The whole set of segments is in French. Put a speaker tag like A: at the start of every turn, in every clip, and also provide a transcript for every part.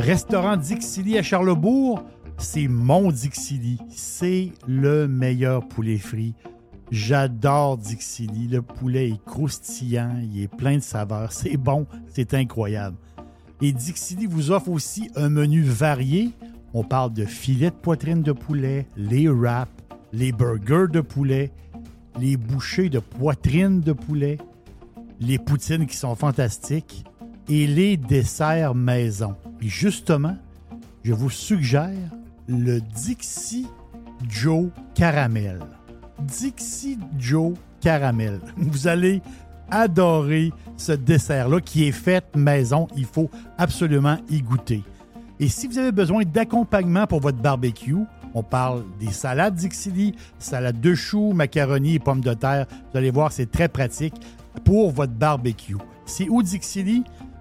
A: Restaurant Dixili à Charlebourg, c'est mon Dixili. C'est le meilleur poulet frit. J'adore Dixili. Le poulet est croustillant, il est plein de saveurs. C'est bon, c'est incroyable. Et Dixili vous offre aussi un menu varié. On parle de filets de poitrine de poulet, les wraps, les burgers de poulet, les bouchées de poitrine de poulet, les poutines qui sont fantastiques et les desserts maison. Et justement, je vous suggère le Dixie Joe Caramel. Dixie Joe Caramel. Vous allez adorer ce dessert-là qui est fait maison. Il faut absolument y goûter. Et si vous avez besoin d'accompagnement pour votre barbecue, on parle des salades Dixili, salade de choux, macaroni et pommes de terre. Vous allez voir, c'est très pratique pour votre barbecue. C'est où Dixili?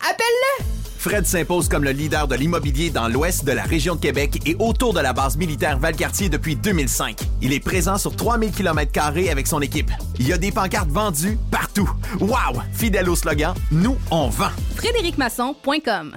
B: Appelle-le!
C: Fred s'impose comme le leader de l'immobilier dans l'ouest de la région de Québec et autour de la base militaire Valcartier depuis 2005. Il est présent sur 3000 km avec son équipe. Il y a des pancartes vendues partout. Wow! Fidèle au slogan, nous, on vend.
B: FrédéricMasson.com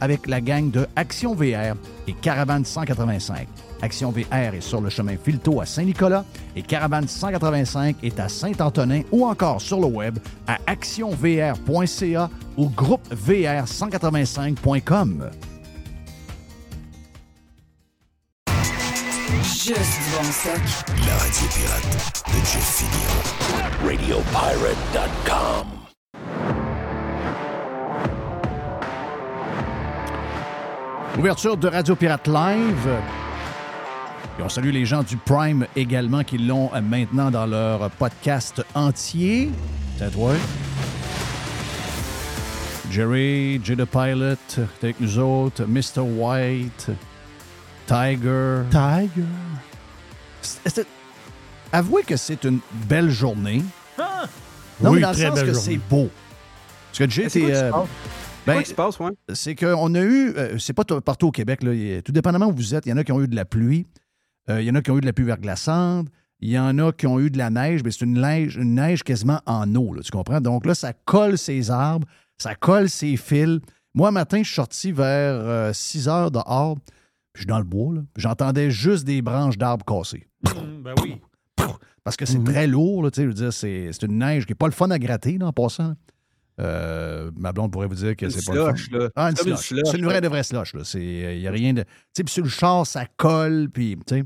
D: avec la gang de Action VR et Caravane 185. Action VR est sur le chemin Filto à Saint-Nicolas et Caravane 185 est à Saint-Antonin ou encore sur le web à actionvr.ca ou groupevr185.com.
E: Juste bon.
F: La radio pirate de Jeff Fillion. RadioPirate.com.
D: Ouverture de Radio Pirate Live. Et on salue les gens du Prime également qui l'ont euh, maintenant dans leur podcast entier. C'est toi? Jerry, J the Pilot, avec nous autres, Mr. White, Tiger.
A: Tiger.
D: C'est- c'est- Avouez que c'est une belle journée.
G: Ah!
D: Non,
A: Oui,
D: mais dans le
A: très
D: sens que
A: journée.
D: c'est beau. Parce que Jay,
G: C'est quoi
D: t'es, euh, ben,
G: quoi qui se passe, ouais?
D: c'est qu'on a eu, euh, c'est pas partout au Québec, là, a- tout dépendamment où vous êtes, il y en a qui ont eu de la pluie, euh, il y en a qui ont eu de la pluie verglaçante, il y en a qui ont eu de la neige, mais c'est une neige, une neige quasiment en eau, là, tu comprends? Donc là, ça colle ses arbres, ça colle ses fils. Moi, un matin, je suis sorti vers euh, 6 heures dehors, puis je suis dans le bois, j'entendais juste des branches d'arbres cassées.
A: ben oui.
D: Parce que c'est très lourd, tu sais, je veux dire, c'est c'est une neige qui n'est pas le fun à gratter, là, en passant. Euh, ma blonde pourrait vous dire que c'est pas le fun.
G: là.
D: Ah, une
G: C'est une
D: slush.
G: slush,
D: C'est une
G: là.
D: vraie de vraie slush. Là. Il n'y a rien de. Tu sais, puis sur le char, ça colle, puis. tu sais.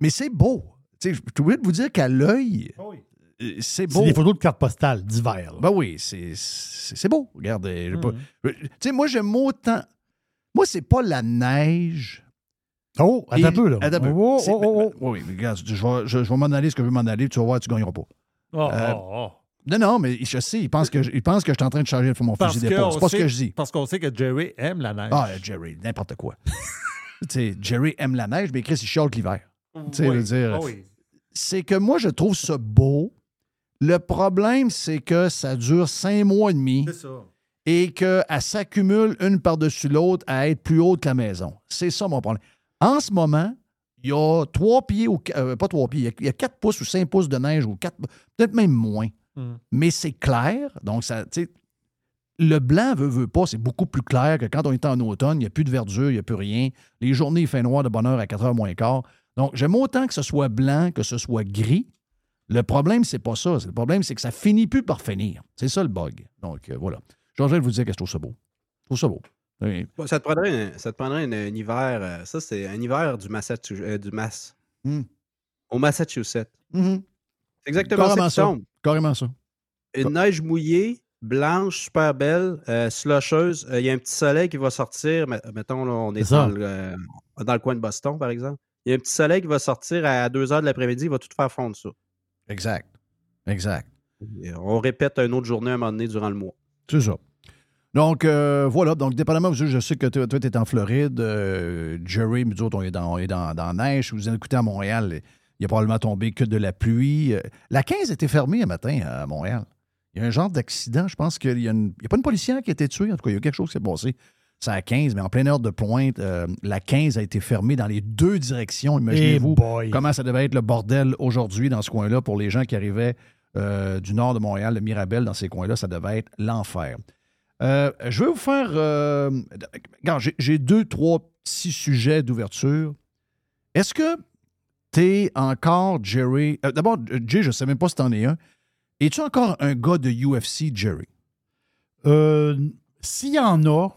D: Mais c'est beau. Tu sais, Je suis obligé de vous dire qu'à l'œil, euh, c'est
A: C'est
D: beau.
A: des photos de cartes postales d'hiver. là.
D: Ben oui, c'est c'est c'est beau. Regardez. j'ai pas- Tu sais, moi, j'aime autant. Moi, c'est pas la neige.
A: Oh, attends
D: Et-
A: un peu, là.
D: Attends un peu.
A: Oh, oh,
D: C'est-
A: oh, oh.
D: Oui, oui, regarde, je vais, je- je vais m'en aller ce que je veux m'en aller, tu vas voir, tu gagneras pas.
A: Oh,
D: Euh,
A: oh, oh.
D: Non, non, mais je sais, il pense que je, il pense que je suis en train de changer mon
E: Parce
D: fusil d'épaule. C'est pas ce que je dis.
E: Parce qu'on sait que Jerry aime la neige.
D: Ah, Jerry, n'importe quoi. Jerry aime la neige, mais Chris, il chiale l'hiver.
E: Oui.
D: dire-
E: Ah oui.
D: C'est que moi, je trouve ça beau. Le problème, c'est que ça dure cinq mois et demi
E: C'est ça.
D: et qu'elle s'accumule une par-dessus l'autre à être plus haute que la maison. C'est ça mon problème. En ce moment, il y a trois pieds, ou euh, pas trois pieds, il y a- il y, a quatre pouces ou cinq pouces de neige, ou quatre, peut-être même moins.
E: Mm.
D: Mais c'est clair. Donc, ça, tu sais, le blanc veut, veut pas, c'est beaucoup plus clair que quand on est en automne, il n'y a plus de verdure, il n'y a plus rien. Les journées, il fait noir de bonne heure à 4 h moins quart. Donc, j'aime autant que ce soit blanc que ce soit gris. Le problème, c'est pas ça. Le problème, c'est que ça finit plus par finir. C'est ça le bug. Donc, euh, voilà. Georges, vous dire que je trouve ça beau. Je trouve ça beau. Oui.
G: Bon, Ça te prendrait, un, ça te prendrait un, un hiver. euh, ça, c'est un hiver du Massachusetts. euh, du Mass.
D: Hmm.
G: Au Massachusetts.
D: Mhm.
G: C'est exactement
D: Carrément
G: ça
D: ça.
G: tombe.
D: Carrément ça.
G: Une neige mouillée, blanche, super belle, euh, slusheuse. Euh, Il y a un petit soleil qui va sortir. met- Mettons, là, on est, dans le, euh, dans le coin de Boston, par exemple. Il y a un petit soleil qui va sortir à 2 h de l'après-midi. Il va tout faire fondre ça.
D: Exact. Exact.
G: Et on répète une autre journée à un moment donné durant le mois.
D: C'est ça. Donc, euh, voilà. Donc, dépendamment, je sais que toi, tu es en Floride. euh, Jerry, nous autres, on est dans, on est dans, dans la neige. Vous écoutez à Montréal, il y a probablement tombé que de la pluie. Euh, La 15 était fermée un matin à Montréal. Il y a un genre d'accident. Je pense qu'il y a, a pas une policière qui a été tuée. En tout cas, il y a quelque chose qui s'est passé. C'est à 15, mais en pleine heure de pointe, euh, la 15 a été fermée dans les deux directions.
A: Eh
D: Imaginez-vous
A: boy.
D: comment ça devait être le bordel aujourd'hui dans ce coin-là pour les gens qui arrivaient euh, du nord de Montréal, de Mirabel, dans ces coins-là. Ça devait être l'enfer. Euh, je vais vous faire. j'ai deux, trois petits sujets d'ouverture. Est-ce que tu es encore, Jerry. euh, D'abord, Jay, je ne sais même pas si tu en es un. Es-tu encore un gars de UFC, Jerry?
A: Euh, S'il y en a,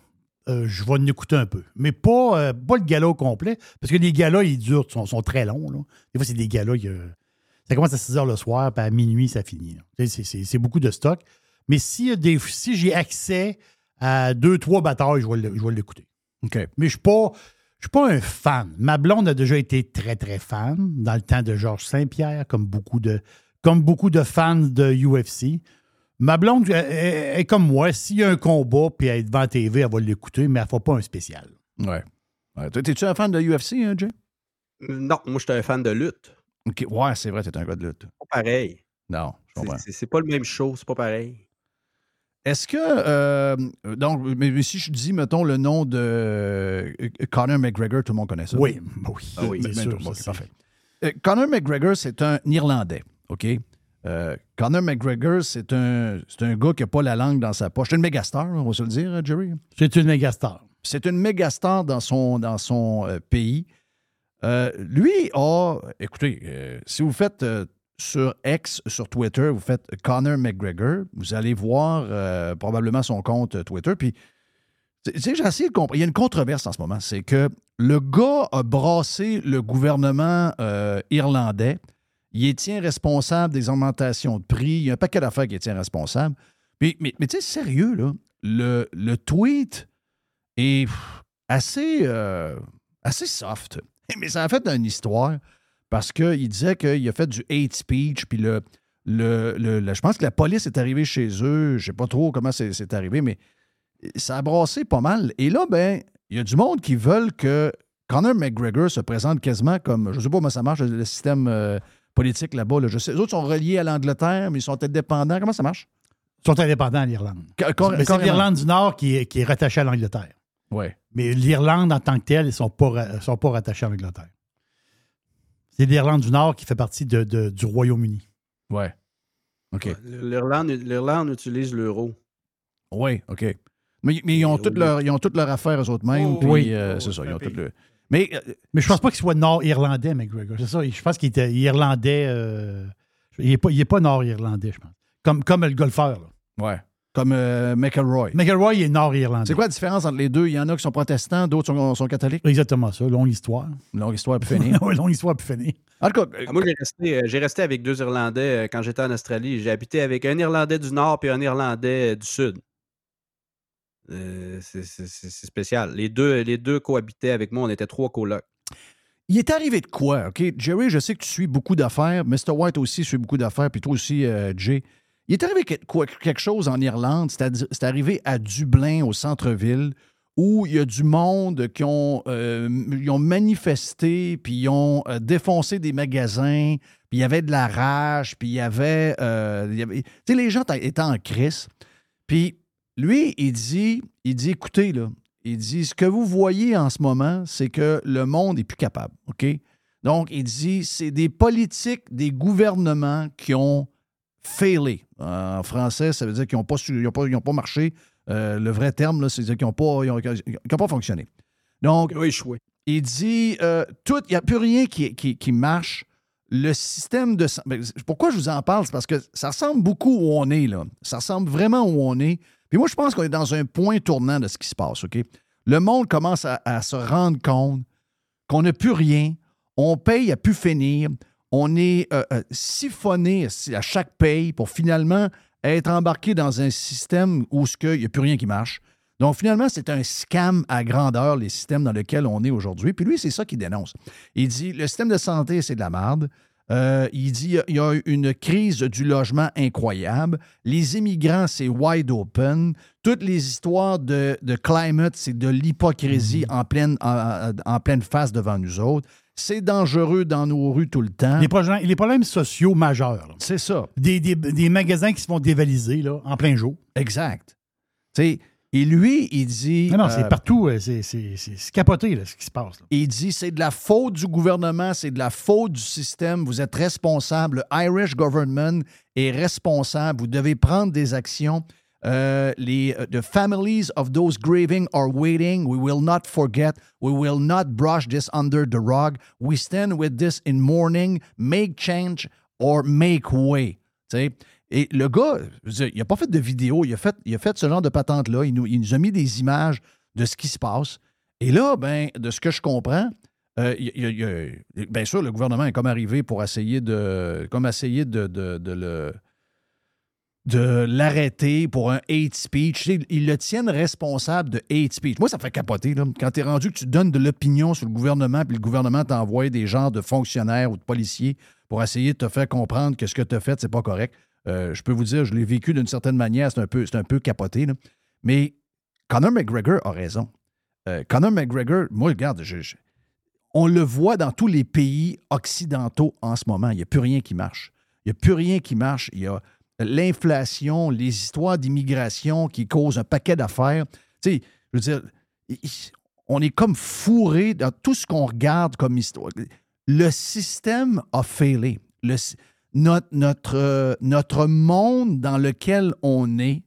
A: euh, je vais en écouter un peu. Mais pas, pas le gala au complet, parce que les galas, ils durent, sont, sont très longs. là. Des fois, c'est des galas, ça commence à 6 h le soir, puis à minuit, ça finit. C'est beaucoup de stock. Mais des- si j'ai accès à deux, trois batailles, je vais le- je vais l'écouter.
D: OK.
A: Mais je ne suis pas. Je suis pas un fan. Ma blonde a déjà été très, très fan dans le temps de Georges Saint-Pierre, comme beaucoup de, comme beaucoup de fans de UFC. Ma blonde est comme moi. S'il y a un combat puis elle est devant la TV, elle va l'écouter, mais elle ne fera pas un spécial.
D: Ouais. ouais. Toi, T'es-tu un fan de UFC, hein, Jay?
G: Non, moi, je suis un fan de lutte.
D: OK. Ouais, c'est vrai, t'es un gars de lutte.
G: Pas pareil.
D: Non, je
G: C'est-
D: comprends.
G: C'est pas le même show, c'est pas pareil.
D: Est-ce que. euh, donc, mais, si je dis, mettons, le nom de euh, Conor McGregor, tout le monde connaît ça.
A: Oui, ben oui.
G: Ah oui,
A: bien sûr,
D: parfait. Euh, Conor McGregor, c'est un Irlandais, OK? Euh, Conor McGregor, c'est un, c'est un gars qui n'a pas la langue dans sa poche. C'est une méga star, on va se le dire, hein, Jerry?
A: C'est une méga star.
D: C'est une méga star dans son, dans son pays. Lui a, écoutez, si vous faites sur X, sur Twitter, vous faites Conor McGregor, vous allez voir euh, probablement son compte Twitter. Puis, tu sais, j'ai essayé. Il y a une controverse en ce moment. C'est que le gars a brassé le gouvernement euh, irlandais. Il est tient responsable des augmentations de prix. Il y a un paquet d'affaires qui est tient responsable. Puis, mais tu sais, sérieux, là, le, tweet est assez, euh, assez soft. Mais ça a fait une histoire parce qu'il disait qu'il a fait du hate speech, puis le, le, le- le- je pense que la police est arrivée chez eux. Je sais pas trop comment c'est arrivé, mais ça a brassé pas mal. Et là, ben, il y a du monde qui veulent que Conor McGregor se présente quasiment comme, je sais pas comment ça marche, le système euh, politique là-bas. là. Je sais, les autres sont reliés à l'Angleterre, mais ils sont indépendants. Comment ça marche?
A: Ils sont indépendants à l'Irlande. Mais c'est l'Irlande du Nord qui est, qui est rattachée à l'Angleterre.
D: Ouais.
A: Mais l'Irlande, en tant que telle, ils ne sont pas, sont pas rattachés à l'Angleterre. C'est l'Irlande du Nord qui fait partie de- de- du Royaume-Uni.
D: Ouais. OK.
G: L'Irlande l'Irlande utilise l'euro.
D: Oui, OK. Mais, mais ils, ont toutes ils ont toutes leurs affaires eux-mêmes.
E: Oh,
A: oui.
D: euh,
E: Oh,
D: c'est ça, ils ont toutes le- Mais euh,
A: Mais je pense pas qu'il soit nord-irlandais, McGregor. C'est ça. Je pense qu'il était irlandais. euh, il n'est pas, il est pas nord-irlandais, je pense. Comme, comme le golfeur. là.
D: Ouais. Comme euh, McElroy.
A: McElroy, il est nord-irlandais.
D: C'est quoi la différence entre les deux? Il y en a qui sont protestants, d'autres sont, sont catholiques?
A: Exactement ça. Longue histoire.
D: Longue histoire pour finir.
A: Ouais, longue histoire puis finir.
D: en tout cas,
G: Ah, Moi, j'ai resté, euh, j'ai resté avec deux Irlandais euh, quand j'étais en Australie. J'ai habité avec un Irlandais du Nord et un Irlandais euh, du Sud. Euh, c'est c'est- c'est- c'est spécial. Les deux, les deux cohabitaient avec moi. On était trois colocs.
D: il est arrivé de quoi? OK? Jerry, je sais que tu suis beaucoup d'affaires. Mr. White aussi suit beaucoup d'affaires. Puis toi aussi, euh, Jay. Il est arrivé quelque chose en Irlande, c'est arrivé à Dublin, au centre-ville, où il y a du monde qui ont, euh, ils ont manifesté, puis ils ont euh, défoncé des magasins, puis il y avait de la rage, puis il y avait... euh, tu sais, les gens étaient en crise. Puis lui, il dit, il dit, écoutez, là, il dit, ce que vous voyez en ce moment, c'est que le monde n'est plus capable, OK? Donc, il dit, c'est des politiques, des gouvernements qui ont failé. En français, ça veut dire qu'ils n'ont pas, su- ils ont pas, ils ont pas marché. Euh, le vrai terme, là, c'est-à-dire qu'ils n'ont pas, ils ont- ils ont pas fonctionné. Donc,
G: échoué.
D: il dit euh, tout, il n'y a plus rien qui, qui- qui marche. Le système de. ben, Pourquoi je vous en parle? C'est parce que ça ressemble beaucoup où on est, là. Ça ressemble vraiment où on est. Puis moi, je pense qu'on est dans un point tournant de ce qui se passe, OK? Le monde commence à, à se rendre compte qu'on n'a plus rien, on paye à plus finir, on est euh, euh, siphonné à chaque paye pour finalement être embarqué dans un système où il n'y a plus rien qui marche. Donc, finalement, c'est un scam à grandeur, les systèmes dans lesquels on est aujourd'hui. Puis lui, c'est ça qu'il dénonce. Il dit le système de santé, c'est de la merde. Euh, il dit il y a une crise du logement incroyable. Les immigrants, c'est wide open. Toutes les histoires de, de climate, c'est de l'hypocrisie en, pleine, en, en pleine face devant nous autres. C'est dangereux dans nos rues tout le temps.
A: Les, problèmes, les problèmes sociaux majeurs.
D: C'est ça.
A: Des, des- des magasins qui se font dévaliser là, en plein jour.
D: Exact. Et lui, il dit.
A: Non, non,
D: euh,
A: c'est partout. euh, C'est capoté là, ce qui se passe. là.
D: Il dit c'est de la faute du gouvernement, c'est de la faute du système. Vous êtes responsable. Le Irish government est responsable. Vous devez prendre des actions. Euh, les uh, the families of those grieving are waiting. We will not forget. We will not brush this under the rug. We stand with this in mourning. Make change or make way. Tu sais, Et le gars, il n'a pas fait de vidéo, il a fait, il a fait ce genre de patente-là. Il nous, il nous a mis des images de ce qui se passe. Et là, ben, de ce que je comprends, euh, bien sûr, le gouvernement est comme arrivé pour essayer de, comme essayer de le de l'arrêter pour un hate speech. Ils le tiennent responsable de hate speech. Moi, ça fait capoter. Quand tu es rendu que tu donnes de l'opinion sur le gouvernement, puis le gouvernement t'envoie des genres de fonctionnaires ou de policiers pour essayer de te faire comprendre que ce que tu as fait, c'est pas correct. Euh, je peux vous dire, je l'ai vécu d'une certaine manière, c'est un peu, c'est capoté. Mais Conor McGregor a raison. Euh, Conor McGregor, moi, regarde, on le voit dans tous les pays occidentaux en ce moment. Il n'y a plus rien qui marche. Il n'y a plus rien qui marche. Il y a l'inflation, les histoires d'immigration qui causent un paquet d'affaires. Tu sais, je veux dire, on est comme fourré dans tout ce qu'on regarde comme histoire. Le système a failé. Notre, notre, euh, notre monde dans lequel on est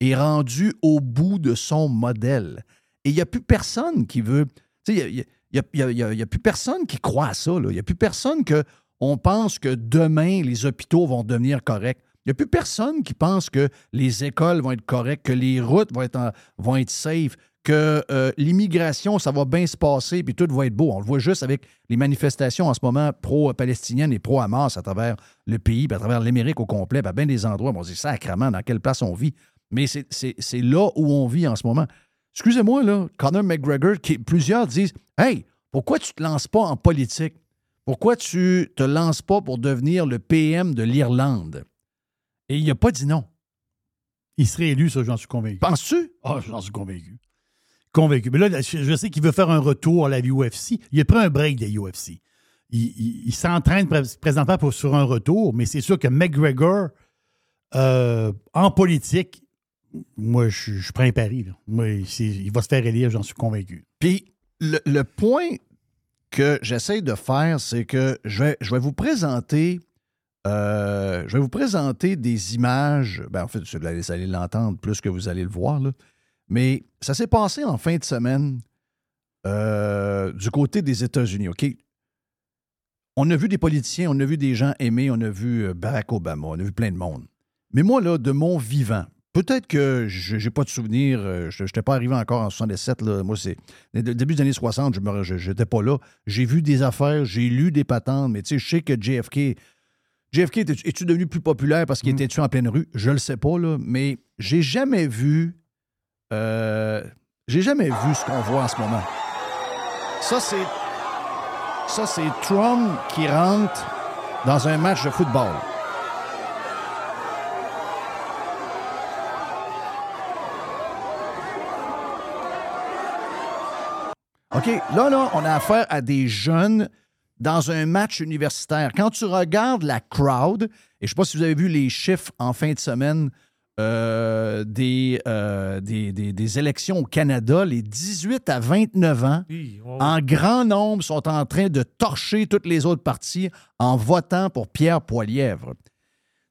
D: est rendu au bout de son modèle. Et il n'y a plus personne qui veut. Tu sais, il n'y a, plus personne qui croit à ça. Il n'y a plus personne que on pense que demain, les hôpitaux vont devenir corrects. Il n'y a plus personne qui pense que les écoles vont être correctes, que les routes vont être, en- vont être safe, que euh, l'immigration, ça va bien se passer, puis tout va être beau. On le voit juste avec les manifestations en ce moment pro-palestiniennes et pro-Hamas à travers le pays, puis à travers l'Amérique au complet, bien des endroits. Bon, on se dit sacrément dans quelle place on vit. Mais c'est- là où on vit en ce moment. Excusez-moi, là, Conor McGregor, qui, plusieurs disent Hey, pourquoi tu te lances pas en politique? Pourquoi tu te lances pas pour devenir le PM de l'Irlande? Et il n'a pas dit non.
A: Il serait élu, ça, j'en suis convaincu.
D: Penses-tu?
A: Ah, j'en suis convaincu. Convaincu. Mais là, je sais qu'il veut faire un retour à la UFC. Il a pris un break des UFC. Il, il- il s'entraîne pré- présentement pour, sur un retour, mais c'est sûr que McGregor, euh, en politique, moi, je, je prends un pari. là. Moi, il va se faire élire, j'en suis convaincu.
D: Puis le, le point que j'essaie de faire, c'est que je vais, je vais vous présenter. Euh, je vais vous présenter des images. Ben, en fait, vous allez, l'entendre plus que vous allez le voir. Mais ça s'est passé en fin de semaine euh, du côté des États-Unis. OK? On a vu des politiciens, on a vu des gens aimés, on a vu euh, Barack Obama, on a vu plein de monde. Mais moi, là, de mon vivant, peut-être que je n'ai pas de souvenir, je n'étais pas arrivé encore en 67, là. moi, c'est début des années 60, je n'étais pas là. J'ai vu des affaires, j'ai lu des patentes, mais tu sais, je sais que JFK, JFK, es-tu devenu plus populaire parce qu'il hmm. était tué en pleine rue? Je le sais pas, là, mais j'ai jamais vu. Euh, j'ai jamais vu ce qu'on voit en ce moment. Ça, c'est. Ça, c'est Trump qui rentre dans un match de football. OK, là, là, on a affaire à des jeunes dans un match universitaire. Quand tu regardes la crowd, et je ne sais pas si vous avez vu les chiffres en fin de semaine euh, des, euh, des, des- des élections au Canada, les 18 à 29 ans,
E: Oui, oh.
D: en grand nombre, sont en train de torcher toutes les autres parties en votant pour Pierre Poilièvre.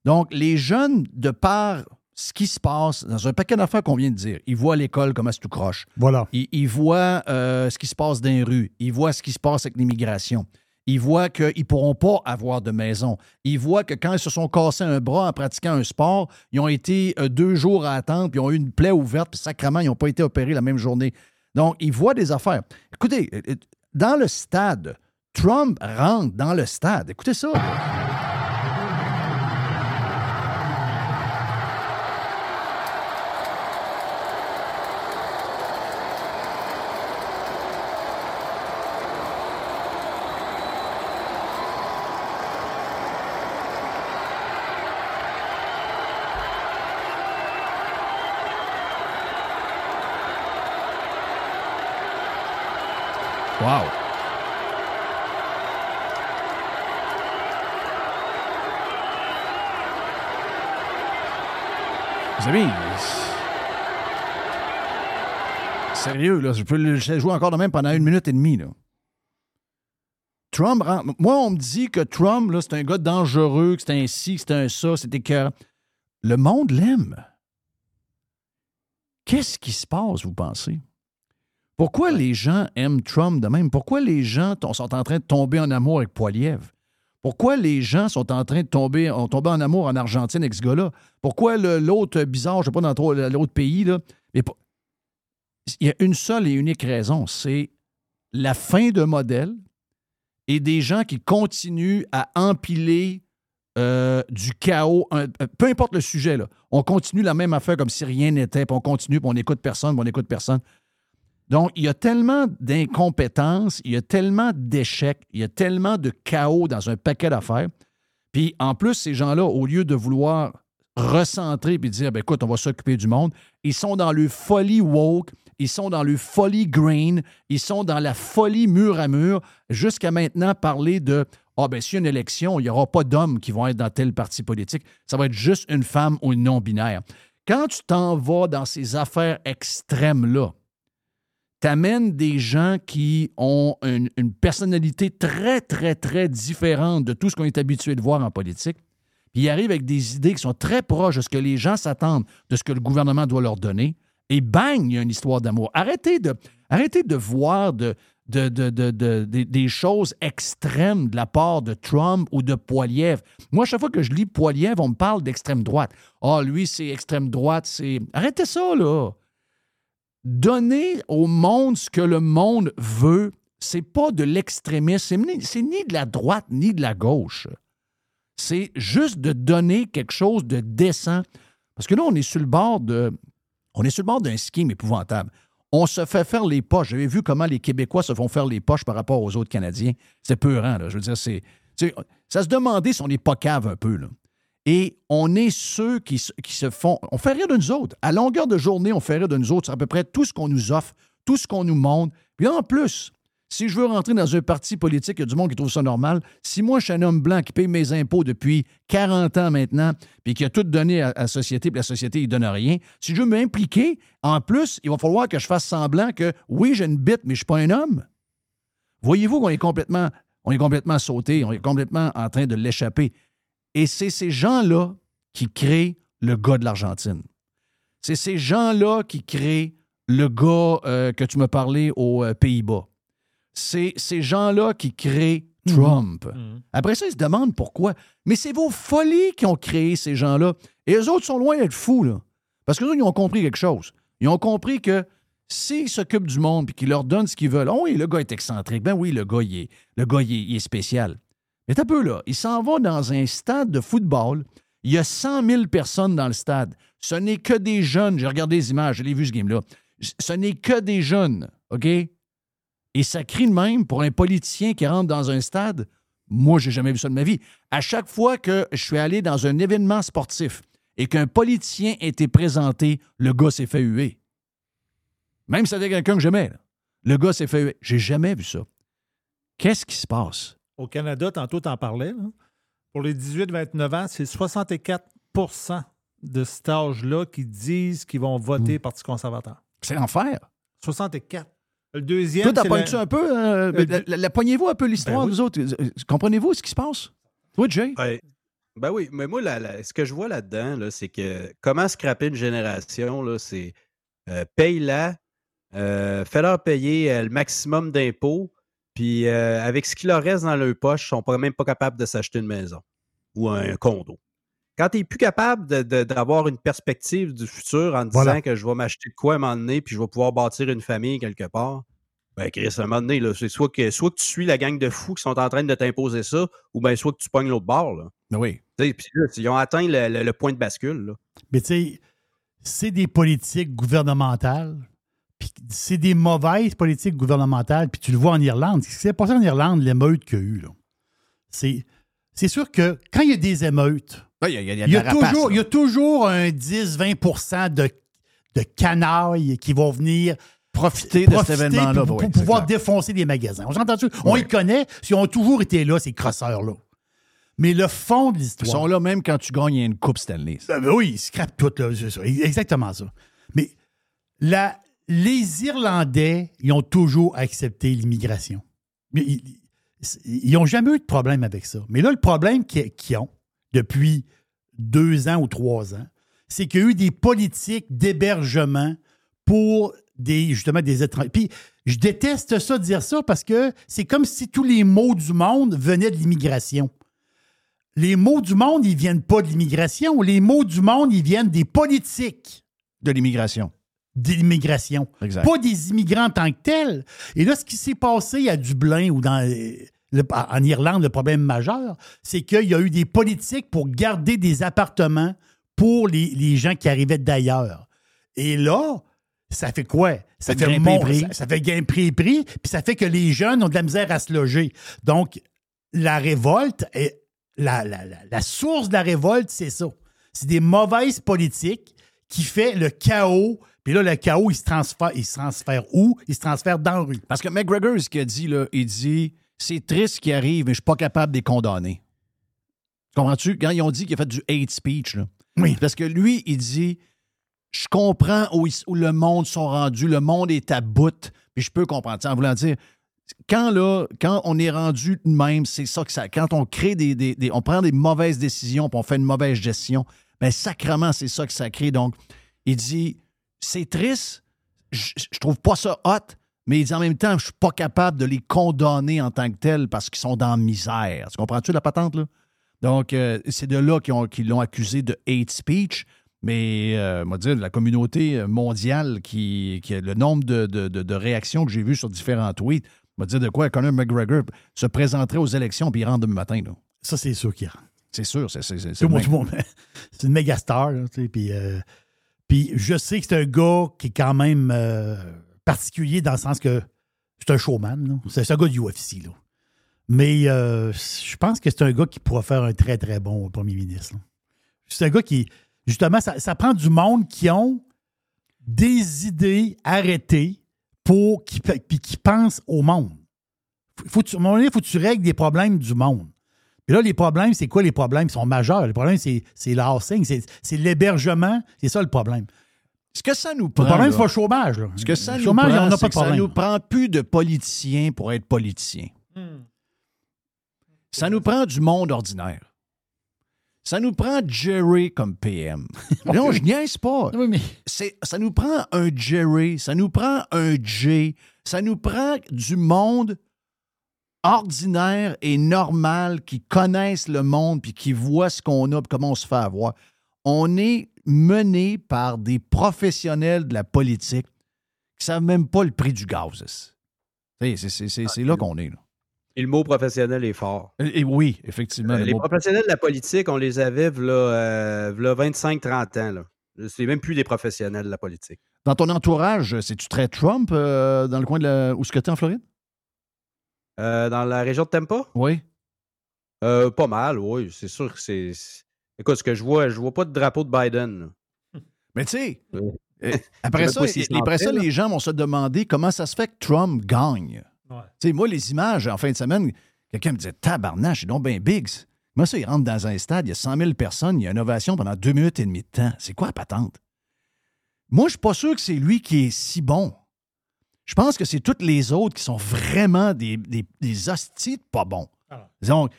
D: Donc, les jeunes, de par ce qui se passe dans un paquet d'affaires qu'on vient de dire, ils voient l'école comme à tout croche.
A: Voilà.
D: Ils, ils voient euh, ce qui se passe dans les rues. Ils voient ce qui se passe avec l'immigration. Ils voient qu'ils ne pourront pas avoir de maison. Ils voient que quand ils se sont cassés un bras en pratiquant un sport, ils ont été euh, deux jours à attendre, puis ils ont eu une plaie ouverte, puis sacrément, ils n'ont pas été opérés la même journée. Donc, ils voient des affaires. Écoutez, euh, euh, dans le stade, Trump rentre dans le stade. Écoutez ça. Wow. Sérieux, là, je peux le jouer encore de même pendant une minute et demie. Là. Trump, moi, on me dit que Trump, là, c'est un gars dangereux, que c'est un ci, que c'est un ça, c'était que le monde l'aime. Qu'est-ce qui se passe, vous pensez? Pourquoi les gens aiment Trump de même? Pourquoi les gens sont en train de tomber en amour avec Poiliev? Pourquoi les gens sont en train de tomber, ont tombé en amour en Argentine avec ce gars-là? Pourquoi l'autre bizarre, je ne sais pas dans trop- l'autre pays, il y a une seule et unique raison, c'est la fin de modèle et des gens qui continuent à empiler euh, du chaos, peu importe le sujet, on continue la même affaire comme si rien n'était, puis on continue, puis on n'écoute personne, puis on n'écoute personne. Donc, il y a tellement d'incompétence, il y a tellement d'échecs, il y a tellement de chaos dans un paquet d'affaires. Puis, en plus, ces gens-là, au lieu de vouloir recentrer puis dire, ben, écoute, on va s'occuper du monde, ils sont dans le folie woke, ils sont dans le folie green, ils sont dans la folie mur à mur, jusqu'à maintenant parler de, ah, ben, s'il y a une élection, il n'y aura pas d'hommes qui vont être dans tel parti politique, ça va être juste une femme ou une non-binaire. Quand tu t'en vas dans ces affaires extrêmes-là, t'amènes des gens qui ont une, personnalité très, très, très différente de tout ce qu'on est habitué de voir en politique. Puis ils arrivent avec des idées qui sont très proches de ce que les gens s'attendent, de ce que le gouvernement doit leur donner. Et bang, il y a une histoire d'amour. Arrêtez de, arrêtez de voir de, de- de- de- de- des- choses extrêmes de la part de Trump ou de Poiliev. Moi, chaque fois que je lis Poiliev, on me parle d'extrême droite. Ah, lui, c'est extrême droite, c'est. Arrêtez ça, là donner au monde ce que le monde veut, c'est pas de l'extrémisme, c'est ni, de la droite ni de la gauche. C'est juste de donner quelque chose de décent. Parce que là, on est sur le bord de. On est sur le bord d'un scheme épouvantable. On se fait faire les poches. J'avais vu comment les Québécois se font faire les poches par rapport aux autres Canadiens? C'est peurant, là. Je veux dire, c'est. Ça se demandait si on n'est pas cave un peu, là. Et on est ceux qui, se- font. On fait rire de nous autres. À longueur de journée, on fait rire de nous autres. C'est à peu près tout ce qu'on nous offre, tout ce qu'on nous montre. Puis en plus, si je veux rentrer dans un parti politique, il y a du monde qui trouve ça normal. Si moi, je suis un homme blanc qui paye mes impôts depuis 40 ans maintenant, puis qui a tout donné à, la société, puis la société, il donne rien, si je veux m'impliquer, en plus, il va falloir que je fasse semblant que, oui, j'ai une bite, mais je ne suis pas un homme. Voyez-vous qu'on on est complètement sauté, on est complètement en train de l'échapper. Et c'est ces gens-là qui créent le gars de l'Argentine. C'est ces gens-là qui créent le gars euh, que tu m'as parlé aux euh, Pays-Bas. C'est ces gens-là qui créent Trump. Après ça, ils se demandent pourquoi. Mais c'est vos folies qui ont créé ces gens-là. Et eux autres sont loin d'être fous, là. Parce que eux, ils ont compris quelque chose. Ils ont compris que s'ils s'occupent du monde et qu'ils leur donnent ce qu'ils veulent, oh oui, le gars est excentrique. Ben oui, le gars, il est, le gars, il est, il est spécial. Mais un peu là, il s'en va dans un stade de football. Il y a 100 000 personnes dans le stade. Ce n'est que des jeunes. J'ai regardé les images, je l'ai vu ce game-là. Ce n'est que des jeunes, OK? Et ça crie de même pour un politicien qui rentre dans un stade. Moi, j'ai jamais vu ça de ma vie. À chaque fois que je suis allé dans un événement sportif et qu'un politicien était présenté, le gars s'est fait huer. Même si c'était quelqu'un que j'aimais. Le gars s'est fait. J'ai jamais vu ça. Qu'est-ce qui se passe?
E: Au Canada, tantôt, tu en parlais. là. Pour les 18-29 ans, c'est 64% de cet âge-là qui disent qu'ils vont
D: Hmm.
E: voter Parti conservateur.
D: C'est l'enfer.
E: 64. Le deuxième.
D: Toi, t'as
E: la-
D: ça un peu? euh,
E: Euh,
D: la- la- la- Poignez-vous un peu l'histoire,
E: Ben oui.
D: vous autres. Euh, Comprenez-vous ce qui se passe? Toi, Jay?
G: Ouais. Ben oui, mais moi, la- la- ce que je vois là-dedans, là, c'est que comment scraper une génération, là, c'est euh, paye-la, euh, fais-leur payer euh, le maximum d'impôts, puis euh, avec ce qui leur reste dans leur poche, ils sont pas, même pas capables de s'acheter une maison ou un condo. Quand tu n'es plus capable d'avoir une perspective du futur en te
A: Voilà.
G: disant que je vais m'acheter de quoi à un moment donné, puis je vais pouvoir bâtir une famille quelque part, ben Chris, à un moment donné, là, c'est soit que, soit que tu suis la gang de fous qui sont en train de t'imposer ça, ou bien soit que tu pognes l'autre bord. Là.
D: Ben Oui.
G: Puis là, ils ont atteint le, le- le point de bascule. Là.
A: Mais tu sais, c'est des politiques gouvernementales, puis c'est des mauvaises politiques gouvernementales, puis tu le vois en Irlande. Ce qui s'est passé en Irlande, l'émeute qu'il y a eu, là, c'est, c'est sûr que quand il y a des émeutes,
D: Il y a, il y il y
A: toujours,
D: là.
A: il y a toujours un 10-20 de, de canailles qui vont venir
D: Profiter de cet événement-là.
A: pour,
D: oui,
A: pouvoir défoncer des magasins. On s'entend? On les connaît, ils ont toujours été là, ces crosseurs-là. Mais le fond de
D: Ils
A: l'histoire...
D: sont là même quand tu gagnes une Coupe Stanley.
A: Ben, oui, ils scrapent tout, là. exactement ça. Mais la, les Irlandais, ils ont toujours accepté l'immigration. Ils n'ont jamais eu de problème avec ça. Mais là, le problème qu'ils ont depuis deux ans ou trois ans, c'est qu'il y a eu des politiques d'hébergement pour des, justement des étrangers. Puis je déteste ça, dire ça, parce que c'est comme si tous les maux du monde venaient de l'immigration. Les maux du monde, ils viennent pas de l'immigration. Les maux du monde, ils viennent des politiques
D: De l'immigration.
A: D'immigration. Pas des immigrants en tant que tels. Et là, ce qui s'est passé à Dublin ou dans, le- en Irlande, le problème majeur, c'est qu'il y a eu des politiques pour garder des appartements pour les, les gens qui arrivaient d'ailleurs. Et là, ça fait quoi? Ça
D: Fait
A: mon-
D: prix.
A: ça, ça fait grimper les prix, puis ça fait que les jeunes ont de la misère à se loger. Donc, la révolte, est, la, la- la- la source de la révolte, c'est ça. C'est des mauvaises politiques qui fait le chaos. Puis là, le chaos, il se transfère, il se transfère où? Il se transfère dans la rue.
D: Parce que McGregor, ce qu'il a dit, là, il dit c'est triste ce qui arrive, mais je suis pas capable de les condamner. Comprends-tu? Quand ils ont dit qu'il a fait du hate speech, là.
A: Oui.
D: Parce que lui, il dit Je comprends où, où le monde sont rendus, le monde est à bout, puis je peux comprendre. ça. En voulant dire, quand là, quand on est rendu de même, c'est ça que ça. Quand on crée des, des- des- On prend des mauvaises décisions, puis on fait une mauvaise gestion, ben sacrement, c'est ça que ça crée. Donc, il dit c'est triste, je, je trouve pas ça hot, mais en même temps, je suis pas capable de les condamner en tant que tels parce qu'ils sont dans la misère. Tu comprends-tu la patente, là? Donc, euh, c'est de là qu'ils ont- qu'ils l'ont accusé de hate speech. Mais, euh, on va dire, la communauté mondiale, qui, qui a le nombre de, de- de- de réactions que j'ai vues sur différents tweets, on va dire de quoi Conor McGregor se présenterait aux élections puis il rentre demain matin. là.
A: Ça, c'est sûr qu'il rentre.
D: C'est sûr, c'est c'est- c'est-
A: une méga star. Puis, euh, puis je sais que c'est un gars qui est quand même euh, particulier dans le sens que c'est un showman. C'est un gars du UFC. Là. Mais euh, je pense que c'est un gars qui pourra faire un très, très bon premier ministre. C'est un gars qui, justement, ça, prend du monde qui ont des idées arrêtées pour qui, puis qui pensent au monde. Faut, tu- à un moment donné, il faut que tu règles des problèmes du monde. Puis là, les problèmes, c'est quoi les problèmes? Ils sont majeurs? Les problèmes, c'est l'housing, c'est l'hébergement. C'est ça le problème.
D: Ce que ça nous
A: Le
D: prend.
A: problème,
D: là,
A: c'est pas le chômage. Là.
D: ce que ça
A: le
D: nous
A: chômage,
D: prend,
A: on n'a
D: c'est
A: pas de
D: que ça
A: problème.
D: nous prend plus de politiciens pour être politiciens. Ça nous prend du monde ordinaire. Ça nous prend Jerry comme PM. non, je niaise pas.
A: Oui, mais
D: ça nous prend un Jerry, ça nous prend un Jay, ça nous prend du monde ordinaire et normal qui connaissent le monde puis qui voient ce qu'on a puis comment on se fait avoir. On est mené par des professionnels de la politique qui savent même pas le prix du gaz. C'est- là qu'on est. là.
G: Et le mot professionnel est fort.
D: Et, et oui, effectivement.
G: Euh,
D: le
G: les
D: mot-
G: professionnels de la politique, on les avait v'là, euh, v'là 25-30 ans. Là. C'est même plus des professionnels de la politique.
D: Dans ton entourage, c'est-tu très Trump euh, dans le coin de la... où ce que tu en Floride?
G: Euh, dans la région de Tampa?
D: Oui.
G: Euh, pas mal, oui. C'est sûr que c'est. Écoute, ce que je vois, je vois pas de drapeau de Biden. là.
D: Mais tu sais. Euh, après ça, après ça,
G: là.
D: les gens vont se demander comment ça se fait que Trump gagne.
E: Ouais.
D: Tu sais, moi, les images, en fin de semaine, quelqu'un me disait Tabarnache, c'est donc bien big. Moi, ça, il rentre dans un stade, il y a 100 000 personnes, il y a une ovation pendant deux minutes et demie de temps. C'est quoi la patente? Moi, je suis pas sûr que c'est lui qui est si bon. Je pense que c'est toutes les autres qui sont vraiment des, des, des hosties de pas bons.
E: Ah.
D: Donc,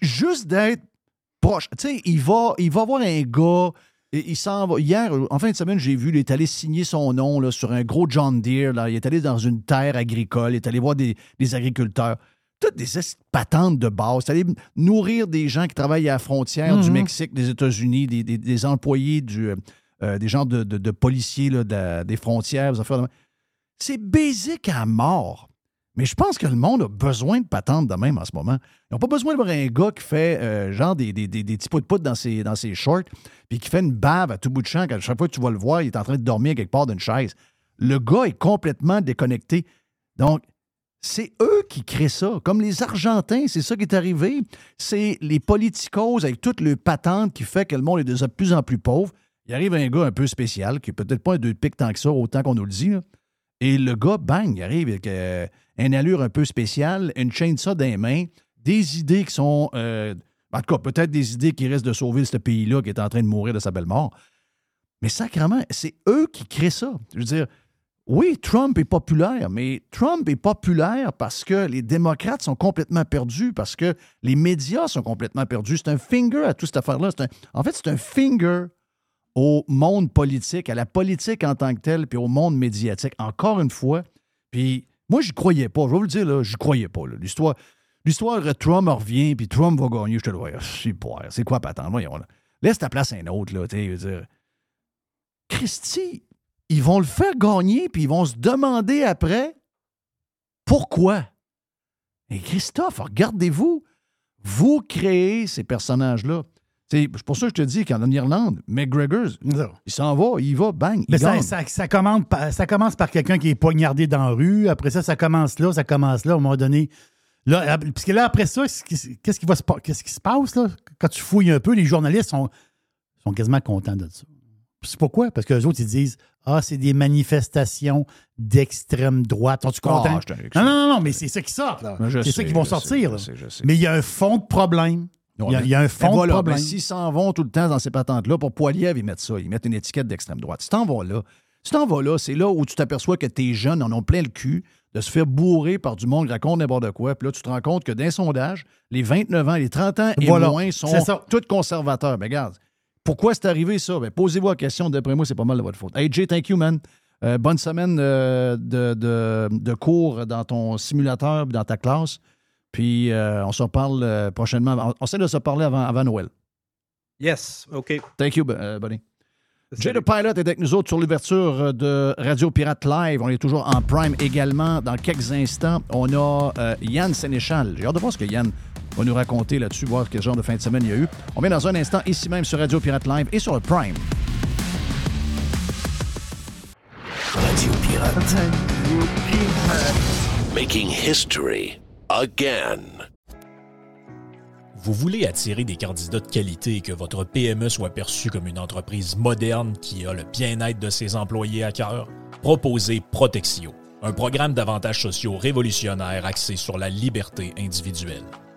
D: juste d'être proche. Tu sais, il va, il va voir un gars. et Il s'en va. Hier, en fin de semaine, j'ai vu, il est allé signer son nom là, sur un gros John Deere. Là. Il est allé dans une terre agricole. Il est allé voir des, des agriculteurs. Toutes des patentes de base. Il est allé nourrir des gens qui travaillent à la frontière du
A: Mhm.
D: Mexique, des États-Unis, des, des- des employés, du, euh, euh, des gens de, de- de policiers là, de des frontières. des affaires. C'est basique à mort. Mais je pense que le monde a besoin de patentes de même en ce moment. Ils n'ont pas besoin de voir un gars qui fait euh, genre des, des, des, des petits pots de poudre dans ses, dans ses shorts, puis qui fait une bave à tout bout de champ. Quand chaque fois que tu vas le voir, il est en train de dormir quelque part d'une chaise. Le gars est complètement déconnecté. Donc, c'est eux qui créent ça. Comme les Argentins, c'est ça qui est arrivé. C'est les politicos avec toutes les patentes qui fait que le monde est de plus en plus pauvre. Il arrive un gars un peu spécial, qui est peut-être pas un deux pics tant que ça, autant qu'on nous le dit. là. Et le gars, bang, il arrive avec euh, une allure un peu spéciale, une chaîne ça dans les mains, des idées qui sont. euh, en tout cas, peut-être des idées qui restent de sauver ce pays-là qui est en train de mourir de sa belle mort. Mais sacrément, c'est eux qui créent ça. Je veux dire, oui, Trump est populaire, mais Trump est populaire parce que les démocrates sont complètement perdus, parce que les médias sont complètement perdus. C'est un finger à toute cette affaire-là. En fait, c'est un finger au monde politique, à la politique en tant que telle, puis au monde médiatique. Encore une fois, puis moi, je croyais pas. Je vais vous le dire, là, je croyais pas. L'histoire, l'histoire, Trump revient, puis Trump va gagner. Je te le vois. C'est pas- C'est quoi, attendre? Voyons. Laisse ta place à un autre, là. tu dire. Christy, ils vont le faire gagner, puis ils vont se demander après pourquoi. Et Christophe, regardez-vous, vous créez ces personnages-là. C'est pour ça que je te dis qu'en Irlande, McGregor, il s'en va, il va, bang, il
A: Mais ça, ça, ça commence par, ça commence par quelqu'un qui est poignardé dans la rue. Après ça, ça commence là, ça commence là, à un moment donné. Là, ap- parce que là, après ça, qu'est-ce qui, va se, qu'est-ce qui se passe là? Quand tu fouilles un peu, les journalistes sont, sont quasiment contents de ça. C'est pourquoi? Parce que les autres, ils disent Ah, c'est des manifestations d'extrême droite. Sont-tu
D: Ah, t'en-
A: non, non, non, non, mais c'est ça qui sort, là. C'est ça qui vont
D: sais,
A: sortir.
D: je
A: là.
D: sais, je sais.
A: Mais il y a un fond de problème. Il y a, il y a un fond
D: voilà,
A: de problème.
D: s'ils s'en vont tout le temps dans ces patentes-là, pour Poiliev, ils mettent ça. Ils mettent une étiquette d'extrême droite. Si t'en vas là, si t'en vas là, c'est là où tu t'aperçois que tes jeunes en ont plein le cul de se faire bourrer par du monde qui raconte n'importe quoi. Puis là, tu te rends compte que d'un sondage, les 29 ans, les 30 ans et
A: Voilà,
D: moins sont tous conservateurs. Mais regarde, pourquoi c'est arrivé ça? Ben, posez-vous la question. D'après moi, c'est pas mal de votre faute. Hey, Jay, thank you, man. Euh, bonne semaine euh, de, de- de cours dans ton simulateur et dans ta classe. Puis euh, on se reparle euh, prochainement. On, on essaie de se parler avant, avant Noël.
G: Yes, OK.
D: Thank you, euh, buddy. Jay the Pilot est avec nous autres sur l'ouverture de Radio Pirate Live. On est toujours en prime également. Dans quelques instants, on a euh, Yann Sénéchal. J'ai hâte de voir ce que Yann va nous raconter là-dessus, voir quel genre de fin de semaine il y a eu. On vient dans un instant ici même sur Radio Pirate Live et sur le Prime.
F: Radio Pirate. Making history again.
H: Vous voulez attirer des candidats de qualité et que votre PME soit perçue comme une entreprise moderne qui a le bien-être de ses employés à cœur? Proposez Protexio, un programme d'avantages sociaux révolutionnaire axé sur la liberté individuelle.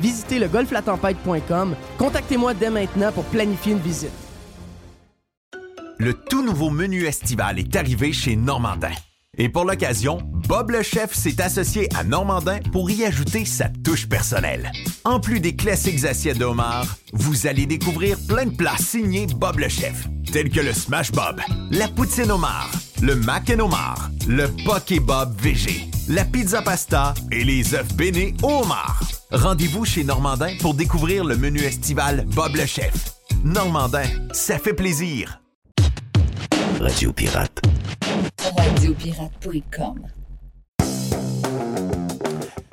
I: Visitez le golflatempête.com. Contactez-moi dès maintenant pour planifier une visite.
C: Le tout nouveau menu estival est arrivé chez Normandin. Et pour l'occasion, Bob le chef s'est associé à Normandin pour y ajouter sa touche personnelle. En plus des classiques assiettes de vous allez découvrir plein de plats signés Bob le chef, tels que le Smash Bob, la poutine homard, le mac and le poké Bob VG, la pizza pasta et les œufs bénis au homard. Rendez-vous chez Normandin pour découvrir le menu estival Bob le chef. Normandin, ça fait plaisir.
F: Radio Pirate.
J: Radiopirate.com.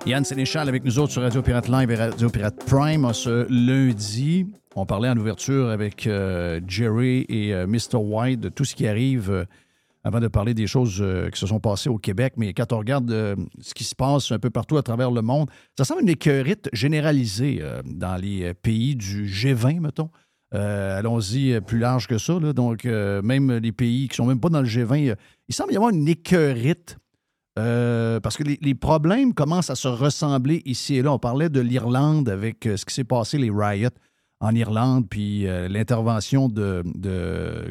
D: Yann Sénéchal avec nous autres sur Radio Pirate Live et Radio Pirate Prime ce lundi. On parlait en ouverture avec euh, Jerry et euh, Mr. White de tout ce qui arrive euh, avant de parler des choses euh, qui se sont passées au Québec. Mais quand on regarde euh, ce qui se passe un peu partout à travers le monde, ça semble une écœurite généralisée euh, dans les pays du G20, mettons. Allons-y plus large que ça. Donc, même les pays qui sont même pas dans le G20, euh, il semble y avoir une écœurite parce que les, problèmes commencent à se ressembler ici et là. On parlait de l'Irlande avec ce qui s'est passé, les riots en Irlande, puis euh, l'intervention de,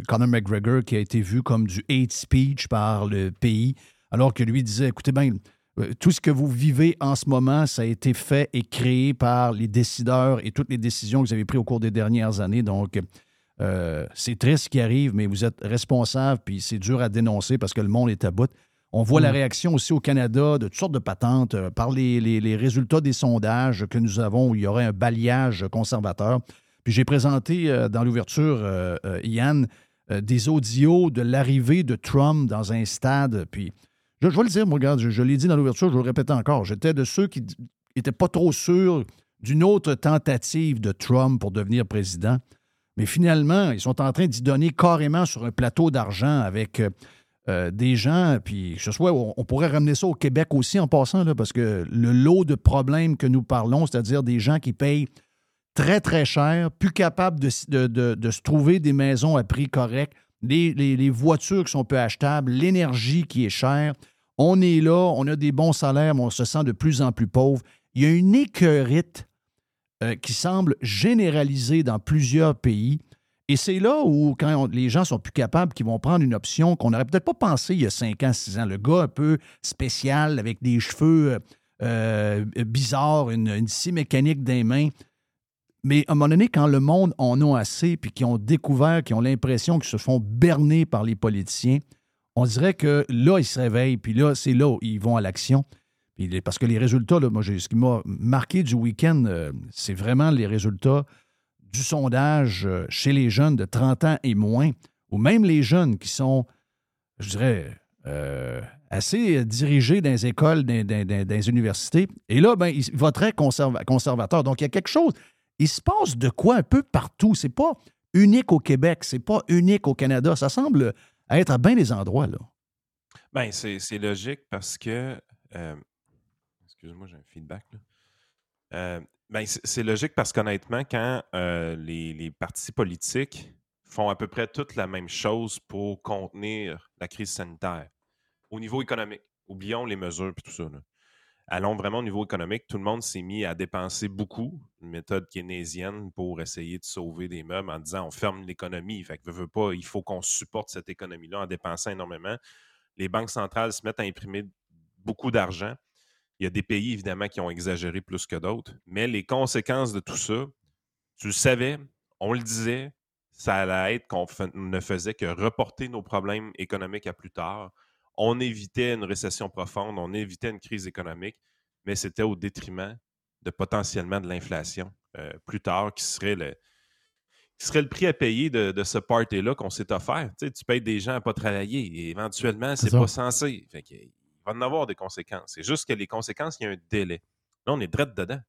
D: Conor McGregor qui a été vu comme du hate speech par le pays, alors que lui disait, écoutez bien, euh, tout ce que vous vivez en ce moment, ça a été fait et créé par les décideurs et toutes les décisions que vous avez prises au cours des dernières années. Donc, euh, c'est triste ce qui arrive, mais vous êtes responsable, puis c'est dur à dénoncer parce que le monde est à bout. On voit la réaction aussi au Canada de toutes sortes de patentes euh, par les, les- les résultats des sondages que nous avons où il y aurait un balayage conservateur. Puis j'ai présenté euh, dans l'ouverture, euh, Yann, euh, des audios de l'arrivée de Trump dans un stade. Puis je, je vais le dire, moi, regarde, je, je l'ai dit dans l'ouverture, je vais le répéter encore. J'étais de ceux qui n'étaient pas trop sûrs d'une autre tentative de Trump pour devenir président. Mais finalement, ils sont en train d'y donner carrément sur un plateau d'argent avec euh, des gens, puis que ce soit, on, pourrait ramener ça au Québec aussi en passant, parce que le lot de problèmes que nous parlons, c'est-à-dire des gens qui payent très, très cher, plus capables de, se trouver des maisons à prix correct, les voitures qui sont peu achetables, l'énergie qui est chère. On est là, on a des bons salaires, mais on se sent de plus en plus pauvre. Il y a une écœurite euh, qui semble généralisée dans plusieurs pays. Et c'est là où, quand les gens sont plus capables, qu'ils vont prendre une option qu'on n'aurait peut-être pas pensé il y a 5 ans, 6 ans. Le gars un peu spécial, avec des cheveux euh, euh, bizarres, une, une scie mécanique des mains. Mais à un moment donné, quand le monde en a assez, puis qu'ils ont découvert, qu'ils ont l'impression qu'ils se font berner par les politiciens, on dirait que là, ils se réveillent, puis là, c'est là où ils vont à l'action. Parce que les résultats, là, moi, ce qui m'a marqué du week-end, euh, c'est vraiment les résultats du sondage euh, chez les jeunes de 30 ans et moins, ou même les jeunes qui sont, je dirais, euh, assez dirigés dans les écoles, dans, les universités. Et là, ben, ils voteraient conserva- conservateur. Donc, il y a quelque chose. Il se passe de quoi un peu partout. C'est pas unique au Québec, c'est pas unique au Canada. Ça semble être à bien des endroits, là.
K: C'est c'est logique parce que. euh, Excuse-moi, j'ai un feedback. là. Euh, ben, c'est logique parce qu'honnêtement, quand euh, les, partis politiques font à peu près toute la même chose pour contenir la crise sanitaire au niveau économique, oublions les mesures et tout ça. Allons vraiment au niveau économique. Tout le monde s'est mis à dépenser beaucoup, une méthode keynésienne pour essayer de sauver des meubles en disant on ferme l'économie. Fait que pas, il faut qu'on supporte cette économie-là en dépensant énormément. Les banques centrales se mettent à imprimer beaucoup d'argent. Il y a des pays, évidemment, qui ont exagéré plus que d'autres, mais les conséquences de tout ça, tu le savais, on le disait, ça allait être qu'on ne faisait que reporter nos problèmes économiques à plus tard. On évitait une récession profonde, on évitait une crise économique, mais c'était au détriment de potentiellement de l'inflation euh, plus tard, qui serait le, qui serait le prix à payer de, de ce party-là qu'on s'est offert. Tu, sais, tu payes des gens à pas travailler et éventuellement, c'est pas censé. Fait va en avoir des conséquences. C'est juste que les conséquences, il y a un délai. Là, on est drette dedans.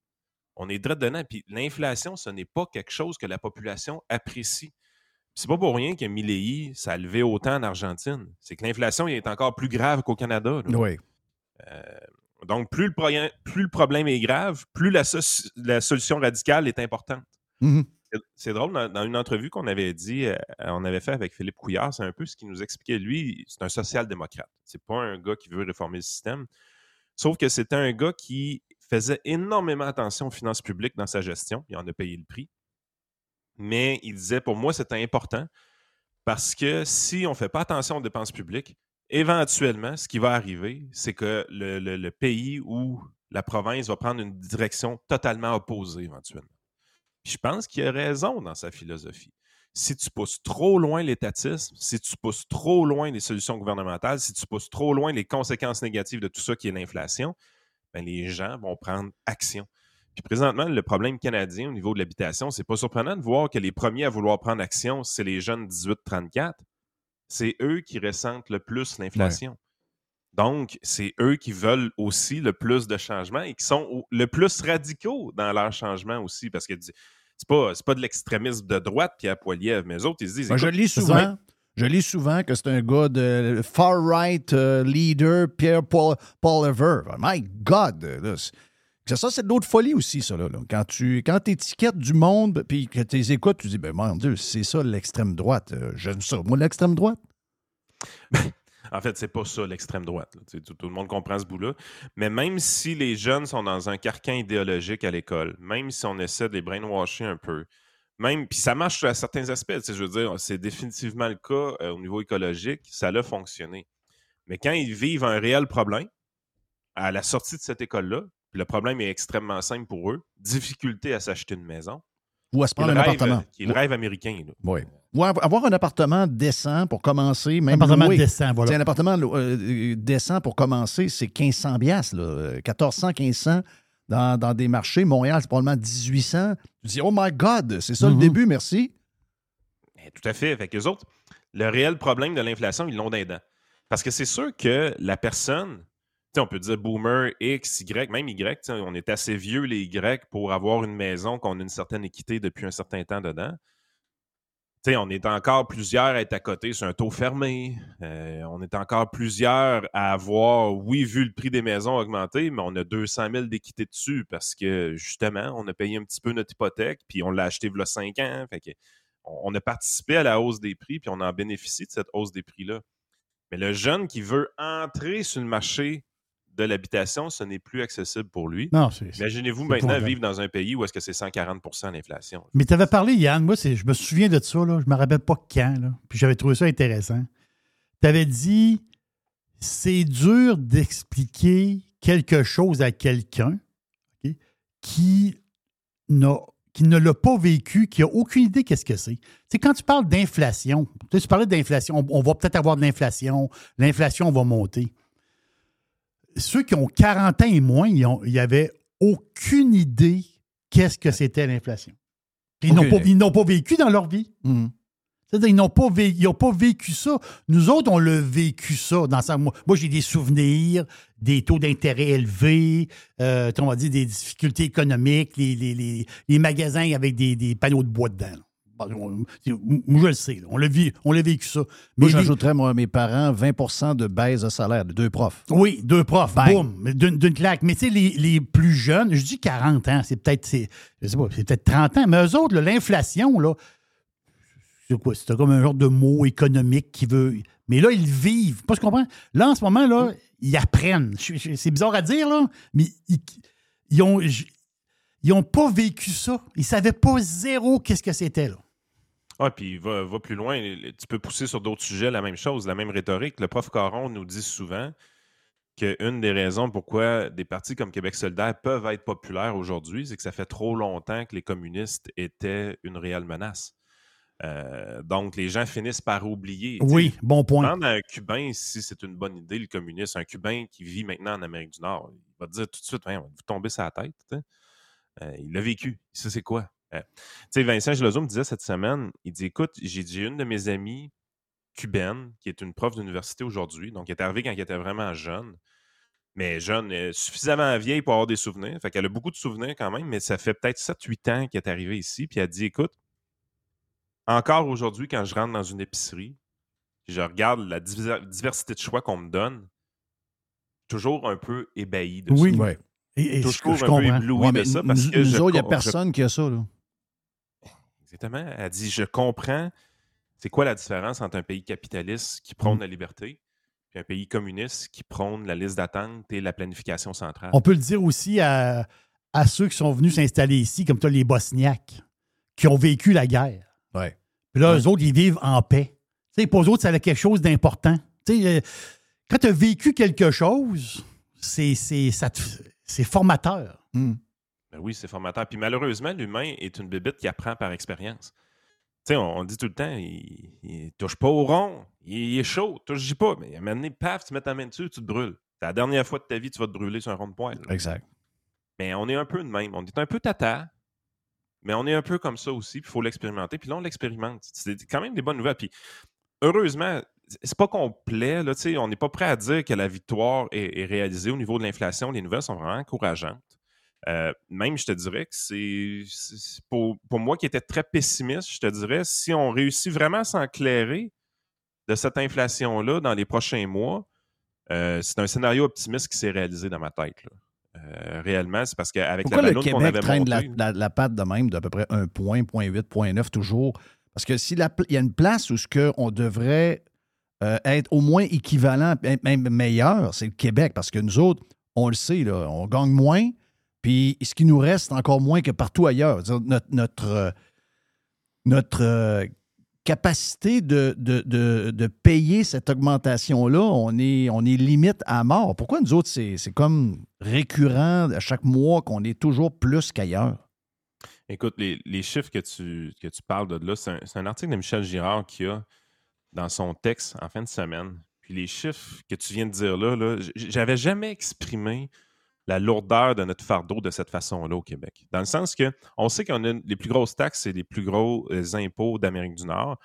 K: On est drette dedans. Puis l'inflation, ce n'est pas quelque chose que la population apprécie. C'est pas pour rien que Milley, ça a levé autant en Argentine. C'est que l'inflation est encore plus grave qu'au Canada. là.
D: Oui.
K: Euh, donc, plus le, plus le problème est grave, plus la, so- la solution radicale est importante.
D: Mhm.
K: C'est- C'est drôle, dans, une entrevue qu'on avait dit, euh, on avait fait avec Philippe Couillard, c'est un peu ce qu'il nous expliquait. Lui, c'est un social-démocrate. C'est pas un gars qui veut réformer le système. Sauf que c'était un gars qui faisait énormément attention aux finances publiques dans sa gestion. Il en a payé le prix. Mais il disait, pour moi, c'était important parce que si on ne fait pas attention aux dépenses publiques, éventuellement, ce qui va arriver, c'est que le pays ou la province va prendre une direction totalement opposée éventuellement. Je pense qu'il a raison dans sa philosophie. Si tu pousses trop loin l'étatisme, si tu pousses trop loin les solutions gouvernementales, si tu pousses trop loin les conséquences négatives de tout ça qui est l'inflation, ben, les gens vont prendre action. Puis présentement, le problème canadien au niveau de l'habitation, c'est pas surprenant de voir que les premiers à vouloir prendre action, c'est les jeunes 18-34. C'est eux qui ressentent le plus l'inflation. Donc, c'est eux qui veulent aussi le plus de changements et qui sont au- le plus radicaux dans leur changement aussi. Parce que c'est pas, c'est pas de l'extrémisme de droite, Pierre Poilievre, mais eux autres, ils se disent.
D: Moi, je
K: écoute,
D: lis souvent. Je lis souvent que c'est un gars de far-right euh, leader, Pierre Paul, Paul My God! là, c'est- c'est ça, c'est de l'autre folie aussi, ça. Là, là. Quand tu quand étiquettes du monde, puis que tu les écoutes, tu dis, ben mon Dieu, c'est ça l'extrême droite. Euh, J'aime ça. Moi, l'extrême droite.
K: En fait, c'est pas ça l'extrême droite. Tout, tout le monde comprend ce bout-là. Mais même si les jeunes sont dans un carcan idéologique à l'école, même si on essaie de les brainwasher un peu, même, puis ça marche à certains aspects. Je veux dire, c'est définitivement le cas euh, au niveau écologique, ça a fonctionné. Mais quand ils vivent un réel problème, à la sortie de cette école-là, puis le problème est extrêmement simple pour eux, difficulté à s'acheter une maison.
D: Ou à se prendre un
K: rêve-
D: appartement.
K: Qui est le rêve américain. là.
D: Oui. Avoir un appartement décent pour commencer, même
A: Un appartement
D: loué.
A: décent, voilà.
D: Un appartement euh, décent pour commencer, c'est 1500 biasses, là. Euh, 1400, 1500 dans, dans des marchés. Montréal, c'est probablement 1800. Tu dis, oh my God, c'est ça le
A: Mhm.
D: début, merci.
K: Ben, tout à fait. Fait que autres, le réel problème de l'inflation, ils l'ont d'un dent. Parce que c'est sûr que la personne, tu sais, on peut dire boomer, X, Y, même Y, on est assez vieux, les Y, pour avoir une maison qu'on a une certaine équité depuis un certain temps dedans. On est encore plusieurs à être à côté sur un taux fermé. Euh, on est encore plusieurs à avoir, oui, vu le prix des maisons augmenter, mais on a 200 000 d'équité dessus parce que, justement, on a payé un petit peu notre hypothèque, puis on l'a acheté il y a 5 ans. On a participé à la hausse des prix, puis on en bénéficie de cette hausse des prix-là. Mais le jeune qui veut entrer sur le marché de l'habitation, ce n'est plus accessible pour lui.
A: Non, c'est-
K: Imaginez-vous maintenant vivre dans un pays où est-ce que c'est 140% l'inflation.
A: Mais tu avais parlé, Yann, moi, c'est- je me souviens de ça, là, je me rappelle pas quand, là, puis j'avais trouvé ça intéressant. Tu avais dit c'est dur d'expliquer quelque chose à quelqu'un qui, n'a- qui ne l'a pas vécu, qui n'a aucune idée qu'est-ce que c'est. C'est quand tu parles d'inflation, tu, sais, tu parlais d'inflation, on, on va peut-être avoir de l'inflation, l'inflation va monter. Ceux qui ont 40 ans et moins, ils n'avaient aucune idée qu'est-ce que c'était l'inflation. Ils n'ont pas, vécu dans leur vie.
D: Mhm.
A: C'est-à-dire, ils n'ont pas, vécu ça. Nous autres, on l'a vécu ça. Dans ça. Moi, moi, j'ai des souvenirs, des taux d'intérêt élevés, euh, on va dire des difficultés économiques, les, les- les- les magasins avec des, des panneaux de bois dedans. là. Bon, on- Moi, je le sais. On l'a vu- on l'a vécu ça.
D: Moi,
A: Mais les-
D: j'ajouterais, moi, à mes parents, 20% de baisse de salaire de deux profs.
A: oui, deux profs, boum, d'une claque. Mais tu sais, les, les plus jeunes, je dis 40 ans, c'est peut-être, c'est- peut-être 30 ans, mais eux autres, l'inflation, là, c'est quoi? C'est comme un genre de mot économique qui veut. Mais là, ils vivent. Pas ce qu'on comprend? Là, en ce moment, là, ils apprennent. C'est bizarre à dire, là, mais ils, ils ont. Ils n'ont pas vécu ça. Ils ne savaient pas zéro qu'est-ce que c'était, là.
K: Ah, puis va, va plus loin. Tu peux pousser sur d'autres sujets la même chose, la même rhétorique. Le prof Caron nous dit souvent qu'une des raisons pourquoi des partis comme Québec solidaire peuvent être populaires aujourd'hui, c'est que ça fait trop longtemps que les communistes étaient une réelle menace. Euh, donc, les gens finissent par oublier.
A: Oui, bon point.
K: Demande à un Cubain si c'est une bonne idée, le communisme. Un Cubain qui vit maintenant en Amérique du Nord, il va te dire tout de suite, Voyons, vous tombez la tête. Euh, il l'a vécu. Ça, c'est quoi? Euh, tu sais, Vincent Gelozo me disait cette semaine, il dit, écoute, j'ai j'ai une de mes amies cubaine, qui est une prof d'université aujourd'hui, donc elle est arrivée quand elle était vraiment jeune, mais jeune, euh, suffisamment vieille pour avoir des souvenirs. Fait qu'elle a beaucoup de souvenirs quand même, mais ça fait peut-être 7-8 ans qu'elle est arrivée ici, puis elle dit, écoute, encore aujourd'hui, quand je rentre dans une épicerie, puis je regarde la diver- diversité de choix qu'on me donne, toujours un peu ébahi de
A: Oui.
K: ça.
D: Ouais.
A: Et, et je,
K: Toujours
A: je
K: un peu
A: comprends.
K: ébloui
D: Ouais,
K: de
D: mais
K: ça
D: nous,
K: parce que
D: nous
K: je
D: autres, il n'y a
K: je-
D: personne qui a ça. Là.
K: Exactement. Elle dit Je comprends c'est quoi la différence entre un pays capitaliste qui prône
A: Mm.
K: la liberté et un pays communiste qui prône la liste d'attente et la planification centrale.
A: On peut le dire aussi à, à ceux qui sont venus s'installer ici, comme toi, les Bosniaques, qui ont vécu la guerre.
D: Ouais.
A: Puis là,
D: Ouais.
A: eux autres, ils vivent en paix. Tu sais, pour eux autres, ça avait quelque chose d'important. Tu sais, euh, quand tu as vécu quelque chose, c'est c'est ça te- c'est formateur.
D: Hmm.
K: Ben oui, c'est formateur. Puis malheureusement, l'humain est une bébête qui apprend par expérience. Tu sais, on, on dit tout le temps, il, il touche pas au rond, il, il est chaud, touche pas. Mais à un moment donné, paf, tu mets ta main dessus, tu te brûles. C'est la dernière fois de ta vie, tu vas te brûler sur un rond de poêle.
D: Exact.
K: Mais on est un peu de même. On est un peu tata, mais on est un peu comme ça aussi, puis il faut l'expérimenter. Puis là, on l'expérimente. C'est quand même des bonnes nouvelles. Puis heureusement, c'est pas complet. Là, on n'est pas prêt à dire que la victoire est, est réalisée au niveau de l'inflation. Les nouvelles sont vraiment encourageantes. Euh, même, je te dirais que c'est c'est- pour, pour moi qui était très pessimiste, je te dirais, si on réussit vraiment à s'enclairer de cette inflation-là dans les prochains mois, euh, c'est un scénario optimiste qui s'est réalisé dans ma tête. là. Euh, réellement, c'est parce qu'avec
D: Pourquoi
K: la
D: le
K: balloune qu'on
D: Québec
K: avait
D: traîne la,
K: montée-
D: la- la patte de même d'à peu près 1 point, point 8, point 9 toujours? Parce que s'il y a une place où ce que on devrait euh, être au moins équivalent, même meilleur, c'est le Québec. Parce que nous autres, on le sait, là, on gagne moins, puis ce qui nous reste, encore moins que partout ailleurs. Notre, notre, euh, notre euh, capacité de, de, de- de payer cette augmentation-là, on est, on est limite à mort. Pourquoi nous autres, c'est c'est comme récurrent à chaque mois qu'on est toujours plus qu'ailleurs?
K: Écoute, les, les chiffres que tu, que tu parles de là, c'est un, c'est un article de Michel Girard qui a dans son texte en fin de semaine. Puis les chiffres que tu viens de dire là, là j'avais jamais exprimé la lourdeur de notre fardeau de cette façon-là au Québec. Dans le sens que on sait qu'on a les plus grosses taxes et les plus gros euh, impôts d'Amérique du Nord.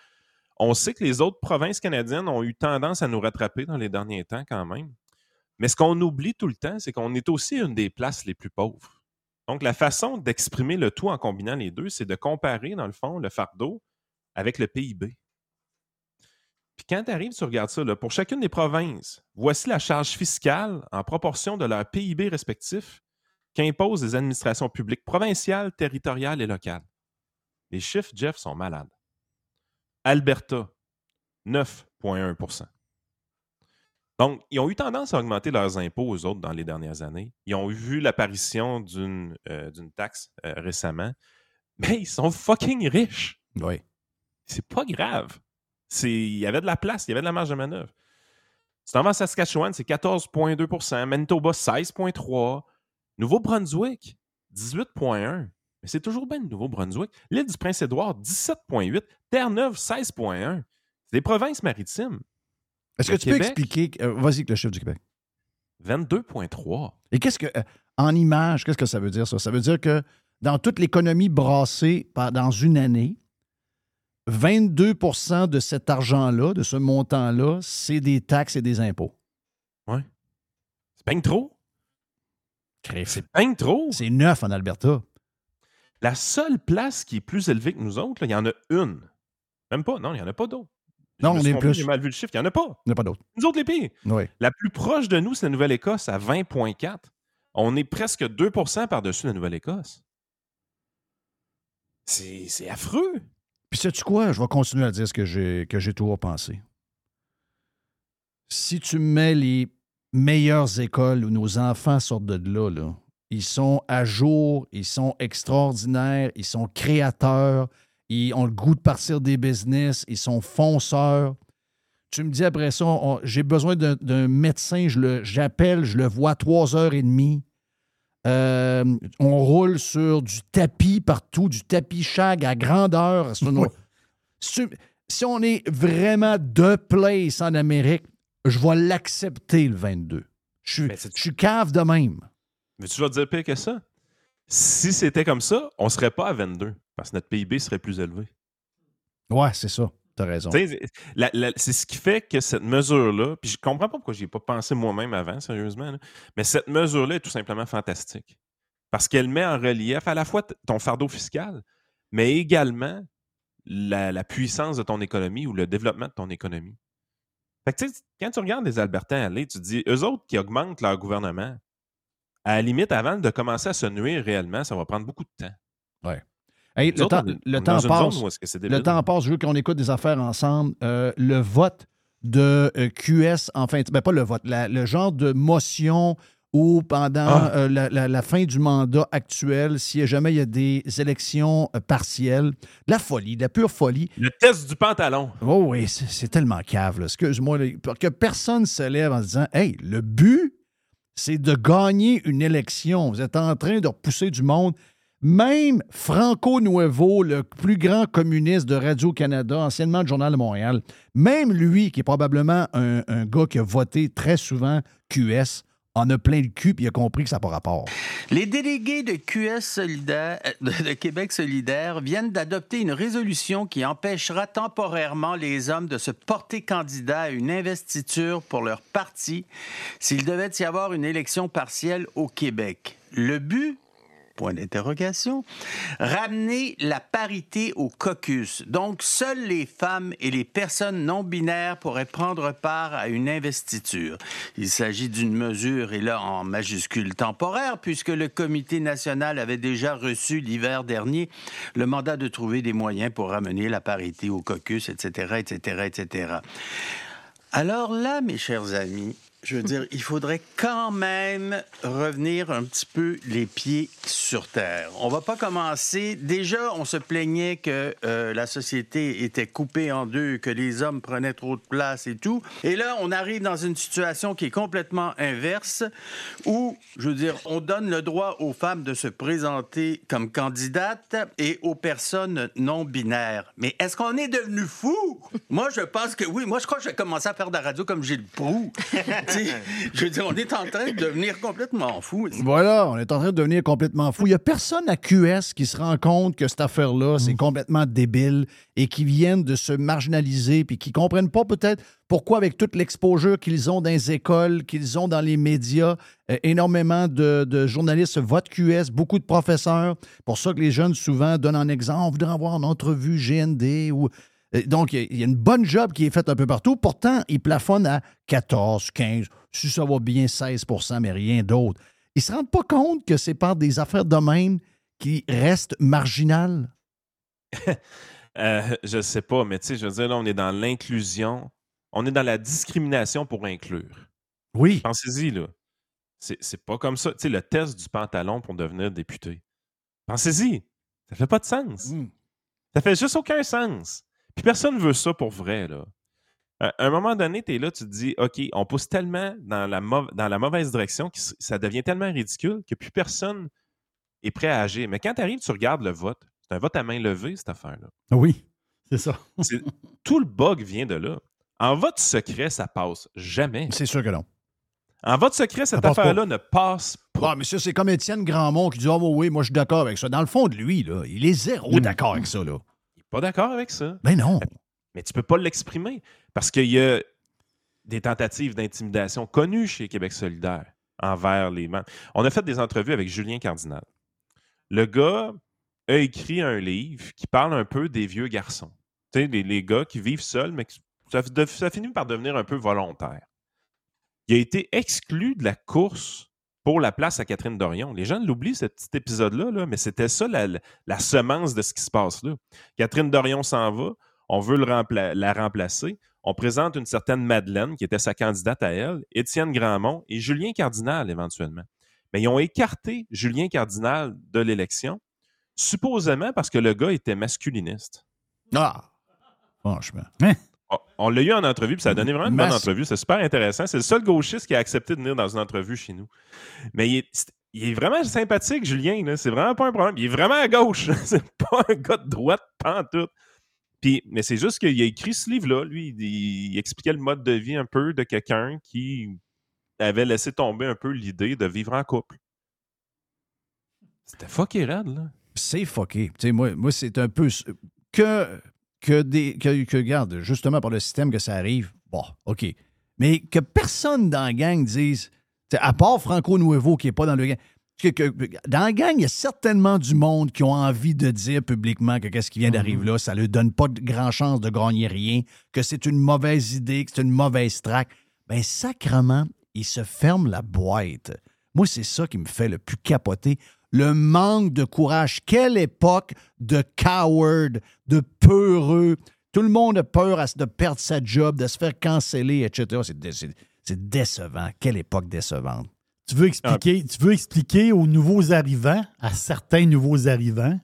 K: On sait que les autres provinces canadiennes ont eu tendance à nous rattraper dans les derniers temps quand même. Mais ce qu'on oublie tout le temps, c'est qu'on est aussi une des places les plus pauvres. Donc, la façon d'exprimer le tout en combinant les deux, c'est de comparer, dans le fond, le fardeau avec le PIB. Puis quand tu arrives, tu regardes ça, là, pour chacune des provinces, voici la charge fiscale en proportion de leur PIB respectif qu'imposent les administrations publiques provinciales, territoriales et locales. Les chiffres, Jeff, sont malades. Alberta, 9,1% donc, ils ont eu tendance à augmenter leurs impôts aux autres dans les dernières années. Ils ont vu l'apparition d'une euh, taxe euh, récemment. Mais ils sont fucking riches.
D: Oui.
K: C'est pas grave. Il y avait de la place, il y avait de la marge de manœuvre. Tu t'en vas à Saskatchewan, c'est 14,2% Manitoba, 16,3 Nouveau-Brunswick, 18,1 Mais c'est toujours bien le Nouveau-Brunswick. L'île du Prince-Édouard, 17,8 Terre-Neuve, 16,1 C'est des provinces maritimes.
D: Est-ce que tu peux expliquer, euh, vas-y avec le chiffre du Québec.
K: 22,3
D: Et qu'est-ce que, euh, en image, qu'est-ce que ça veut dire, ça? Ça veut dire que dans toute l'économie brassée dans une année, 22% de cet argent-là, de ce montant-là, c'est des taxes et des impôts.
K: Ouais. C'est bien trop.
D: C'est
K: bien trop.
D: C'est neuf en Alberta.
K: La seule place qui est plus élevée que nous autres, là, il y en a une. Même pas, non, il n'y en a pas d'autres.
D: Non, on est plus.
K: J'ai mal vu le chiffre, il n'y en a pas.
D: Il n'y en a pas d'autres.
K: Nous autres, les pires.
D: Oui.
K: La plus proche de nous, c'est la Nouvelle-Écosse à 20,4. On est presque 2% par-dessus la Nouvelle-Écosse. C'est affreux.
D: Puis sais-tu quoi? Je vais continuer à dire ce que j'ai, que j'ai toujours pensé. Si tu mets les meilleures écoles où nos enfants sortent de là, là, ils sont à jour, ils sont extraordinaires, ils sont créateurs, ils ont le goût de partir des business, ils sont fonceurs. Tu me dis après ça, j'ai besoin d'un, médecin, je le, j'appelle, je le vois trois heures et demie. Euh, on roule sur du tapis partout, du tapis shag à grandeur. Si, si on est vraiment de place en Amérique, je vais l'accepter le 22. Je je suis cave de même.
K: Mais tu vas te dire pire que ça? Si c'était comme ça, on ne serait pas à 22 parce que notre PIB serait plus élevé.
D: Ouais, c'est ça. T'as raison.
K: C'est ce qui fait que cette mesure-là, puis je comprends pas pourquoi j'y ai pas pensé moi-même avant, sérieusement, là, mais cette mesure-là est tout simplement fantastique. Parce qu'elle met en relief à la fois ton fardeau fiscal, mais également la, la puissance de ton économie ou le développement de ton économie. Fait que, quand tu regardes les Albertains aller, tu te dis, eux autres qui augmentent leur gouvernement, à la limite, avant de commencer à se nuire réellement, ça va prendre beaucoup de temps.
D: Ouais. Hey, le
K: autres,
D: temps,
K: on
D: le temps passe.
K: zone où
D: le temps passe. Je veux qu'on écoute des affaires ensemble. Euh, le vote de euh, QS, enfin, ben pas le vote, la- le genre de motion ou pendant
K: Ah.
D: euh, la, la- la fin du mandat actuel, si jamais il y a des élections euh, partielles. De la folie, de la pure folie.
K: Le test du pantalon.
D: Oh oui, c'est tellement cave. Excuse-moi, que personne se lève en se disant Hey, le but, c'est de gagner une élection. Vous êtes en train de repousser du monde. Même Franco Nuevo, le plus grand communiste de Radio-Canada, anciennement le Journal de Montréal, même lui, qui est probablement un, gars qui a voté très souvent QS, en a plein le cul puis il a compris que ça n'a pas rapport.
J: Les délégués de QS solidaire, euh, de de Québec solidaire viennent d'adopter une résolution qui empêchera temporairement les hommes de se porter candidat à une investiture pour leur parti s'il devait y avoir une élection partielle au Québec. Le but Point d'interrogation. Ramener la parité au caucus. Donc, seules les femmes et les personnes non binaires pourraient prendre part à une investiture. Il s'agit d'une mesure, et là en majuscule temporaire, puisque le Comité national avait déjà reçu l'hiver dernier le mandat de trouver des moyens pour ramener la parité au caucus, etc., etc., etc. Alors là, mes chers amis, je veux dire, il faudrait quand même revenir un petit peu les pieds sur terre. On va pas commencer. Déjà, on se plaignait que euh, la société était coupée en deux, que les hommes prenaient trop de place et tout. Et là, on arrive dans une situation qui est complètement inverse, où, je veux dire, on donne le droit aux femmes de se présenter comme candidates et aux personnes non binaires. Mais est-ce qu'on est devenu fou? Moi, je pense que oui. Moi, je crois que je vais commencer à faire de la radio comme Gilles Proux. Je veux dire, on est en train de devenir complètement fou.
D: Voilà, on est en train de devenir complètement fou. Il n'y a personne à QS qui se rend compte que cette affaire-là, c'est complètement débile et qui viennent de se marginaliser puis qui ne comprennent pas peut-être pourquoi, avec toute l'exposure qu'ils ont dans les écoles, qu'ils ont dans les médias, euh, énormément de, de journalistes votent QS, beaucoup de professeurs. Pour ça que les jeunes, souvent, donnent un exemple. On voudrait avoir une entrevue GND ou. Donc, il y a- une bonne job qui est faite un peu partout. Pourtant, ils plafonnent à 14, 15, si ça va bien, 16% mais rien d'autre. Ils ne se rendent pas compte que c'est par des affaires de même qui restent marginales?
K: Euh, je sais pas, mais tu sais, je veux dire, là, on est dans l'inclusion. On est dans la discrimination pour inclure.
D: Oui.
K: Pensez-y, là. C'est c'est pas comme ça. Tu sais, le test du pantalon pour devenir député. Pensez-y. Ça fait pas de sens.
D: Mm.
K: Ça fait juste aucun sens. Puis personne veut ça pour vrai, là. À un moment donné, tu es là, tu te dis, OK, on pousse tellement dans la, mau- dans la mauvaise direction que ça devient tellement ridicule que plus personne est prêt à agir. Mais quand tu arrives, tu regardes le vote. C'est un vote à main levée, cette affaire-là.
A: Oui, c'est ça.
K: Tout le bug vient de là. En vote secret, ça passe jamais.
D: C'est sûr que non.
K: En vote secret, cette affaire-là ne passe pas.
D: Ah, mais ça, c'est comme Étienne Grandmont qui dit Ah, oui, moi, je suis d'accord avec ça. Dans le fond de lui, là, il est zéro d'accord avec ça. Là.
K: Pas d'accord avec ça.
D: Ben non.
K: Mais tu peux pas l'exprimer parce qu'il y a des tentatives d'intimidation connues chez Québec solidaire envers les membres. On a fait des entrevues avec Julien Cardinal. Le gars a écrit un livre qui parle un peu des vieux garçons. Tu sais, les, les gars qui vivent seuls, mais qui- ça, ça finit par devenir un peu volontaire. Il a été exclu de la course pour la place à Catherine Dorion. Les gens l'oublient, ce petit épisode-là, là, mais c'était ça la, semence de ce qui se passe là. Catherine Dorion s'en va, on veut la remplacer. On présente une certaine Madeleine, qui était sa candidate à elle, Étienne Grandmont et Julien Cardinal, éventuellement. Mais ils ont écarté Julien Cardinal de l'élection, supposément parce que le gars était masculiniste.
D: Ah, franchement.
K: On- On l'a eu en entrevue, puis ça a donné vraiment une bonne entrevue. C'est super intéressant. C'est le seul gauchiste qui a accepté de venir dans une entrevue chez nous. Mais il est, c'est- il est vraiment sympathique, Julien. C'est vraiment pas un problème. Il est vraiment à gauche. c'est pas un gars de droite, pas en tout. Puis, mais c'est juste qu'il a écrit ce livre-là. Lui, il, il expliquait le mode de vie un peu de quelqu'un qui avait laissé tomber un peu l'idée de vivre en couple. C'était fucké raide, là.
D: C'est fucké. Tu sais, moi, moi c'est un peu. Que, que, des, que, que, regarde, justement par le système que ça arrive, bon, OK. Mais que personne dans la gang dise, à part Franco Nuevo qui n'est pas dans le gang, que, que- dans la gang, il y a certainement du monde qui ont envie de dire publiquement que qu'est-ce qui vient d'arriver là, ça ne leur donne pas de grand chance de gagner rien, que c'est une mauvaise idée, que c'est une mauvaise traque. Ben, sacrement, il se ferme la boîte. Moi, c'est ça qui me fait le plus capoter. Le manque de courage. Quelle époque de coward, de peureux. Tout le monde a peur à- de perdre sa job, de se faire canceller, etc. C'est dé- c'est- c'est décevant. Quelle époque décevante.
A: tu veux expliquer, tu veux expliquer aux nouveaux arrivants, à certains nouveaux arrivants,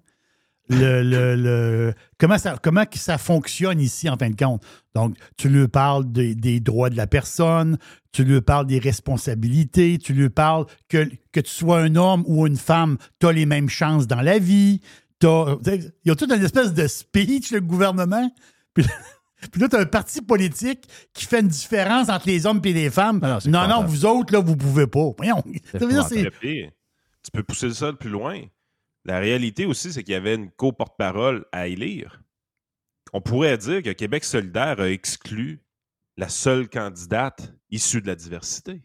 A: le, le- le- comment, ça, comment ça fonctionne ici en fin de compte? Donc, tu lui parles des, des droits de la personne, tu lui parles des responsabilités, tu lui parles que, que tu sois un homme ou une femme, tu as les mêmes chances dans la vie. Il y a toute une espèce de speech, le gouvernement? Puis, puis là, tu as un parti politique qui fait une différence entre les hommes et les femmes.
D: Ah non,
A: non, vous autres, là, vous pouvez pas. Voyons. Ça veut dire,
K: tu peux pousser ça plus loin. La réalité aussi, c'est qu'il y avait une co-porte-parole à élire. On pourrait dire que Québec solidaire a exclu la seule candidate issue de la diversité.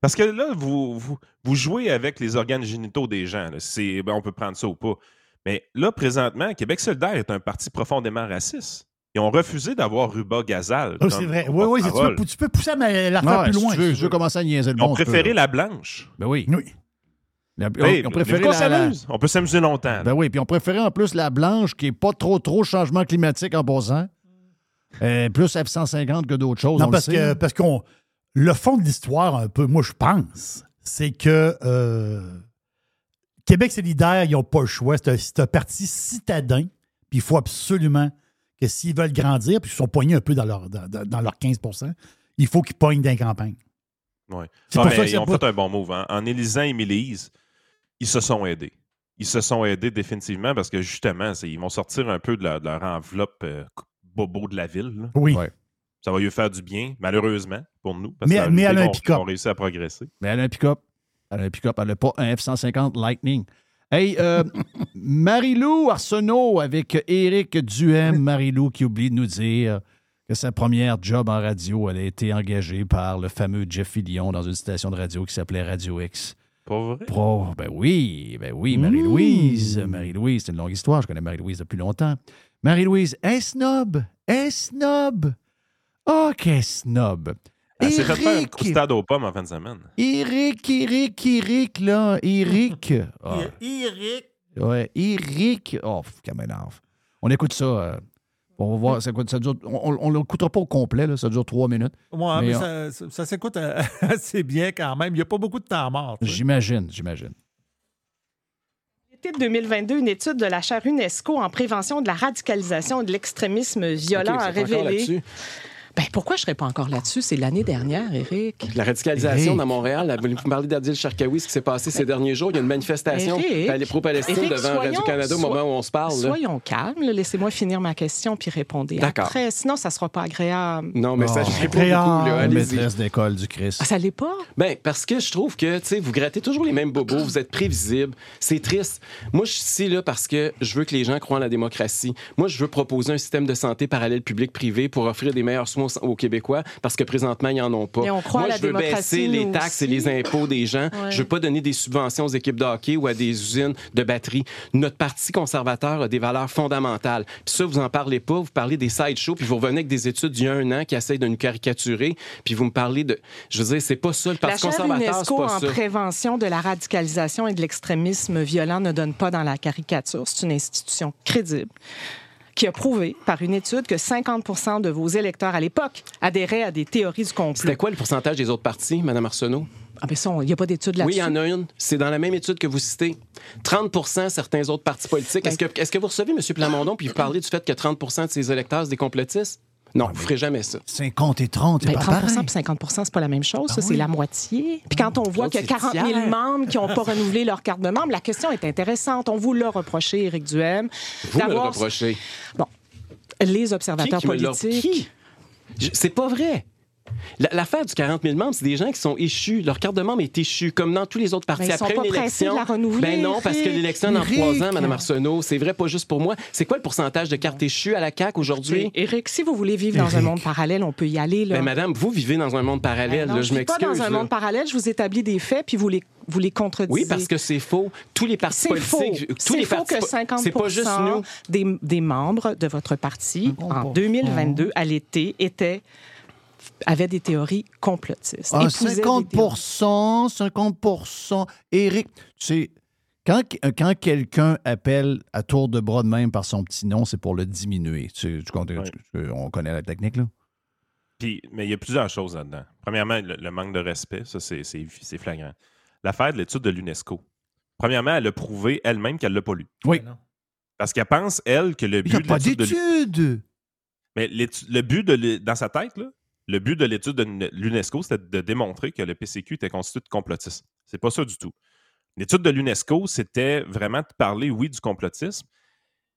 K: Parce que là, vous, vous, vous jouez avec les organes génitaux des gens. C'est- ben, on peut prendre ça ou pas. Mais là, présentement, Québec solidaire est un parti profondément raciste. Ils ont refusé d'avoir Ruba Gazal.
A: Ah,
K: comme
A: c'est vrai. Oui, oui, tu peux, tu peux pousser ma- l'affaire
D: Ouais,
A: plus
D: si
A: loin.
D: tu veux,
A: si
D: je
A: tu
D: veux
A: veux.
D: commencer à niaiser le
K: Ils ont préféré la blanche.
D: Ben oui.
A: Oui.
D: La-
K: Hey,
D: on, on préférait la-
K: peut s'amuser longtemps.
D: Ben oui, puis on préférait en plus la blanche qui est pas trop trop changement climatique en passant. Euh, plus F-150 que d'autres choses. on
A: Non,
D: le
A: parce
D: sait,
A: que parce qu'on le fond de l'histoire, un peu, moi, je pense, c'est que euh, Québec solidaire, ils n'ont pas le choix. C'est un, c'est un parti citadin. Puis il faut absolument que s'ils veulent grandir, puis ils sont poignés un peu dans leur, dans, dans- leur 15% il faut qu'ils pognent dans les campagnes.
K: Ouais.
A: C'est
K: Non,
A: pour
K: mais
A: ça que
K: ils ont
A: pas-
K: fait un bon move. hein. En élisant Émilise, ils se sont aidés. Ils se sont aidés définitivement parce que justement, c'est- ils vont sortir un peu de leur, de leur enveloppe euh, bobo de la ville. là.
A: Oui.
D: Ouais.
K: Ça va lui faire du bien, malheureusement, pour nous. Parce
A: Mais-
K: que
A: mais elle a un pick-up.
K: qu'on réussit à progresser.
D: Mais elle a un pick-up. Elle a un pick-up. Elle n'a pas un F-150 Lightning. Hey, euh, Marie-Lou Arsenault avec Éric Duhem. Marie-Lou qui oublie de nous dire que sa première job en radio, elle a été engagée par le fameux Jeff Fillion dans une station de radio qui s'appelait Radio X.
K: Pas vrai?
D: Pro, ben oui, ben oui, Marie-Louise. Marie-Louise, c'est une longue histoire. Je connais Marie-Louise depuis longtemps. Marie-Louise, est snob? Est snob? Oh, qu'est snob?
K: Elle s'est fait faire une croustade aux pommes en fin de semaine.
D: Eric, Eric, Eric, là. Eric. Ah,
E: Eric.
D: ouais, Eric. Oh, ça m'énerve. On écoute ça. euh, on va voir. Ça, dure, on ne l'écoutera pas au complet. Là, ça dure trois minutes.
E: Ouais,
D: Mais
E: mais
D: on-
E: ça, ça- ça s'écoute euh, assez bien quand même. Il n'y a pas beaucoup de temps mort.
D: J'imagine, j'imagine.
L: L'été de 2022, une étude de la chaire UNESCO en prévention de la radicalisation et de l'extrémisme violent a révélé. Ben, pourquoi je ne serais pas encore là-dessus? C'est l'année dernière, Eric.
M: La radicalisation dans Montréal, vous parlez d'Adil Sharkawi, ce qui s'est passé ces derniers jours. Il y a une manifestation pro-Palestine devant
L: soyons-
M: Radio-Canada au
L: so-
M: moment où on se parle. là.
L: Soyons calmes. Laissez-moi finir ma question puis répondre
M: D'accord.
L: après. Sinon, ça ne sera pas agréable.
M: Non, mais ça,
D: Oh,
M: je réponds beaucoup. Là,
D: maîtresse d'école du Christ.
L: Ah, ça l'est pas?
M: Ben, parce que je trouve que, vous grattez toujours les mêmes bobos, vous êtes prévisible, c'est triste. Moi, je suis ici, là, parce que je veux que les gens croient en la démocratie. Moi, je veux proposer un système de santé parallèle public-privé pour offrir des meilleurs soins aux Québécois, parce que présentement, ils n'en ont pas.
L: Mais on croit
M: Moi,
L: à la
M: je veux baisser les taxes et les impôts des gens.
L: Ouais.
M: Je veux pas donner des subventions aux équipes de hockey ou à des usines de batterie. Notre parti conservateur a des valeurs fondamentales. Puis ça, vous en parlez pas. Vous parlez des sideshows, puis vous revenez avec des études d'il y a un an qui essayent de nous caricaturer, puis vous me parlez de... Je veux dire, c'est pas ça, le
L: La
M: Parti
L: chaire
M: conservateur, c'est pas
L: en
M: ça.
L: prévention de la radicalisation et de l'extrémisme violent ne donne pas dans la caricature. C'est une institution crédible qui a prouvé par une étude que 50% de vos électeurs à l'époque adhéraient à des théories du complot.
M: C'était quoi le pourcentage des autres partis, Mme Arsenault?
L: Ah ben ça, il n'y a pas d'étude
M: Oui,
L: là-dessus.
M: il y en a une. C'est dans la même étude que vous citez. 30% certains autres partis politiques. Est-ce que, est-ce que vous recevez M. Plamondon puis vous parlez du fait que 30% de ses électeurs, c'est des complotistes? Non, vous ne ferez jamais ça.
D: 50 et 30, c'est
L: Ben,
D: pas
L: 30
D: pareil.
L: puis 50 c'est pas la même chose. ça, c'est la moitié. Puis quand on voit qu'il y a
M: c'est
L: 40 000
M: tiers.
L: membres qui n'ont pas renouvelé leur carte de membre, la question est intéressante. On vous l'a reproché, Éric Duhem.
M: Vous me le reprochez.
L: Bon, les observateurs
M: qui
L: politiques.
M: Qui? Je- C'est pas vrai. La- L'affaire du 40 000 membres, c'est des gens qui sont échus. Leur carte de membre est échue, comme dans tous les autres partis.
L: Ben, ils sont
M: Après
L: pas
M: une
L: pressés de
M: élection.
L: la renouveler,
M: Ben non, parce que l'élection dans trois ans, Mme Arsenault, c'est vrai pas juste pour moi. C'est quoi le pourcentage de cartes échues à la CAQ aujourd'hui?
L: Éric, si vous voulez vivre dans un monde parallèle, on peut y aller. Là.
M: Ben, madame, vous vivez dans un monde parallèle,
L: Ben non,
M: là,
L: je
M: je
L: vis pas
M: m'excuse.
L: dans un
M: là.
L: monde parallèle, je vous établis des faits, puis vous les, vous les contredisez.
M: Oui, parce que c'est faux. Tous les partis
L: C'est faux.
M: politiques, tous
L: C'est
M: les
L: faux
M: partis
L: que
M: po-
L: 50
M: C'est pas juste nous.
L: des, des membres de votre parti en 2022, à l'été, étaient avaient des théories complotistes.
D: Ah,
L: Épousaient des
D: 50
L: théories.
D: 50 Éric, tu sais, quand, quand quelqu'un appelle à tour de bras de même par son petit nom, c'est pour le diminuer. Tu, tu on connaît la technique, là?
K: Puis, mais il y a plusieurs choses là-dedans. Premièrement, le, le manque de respect, ça, c'est flagrant. L'affaire de l'étude de l'UNESCO. Premièrement, elle a prouvé elle-même qu'elle ne l'a pas lu.
D: Oui.
K: Parce qu'elle pense, elle, que le
D: Il n'y a
K: but de
D: pas
K: l'étude de l'U-
D: d'études.
K: Mais le but de dans sa tête, là, le but de l'étude de l'UNESCO, c'était de démontrer que le PCQ était constitué de complotisme. C'est pas ça du tout. L'étude de l'UNESCO, c'était vraiment de parler, oui, du complotisme.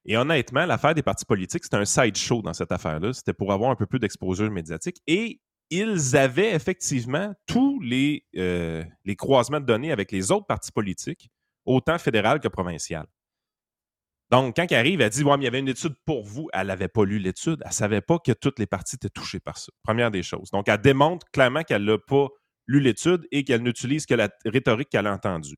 K: Et honnêtement, l'affaire des partis politiques, c'était un sideshow dans cette affaire-là. C'était pour avoir un peu plus d'exposure médiatique. Et ils avaient effectivement tous les, euh, les croisements de données avec les autres partis politiques, autant fédéral que provincial. Donc, quand elle arrive, elle dit Ouais, mais il y avait une étude pour vous. Elle n'avait pas lu l'étude. Elle ne savait pas que toutes les parties étaient touchées par ça. Première des choses. Donc, elle démontre clairement qu'elle n'a pas lu l'étude et qu'elle n'utilise que la rhétorique qu'elle a entendue.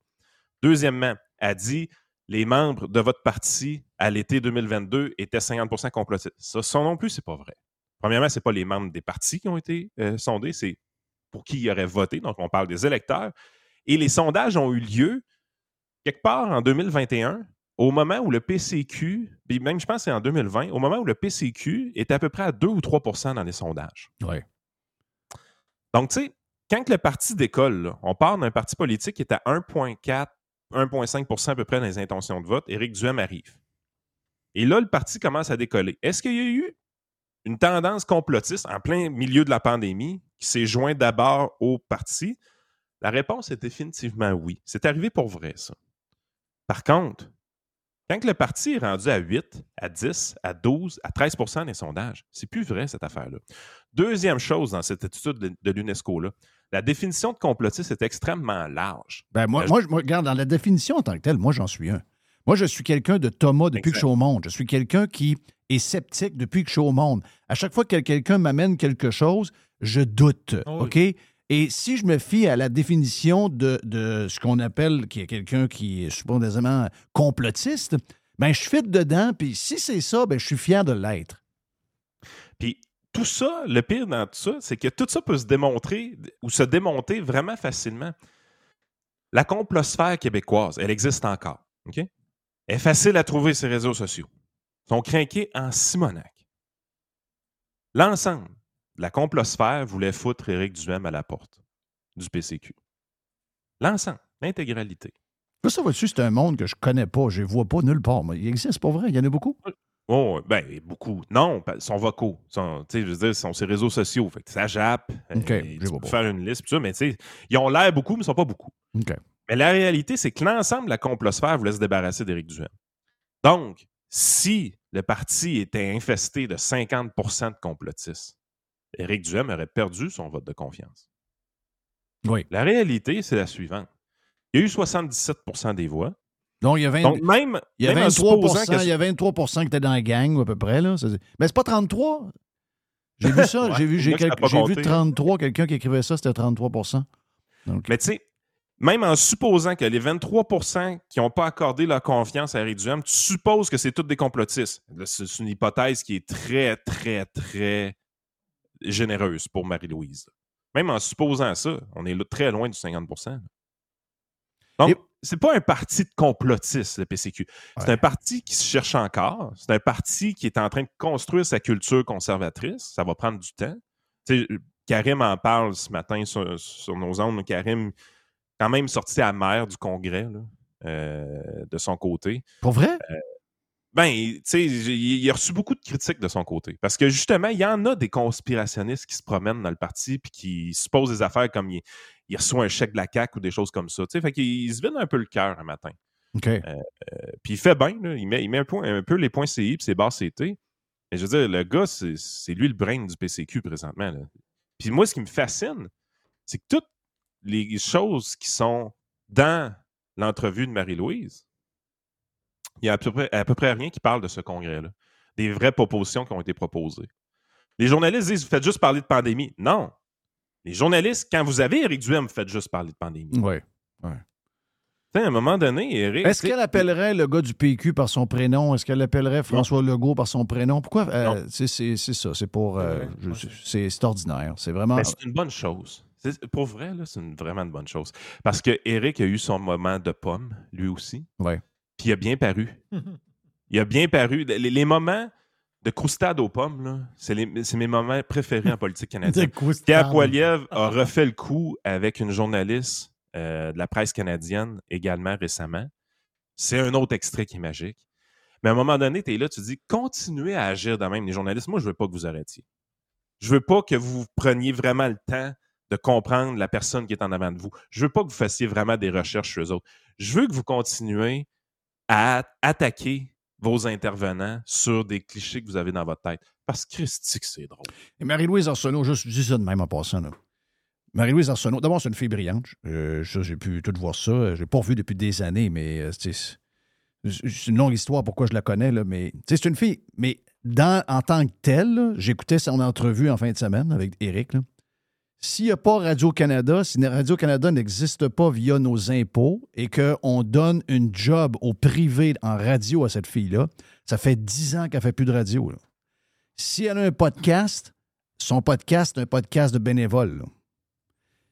K: Deuxièmement, elle dit les membres de votre parti à l'été 2022 étaient 50 complotistes. Ça, ça non plus, c'est pas vrai. Premièrement, ce n'est pas les membres des partis qui ont été euh, sondés, c'est pour qui ils auraient voté. Donc, on parle des électeurs. Et les sondages ont eu lieu quelque part en 2021, au moment où le PCQ, puis même je pense que c'est en 2020, au moment où le PCQ est à peu près à 2 ou 3% dans les sondages.
D: Oui.
K: Donc, tu sais, quand le parti décolle, là, on part d'un parti politique qui est à 1,4, 1,5% à peu près dans les intentions de vote, Éric Duhem arrive. Et là, le parti commence à décoller. Est-ce qu'il y a eu une tendance complotiste en plein milieu de la pandémie qui s'est joint d'abord au parti? La réponse est définitivement oui. C'est arrivé pour vrai, ça. Par contre, quand le parti est rendu à 8, à 10, à 12, à 13% des sondages, c'est plus vrai cette affaire-là. Deuxième chose dans cette étude de, l'UNESCO-là, la définition de complotiste est extrêmement large.
D: Ben moi,
K: Euh,
D: moi, je me regarde dans la définition en tant que telle, moi j'en suis un. Moi, je suis quelqu'un de Thomas depuis que je suis au monde. Je suis quelqu'un qui est sceptique depuis que je suis au monde. À chaque fois que quelqu'un m'amène quelque chose, je doute. OK? Et si je me fie à la définition de, ce qu'on appelle, qui est quelqu'un qui est supposément complotiste, ben je fit dedans, puis si c'est ça, ben je suis fier de l'être.
K: Puis tout ça, le pire dans tout ça, c'est que tout ça peut se démontrer ou se démonter vraiment facilement. La complosphère québécoise, elle existe encore. Elle est facile à trouver sur les réseaux sociaux. Ils sont craqués en Simonac. L'ensemble la complosphère voulait foutre Éric Duhem à la porte du PCQ. L'ensemble, l'intégralité.
D: Ça, va-tu, c'est un monde que je connais pas, je ne vois pas nulle part. Mais il existe, pas vrai? Il y en a beaucoup?
K: Oh, ben, beaucoup. Non, ils sont vocaux. Sont, je veux dire, sont les réseaux sociaux. Fait que ça jappe. Euh, tu peux
D: pas.
K: faire une liste, ça, mais ils ont l'air beaucoup, mais ils ne sont pas beaucoup. Mais la réalité, c'est que l'ensemble de la complosphère voulait se débarrasser d'Éric Duhem. Donc, si le parti était infesté de 50% de complotistes, Éric Duhem aurait perdu son vote de confiance.
D: Oui.
K: La réalité, c'est la suivante. Il y a eu 77% des voix.
D: Donc, il y a, 20
K: Donc, même,
D: il y a
K: même en
D: 23
K: supposant que-
D: il y a 23% qui étaient dans la gang, à peu près. Là. Mais c'est pas 33. J'ai vu ça.
K: Ouais,
D: j'ai vu, j'ai vu
K: compter.
D: 33. Quelqu'un qui écrivait ça, c'était 33 Donc,
K: Mais tu sais, même en supposant que les 23% qui n'ont pas accordé leur confiance à Eric Duhem, tu supposes que c'est tous des complotistes. C'est une hypothèse qui est très, très, très généreuse pour Marie-Louise. Même en supposant ça, on est très loin du 50% Donc, c'est pas un parti de complotistes, le PCQ. C'est un parti qui se cherche encore. C'est un parti qui est en train de construire sa culture conservatrice. Ça va prendre du temps. Sais, Karim en parle ce matin sur, sur nos ondes. Karim, quand même sorti à maire du Congrès, là, euh, de son côté.
D: Pour vrai?
K: Euh, ben, tu sais, il, a reçu beaucoup de critiques de son côté. Parce que justement, il y en a des conspirationnistes qui se promènent dans le parti puis qui se posent des affaires comme il, il reçoit un chèque de la CAQ ou des choses comme ça. Tu sais, fait qu'il se vide un peu le cœur un matin.
D: OK.
K: Euh, euh, puis il fait bien, il met, il met un, point- un peu les points CI puis ses barres CT. Mais je veux dire, le gars, c'est c'est lui le brain du PCQ présentement. là. Puis moi, ce qui me fascine, c'est que toutes les choses qui sont dans l'entrevue de Marie-Louise, il y a à peu, près, à peu près rien qui parle de ce congrès-là. Des vraies propositions qui ont été proposées. Les journalistes disent Vous faites juste parler de pandémie. Non. Les journalistes, quand vous avez Éric Duhem, vous faites juste parler de pandémie.
D: Oui.
K: Tu sais, à un moment donné, Éric.
D: Est-ce qu'elle appellerait le gars du PQ par son prénom? Est-ce qu'elle appellerait François Legault par son prénom? Pourquoi? euh, c'est ça. C'est pour. euh, c'est ordinaire. C'est vraiment.
K: Ben, c'est une bonne chose. Pour vrai, c'est vraiment une bonne chose. Parce que Eric a eu son moment de pomme, lui aussi.
D: Ouais.
K: Puis il a bien paru. Il a bien paru. Les, les moments de croustade aux pommes, c'est, mes moments préférés en politique canadienne. Pierre Poilievre a refait le coup avec une journaliste euh, de la presse canadienne également récemment. C'est un autre extrait qui est magique. Mais à un moment donné, tu es là, tu dis continuez à agir de même, les journalistes. Moi, je veux pas que vous arrêtiez. Je veux pas que vous preniez vraiment le temps de comprendre la personne qui est en avant de vous. Je veux pas que vous fassiez vraiment des recherches sur eux autres. Je veux que vous continuez à attaquer vos intervenants sur des clichés que vous avez dans votre tête. Parce que Christy, c'est drôle.
D: Et Marie-Louise Arsenault, juste je dis ça de même en passant. là. Marie-Louise Arsenault, d'abord, c'est une fille brillante. Euh, j'ai pu tout voir ça. Je l'ai pas revu depuis des années, mais euh, c'est une longue histoire pourquoi je la connais, là, mais c'est une fille. Mais dans, en tant que telle, j'écoutais son entrevue en fin de semaine avec Eric. là. S'il n'y a pas Radio-Canada, si Radio-Canada n'existe pas via nos impôts et qu'on donne une job au privé en radio à cette fille-là, ça fait 10 ans qu'elle fait plus de radio. là. Si elle a un podcast, son podcast est un podcast de bénévoles. là.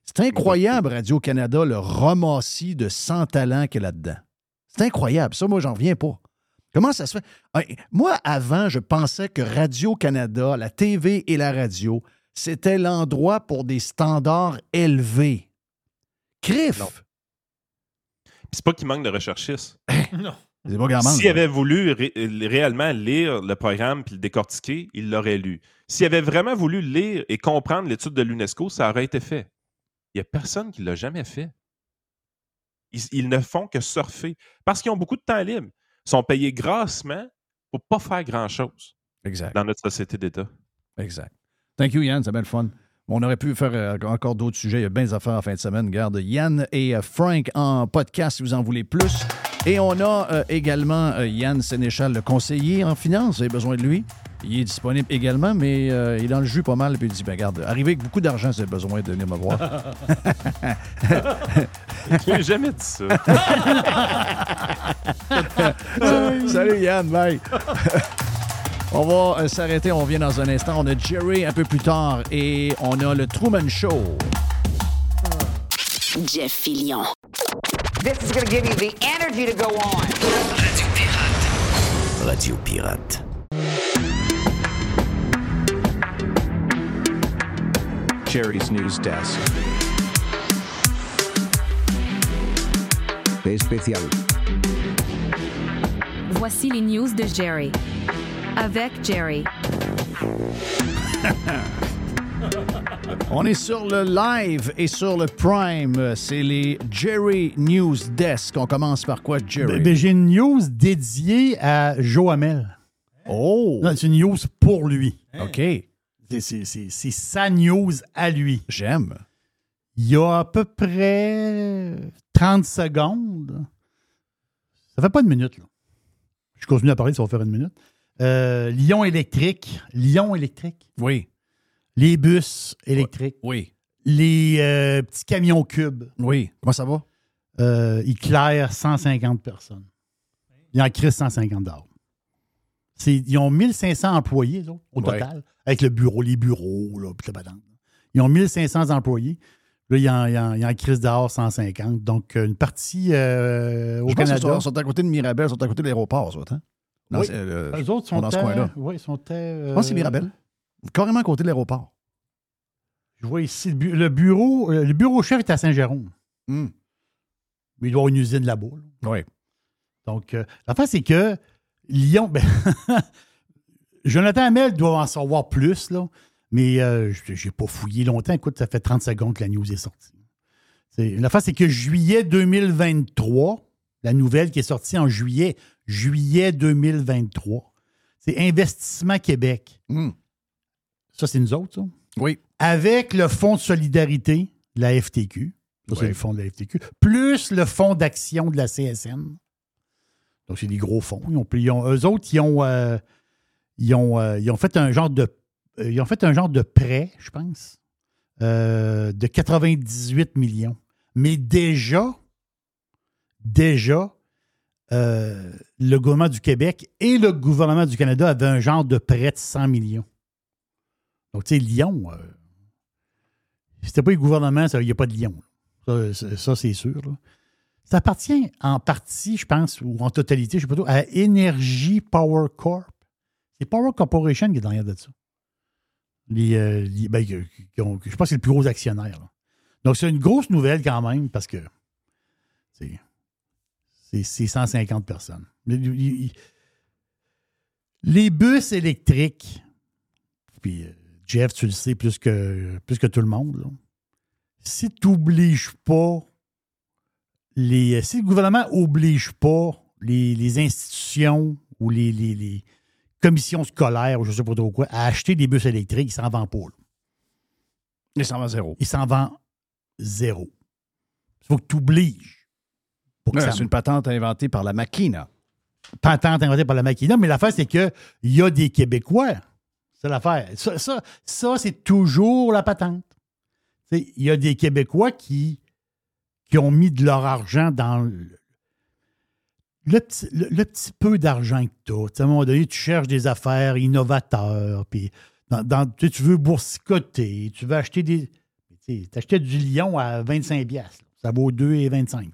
D: C'est incroyable, Radio-Canada, le ramassis de 100 talents qu'il y a là-dedans. C'est incroyable. Ça, moi, j'en reviens pas. Comment ça se fait? Moi, avant, je pensais que Radio-Canada, la TV et la radio, c'était l'endroit pour des standards élevés. Crif!
K: Puis c'est pas qu'il manque de recherchistes.
E: non.
K: S'il avait voulu ré- réellement lire le programme puis le décortiquer, il l'aurait lu. S'il avait vraiment voulu lire et comprendre l'étude de l'UNESCO, ça aurait été fait. Il n'y a personne qui l'a jamais fait. Ils, ils ne font que surfer parce qu'ils ont beaucoup de temps libre. Ils sont payés grassement pour pas faire grand-chose
D: Exact.
K: dans notre société d'État.
D: Exact. Thank you, Yann. C'est bien le fun. On aurait pu faire euh, encore d'autres sujets. Il y a bien des affaires en fin de semaine. Garde Yann et euh, Frank en podcast si vous en voulez plus. Et on a euh, également euh, Yann Sénéchal, le conseiller en finance. Vous avez besoin de lui? Il est disponible également, mais euh, il est dans le jus pas mal. Puis il dit ben, Regarde, arrivez avec beaucoup d'argent si vous avez besoin de venir me voir.
K: Je jamais dit ça.
D: Salut Yann, bye. On va euh, s'arrêter, on revient dans un instant. On a Jerry un peu plus tard et on a le Truman Show.
N: Jeff Fillion.
O: This is going to give you the energy to go on.
F: Radio Pirate.
P: Jerry's News Desk. Especial.
Q: Voici les news de Jerry. Avec Jerry.
D: On est sur le live et sur le prime. C'est les Jerry News Desk. On commence par quoi, Jerry?
A: Ben, ben, J'ai une news dédiée à Joe Hamel.
D: Oh!
A: C'est une news pour lui.
D: OK.
A: C'est- C'est c'est- c'est sa news à lui.
D: J'aime.
A: Il y a à peu près 30 secondes. Ça fait pas une minute, là. Je continue à parler, ça va faire une minute. Euh, Lyon électrique. Lyon électrique.
D: Oui.
A: Les bus électriques.
D: Oui.
A: Les euh, petits camions cubes.
D: Oui. Comment ça va?
A: Euh, ils clairent 150 personnes. Ils en créent 150 d'or. Ils ont 1500 employés, au
D: Ouais.
A: total, avec le bureau, les bureaux, là, puis. Ils ont 1500 employés. Là, ils en, ils en, ils en crissent dehors 150. Donc, une partie euh, au
D: Je pense qu'ils
A: Canada.
D: sont, sont à côté de Mirabel, sont à côté de l'aéroport, ça, hein?
A: Oui.
D: euh,
A: Eux autres sont
D: dans ce coin-là.
A: Oui, ils sont à, euh,
D: c'est Mirabel. Carrément à côté de l'aéroport.
A: Je vois ici le, bu- le bureau. euh, le bureau chef est à Saint-Jérôme.
D: Hmm.
A: Mais il doit avoir une usine là-bas. là.
D: Oui.
A: Donc, euh, l'affaire, c'est que Lyon. Ben, Jonathan Hamel doit en savoir plus, là. Mais euh, je n'ai pas fouillé longtemps. Écoute, ça fait 30 secondes que la news est sortie. C'est- L'affaire, c'est que juillet 2023, la nouvelle qui est sortie en juillet, juillet 2023, c'est Investissement Québec. Ça, c'est nous autres, ça?
D: Oui.
A: Avec le Fonds de solidarité de la FTQ, ça, c'est le fonds de la FTQ, plus le fonds d'action de la CSN. Donc, c'est des gros fonds. Ils ont, ils ont- eux autres, ils ont, euh, ils, ont, euh, ils ont fait un genre de euh, ils ont fait un genre de prêt, je pense, euh, de 98 millions. Mais déjà, déjà, euh, le gouvernement du Québec et le gouvernement du Canada avaient un genre de prêt de 100 millions. Donc, tu sais, Lyon, euh, c'était pas le gouvernement, il n'y a pas de Lyon. Ça, c'est- sûr. Ça appartient en partie, je pense, ou en totalité, je ne sais pas trop, à Energy Power Corp. C'est Power Corporation qui est derrière de ça. Les, euh, ben, qui- ont- je pense que c'est le plus gros actionnaire. Donc, c'est une grosse nouvelle quand même parce que c'est c'est- c'est 150 personnes. Les, bus électriques, puis euh, Jeff, tu le sais plus que, plus que tout le monde, là. si tu n'obliges pas les. Si le gouvernement n'oblige pas les, les institutions ou les, les- les commissions scolaires ou je ne sais pas trop quoi à acheter des bus électriques, ils s'en vendent pas. là.
D: Il s'en vend zéro.
A: Ils s'en vendent zéro. Il faut que tu obliges. Pour que
D: Ouais,
A: ça-
D: C'est une patente inventée par la Makina.
A: patente inventée par la Makina, mais l'affaire, c'est qu'il y a des Québécois. C'est l'affaire. Ça, ça, ça, c'est toujours la patente. Il y a des Québécois qui, qui ont mis de leur argent dans le, le petit, le- le petit peu d'argent que tu as. À un moment donné, tu cherches des affaires innovateurs, puis dans, dans- tu veux boursicoter, tu veux acheter des. Tu achetais du lion à 25$. piastres, là. Ça vaut 2,25$.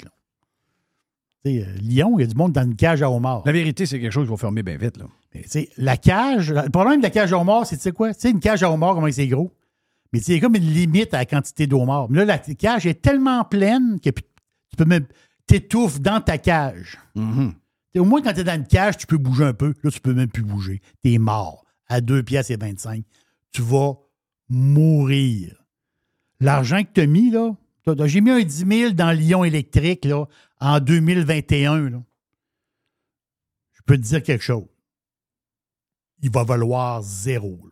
A: Là. Tu sais, euh, Lion, il y a du monde dans une cage à homard.
D: La vérité, c'est quelque chose qui va fermer bien vite. Là.
A: Mais, la cage, le problème de la cage à homard, c'est tu sais quoi? Tu sais, une cage à homard, comment c'est gros? Mais il y a comme une limite à la quantité d'homard. Mais là, la cage est tellement pleine que tu peux même t'étouffes dans ta cage. Sais, Au moins, quand tu es dans une cage, tu peux bouger un peu. Là, tu peux même plus bouger. Tu es mort. À 2 pièces et 25. Tu vas mourir. L'argent que tu as mis, là, j'ai mis un 10 000 dans Lyon électrique là, en 2021. là. Je peux te dire quelque chose. Il va valoir zéro. là.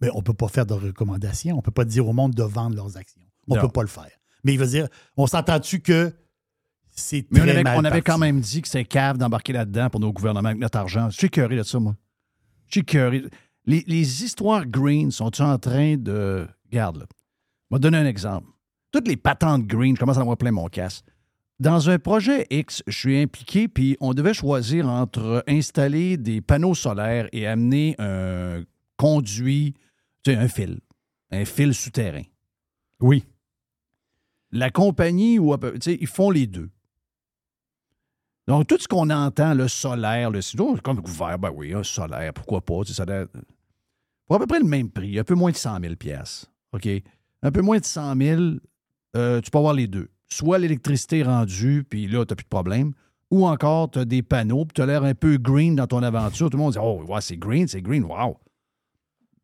A: Mais on ne peut pas faire de recommandations. On ne peut pas dire au monde de vendre leurs actions. On ne peut pas le faire. Mais il veut dire, on s'entend-tu que c'est
D: Mais on avait,
A: mal
D: on avait
A: parti?
D: quand même dit que c'est cave d'embarquer là-dedans pour nos gouvernements avec notre argent. Je suis écœuré de ça, moi. Je suis écœuré. Les, les histoires green sont en train de. Regarde, là. Je vais te donner un exemple. Toutes les patentes green, je commence à en avoir plein mon casse. Dans un projet X, je suis impliqué, puis on devait choisir entre installer des panneaux solaires et amener un conduit, tu sais, un fil, un fil souterrain.
A: Oui.
D: La compagnie, ou, tu sais, ils font les deux. Donc, tout ce qu'on entend, le solaire, le sinon, comme couvert, ben oui, un solaire, pourquoi pas? tu sais, Ça doit- pour à peu près le même prix, un peu moins de 100 000 pièces. OK? Un peu moins de 100 000, euh, tu peux avoir les deux. Soit l'électricité rendue, puis là, tu n'as plus de problème, ou encore tu as des panneaux, puis tu as l'air un peu green dans ton aventure. Tout le monde dit Oh, c'est green, c'est green, wow.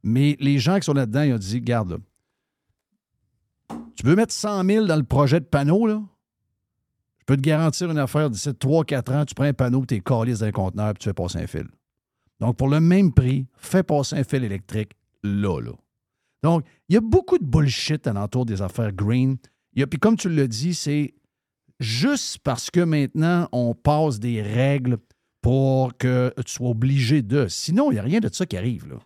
D: Mais les gens qui sont là-dedans, ils ont dit Garde, tu veux mettre 100 000 dans le projet de panneau, là? Je peux te garantir une affaire, d'ici 3-4 ans, tu prends un panneau, tu es calé dans un conteneur, puis tu fais passer un fil. Donc, pour le même prix, fais passer un fil électrique là, là. Donc, il y a beaucoup de bullshit alentour des affaires green. Il y a- Puis comme tu l'as dit, c'est juste parce que maintenant, on passe des règles pour que tu sois obligé de. Sinon, il n'y a rien de ça qui arrive. Là.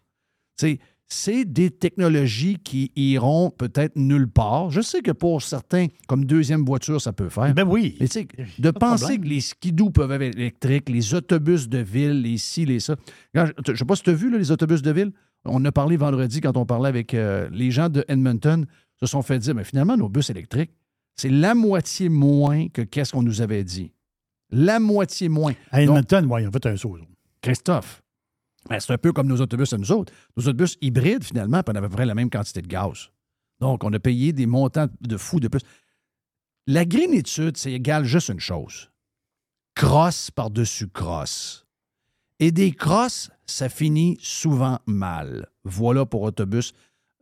D: Tu sais, c'est des technologies qui iront peut-être nulle part. Je sais que pour certains, comme deuxième voiture, ça peut faire.
A: Ben oui.
D: Mais tu sais, de
A: Pas
D: penser que les skidoo peuvent être électriques, les autobus de ville, les ci, les ça. Je ne sais pas si tu as vu là, les autobus de ville. On a parlé vendredi quand on parlait avec euh, les gens de Edmonton. Se sont fait dire, mais finalement, nos bus électriques, c'est la moitié moins que qu'est-ce qu'on nous avait dit. La moitié moins.
A: À Edmonton, ils ont fait un saut.
D: Christophe, ben, c'est un peu comme nos autobus à nous autres. Nos autobus hybrides, finalement, prennent à peu près la même quantité de gaz. Donc, on a payé des montants de fous de plus. La greenitude, c'est égal juste une chose. Crosse par-dessus crosse. Et des crosses, ça finit souvent mal. Voilà pour autobus.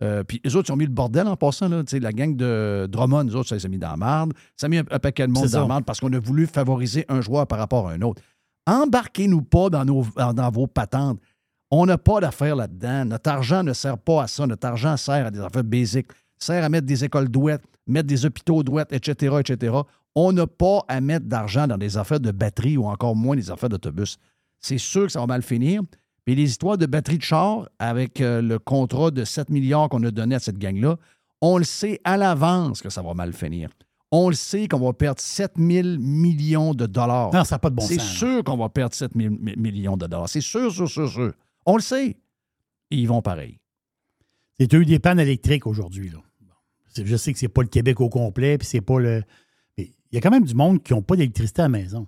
D: Euh, puis les autres, ils ont mis le bordel en passant. Là, la gang de Drummond, nous autres, ça les a mis dans la marde. Ça a mis un, un paquet de monde dans la marde parce qu'on a voulu favoriser un joueur par rapport à un autre. Embarquez-nous pas dans, nos, dans dans vos patentes. On n'a pas d'affaires là-dedans. Notre argent ne sert pas à ça. Notre argent sert à des affaires basiques. sert à mettre des écoles douettes, mettre des hôpitaux douettes, etc., etc. On n'a pas à mettre d'argent dans des affaires de batterie ou encore moins des affaires d'autobus. C'est sûr que ça va mal finir. Puis les histoires de batterie de char avec euh, le contrat de 7 milliards qu'on a donné à cette gang-là, on le sait à l'avance que ça va mal finir. On le sait qu'on va perdre 7 000 millions de dollars.
A: Non, ça n'a pas de bon
D: C'est
A: sens,
D: sûr qu'on va perdre 7 000 mi- millions de dollars. C'est sûr, sûr, sûr, sûr. On le sait. Et ils vont pareil.
A: C'est eu des pannes électriques aujourd'hui. là. C'est- Je sais que c'est pas le Québec au complet, puis c'est pas le. Mais il y a quand même du monde qui n'ont pas d'électricité à la maison.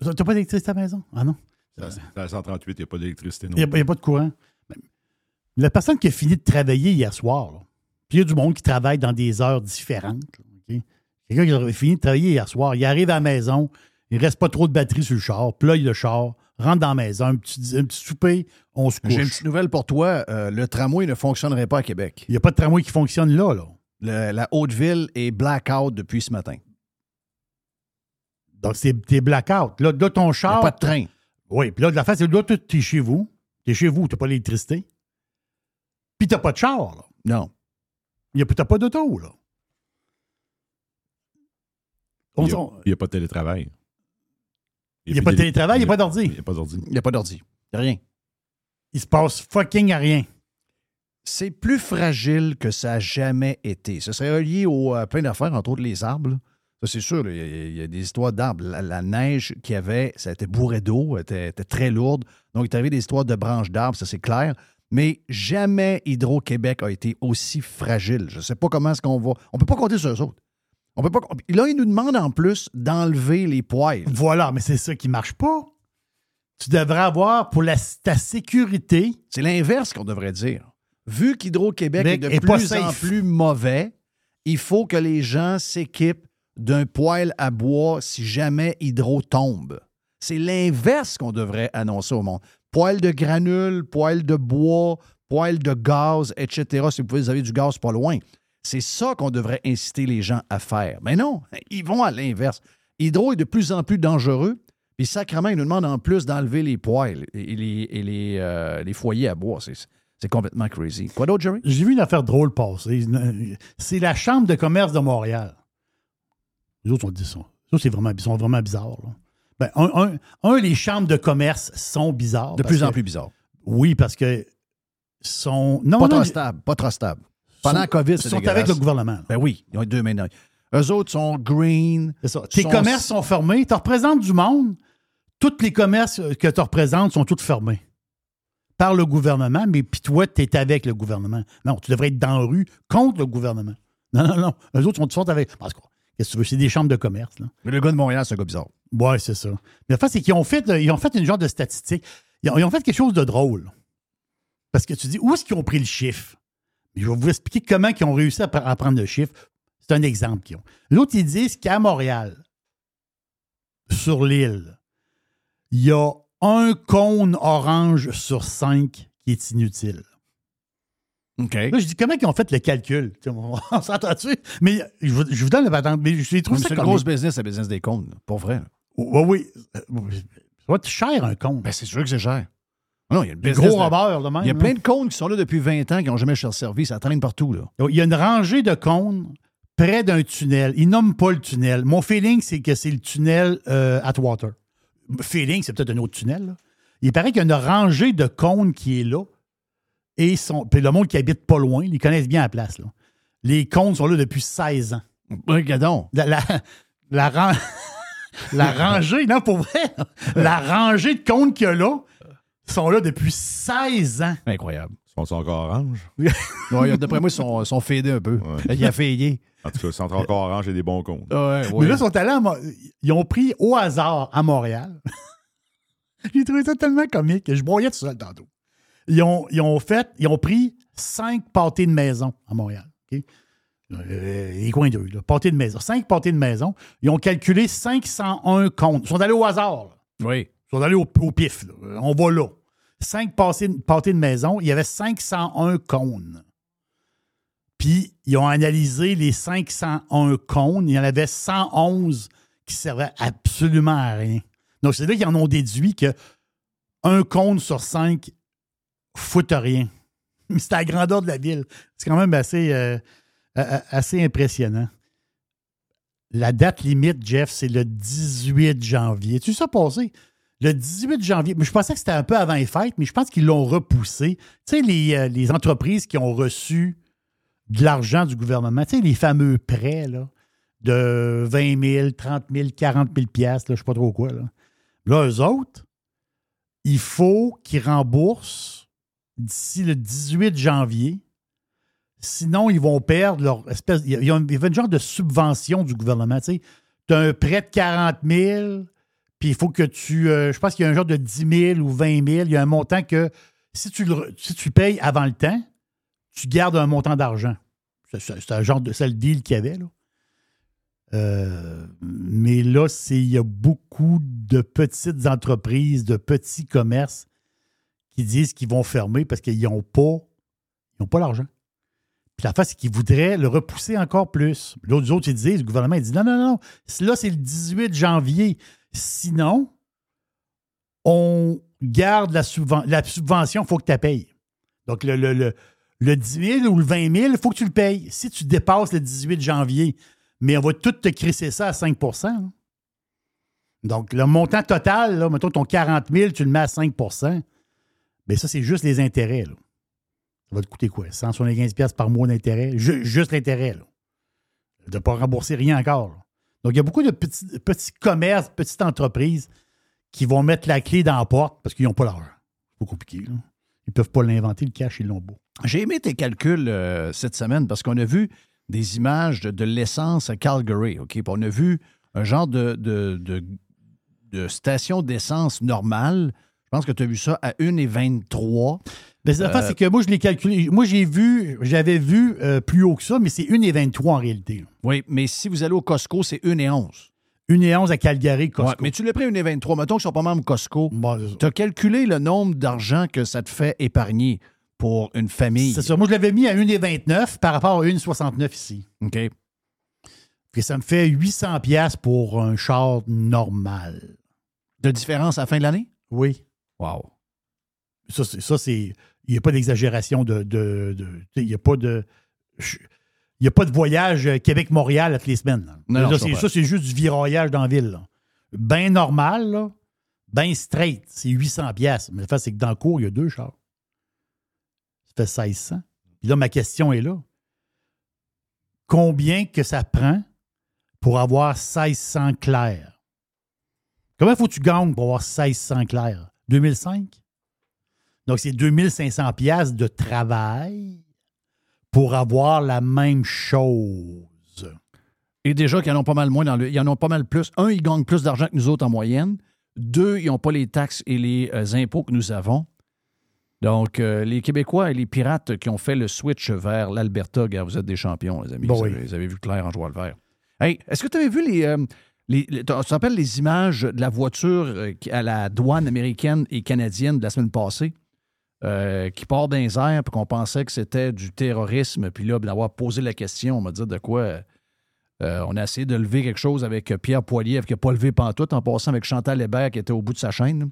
A: Tu n'as pas d'électricité à la maison? Ah non?
N: À 138, il n'y a pas d'électricité non
A: Il n'y a, il a pas de courant. La personne qui a fini de travailler hier soir, là, puis il y a du monde qui travaille dans des heures différentes. Quelqu'un qui a fini de travailler hier soir, il arrive à la maison, il ne reste pas trop de batterie sur le char, il a le char, rentre dans la maison, un petit, un petit souper, on se couche.
D: J'ai une petite nouvelle pour toi. Euh, le tramway ne fonctionnerait pas à Québec.
A: Il n'y a pas de tramway qui fonctionne là. là.
D: Le- la Haute-Ville est blackout depuis ce matin.
A: Donc, c'est t'es blackout. Là, là, ton char.
D: pas de train.
A: Oui, puis là, de la face, c'est là, tu es chez vous. Tu es chez vous, tu n'as pas l'électricité. Puis tu n'as pas de char. Là.
D: Non.
A: Tu n'as pas d'auto. là. On-
N: Il n'y a,
A: on-
N: il y a pas de télétravail.
A: Il n'y a pas de télétravail, il n'y a pas d'ordi.
N: Il n'y a pas d'ordi.
D: Il n'y a pas d'ordi. Rien.
A: Il se passe fucking à rien.
D: C'est plus fragile que ça n'a jamais été. Ce serait relié au, à plein d'affaires, entre autres les arbres. Ça, c'est sûr, il y, a- il y a des histoires d'arbres. La, la neige qu'il y avait, ça était bourré d'eau, était, était très lourde. Donc, il y avait des histoires de branches d'arbres, ça c'est clair. Mais jamais Hydro-Québec a été aussi fragile. Je ne sais pas comment est-ce qu'on va. On ne peut pas compter sur eux autres. On peut pas. Là, ils nous demandent en plus d'enlever les poils.
A: Voilà, mais c'est ça qui ne marche pas. Tu devrais avoir pour la, ta sécurité.
D: C'est l'inverse qu'on devrait dire. Vu qu'Hydro-Québec est de
A: est
D: plus en plus mauvais, il faut que les gens s'équipent d'un poêle à bois si jamais Hydro tombe. C'est l'inverse qu'on devrait annoncer au monde. Poêle de granules, poêle de bois, poêle de gaz, etc. Si vous pouvez, avez du gaz pas loin. C'est ça qu'on devrait inciter les gens à faire. Mais non, ils vont à l'inverse. Hydro est de plus en plus dangereux, puis sacrément, ils nous demandent en plus d'enlever les poêles et euh, les foyers à bois. C'est, c'est complètement crazy. Quoi d'autre, Jerry?
A: J'ai vu une affaire drôle passer. C'est la Chambre de commerce de Montréal. Les autres ont dit ça. Ça, c'est vraiment, ils sont vraiment bizarres. là. Ben, un, un- un, les chambres de commerce sont bizarres.
D: De plus en plus bizarre.
A: Oui, parce que sont. Non,
D: pas
A: non,
D: trop
A: ils-
D: stable. Pas trop stable. Pendant
A: sont-
D: la COVID, c'est
A: sont avec le gouvernement.
D: Ben oui, ils ont deux mains Eux autres sont green.
A: Ça. Tes
D: sont-
A: commerces sont fermés. Tu représentes du monde. Tous les commerces que tu représentes sont tous fermés par le gouvernement, mais puis toi, tu es avec le gouvernement. Non, tu devrais être dans la rue contre le gouvernement. Non, non, non. Eux autres sont tous avec. Parce que, qu'est-ce que tu veux? C'est des chambres de commerce. Là.
D: Mais le gars de Montréal, c'est un gars bizarre.
A: Oui, c'est ça. Mais la fait, c'est qu'ils ont fait, ils ont fait une genre de statistique. Ils ont, ils ont fait quelque chose de drôle. Parce que tu dis, où est-ce qu'ils ont pris le chiffre? Je vais vous expliquer comment ils ont réussi à, à prendre le chiffre. C'est un exemple qu'ils ont. L'autre, ils disent qu'à Montréal, sur l'île, il y a un cône orange sur cinq qui est inutile. Là, je dis, comment ils ont fait le calcul? On on s'entend dessus. Mais je vous, je vous donne le patente. Mais je trouve
D: C'est
A: ça
D: une
A: comique.
D: grosse business, la business des comptes. là. Pour vrai. là.
A: Oui, oui. Euh, Ça va être cher, un compte.
D: Ben, c'est sûr que c'est cher. Non, il y a une business
A: gros
D: de
A: même.
D: Il y a
A: là.
D: plein de comptes qui sont là depuis 20 ans qui n'ont jamais servi. Ça traîne partout. Là.
A: Il y a une rangée de cônes près d'un tunnel. Ils nomment pas le tunnel. Mon feeling, c'est que c'est le tunnel euh, Atwater. Feeling, c'est peut-être un autre tunnel. là. Il paraît qu'il y a une rangée de cônes qui est là. Et son, puis le monde qui habite pas loin, ils connaissent bien la place. Là. Les cônes sont là depuis 16 ans.
D: Regardons.
A: La, la, la, ran- la rangée, non, pour vrai, la rangée de cônes qu'il y a là sont là depuis 16 ans.
D: Incroyable.
N: Ils sont encore orange?
D: Ouais, D'après moi, ils sont, sont fadés un peu. Il a fadé.
N: En tout cas, ils sont encore orange et des bons comptes.
D: Ouais,
A: Mais là, ils sont allés à Mo- Ils ont pris au hasard à Montréal. J'ai trouvé ça tellement comique que je broyais tout seul tantôt. Ils ont, ils ont fait, ils ont pris cinq pâtés de maison à Montréal. OK? Euh, les coins d'eux, là, pâtés de maison. Cinq pâtés de maison. Ils ont calculé 501 comptes. Ils sont allés au hasard. là.
D: Oui.
A: Ils sont allés au, au pif. là. On va là. Cinq pâtés, pâtés de maison. Il y avait 501 cônes. Puis, ils ont analysé les 501 cônes. Il y en avait 111 qui servaient absolument à rien. Donc, c'est là qu'ils en ont déduit que un cône sur cinq fout rien. C'est à la grandeur de la ville. C'est quand même assez, euh, impressionnant. La date limite, Jeff, c'est le 18 janvier. Tu ça passé? Le 18 janvier. Mais je pensais que c'était un peu avant les fêtes, mais je pense qu'ils l'ont repoussé. Tu sais, les, euh, entreprises qui ont reçu de l'argent du gouvernement, tu sais, les fameux prêts de 20 000, 30 000, 40 000 piastres, je ne sais pas trop quoi. Là. là, eux autres, il faut qu'ils remboursent d'ici le 18 janvier. Sinon, ils vont perdre leur espèce. Il y a, une genre de subvention du gouvernement. Tu as un prêt de 40 000, Puis il faut que tu. euh, je pense qu'il y a un genre de 10 000 ou 20 000. Il y a un montant que si tu, le, si tu payes avant le temps, tu gardes un montant d'argent. C'est- un genre de. C'est le deal qu'il y avait, là. Euh, mais là, il y a beaucoup de petites entreprises, de petits commerces qui disent qu'ils vont fermer parce qu'ils n'ont pas, l'argent. Puis la face, c'est qu'ils voudraient le repousser encore plus. L'autre autres, ils disent, le gouvernement, il dit non, non, non, là, c'est le 18 janvier. Sinon, on garde la, subven- la subvention, il faut que tu la payes. Donc, le 10 000 ou le 20 000, il faut que tu le payes. Si tu dépasses le 18 janvier, mais on va tout te crisser ça à 5% hein. Donc, le montant total, là, mettons ton 40 000, tu le mets à 5 bien ça, c'est juste les intérêts. Ça va te coûter quoi? 175 pièces par mois d'intérêt? Ju- juste l'intérêt. De ne pas rembourser rien encore. Donc, il y a beaucoup de petits, commerces, petites entreprises qui vont mettre la clé dans la porte parce qu'ils n'ont pas l'argent. C'est pas compliqué. Ils ne peuvent pas l'inventer, le cash, ils l'ont beau.
D: J'ai aimé tes calculs euh, cette semaine parce qu'on a vu des images de, l'essence à Calgary. On a vu un genre de station d'essence normale. Je pense que tu as vu ça à 1,23.
A: Mais la
D: Euh,
A: c'est que moi, je l'ai calculé. Moi, j'ai vu, j'avais vu euh, plus haut que ça, mais c'est 1,23 en réalité.
D: Oui, mais si vous allez au Costco, c'est 1,11.
A: 1,11 à Calgary, Costco.
D: Ouais, mais tu l'as pris 1,23. Mettons qu'ils sont pas membres Costco. tu as calculé le nombre d'argent que ça te fait épargner pour une famille.
A: C'est ça. Moi, je l'avais mis à 1,29 par rapport à 1,69 ici.
D: OK.
A: Puis ça me fait 800 pièces pour un char normal.
D: De différence à la fin de l'année?
A: Oui.
D: Wow.
A: Ça, c'est. ça, c'est- Il n'y a pas d'exagération de. de- il n'y a pas de. Il n'y a pas de voyage euh, Québec-Montréal à toutes les semaines.
D: Non,
A: Là, ça, c'est juste du viroyage dans la ville. Ben normal, là. Ben straight, c'est 800 pièces. Mais le fait, c'est que dans le cours, il y a deux chars. Ça fait 1600. Puis là, ma question est là. Combien que ça prend pour avoir 1600 clairs? Comment faut que tu gagnes pour avoir 1600 clairs? 2005? Donc, c'est 2500 pièces de travail pour avoir la même chose.
D: Et déjà qu'ils en ont pas mal moins dans le. Ils en ont pas mal plus. Un, ils gagnent plus d'argent que nous autres en moyenne. Deux, ils n'ont pas les taxes et les euh, impôts que nous avons. Donc, euh, les Québécois et les pirates qui ont fait le switch vers l'Alberta, vous êtes des champions, les amis.
A: Bon,
D: vous,
A: oui.
D: avez, vous avez vu clair en jouant le vert. Hey, est-ce que tu avais vu les. euh, tu te rappelles les images de la voiture euh, à la douane américaine et canadienne de la semaine passée? euh, qui part airs, puis qu'on pensait que c'était du terrorisme, puis là, d'avoir posé la question, on m'a dit de quoi. euh, on a essayé de lever quelque chose avec Pierre Poilievre qui n'a pas levé pantoute, en passant avec Chantal Hébert qui était au bout de sa chaîne.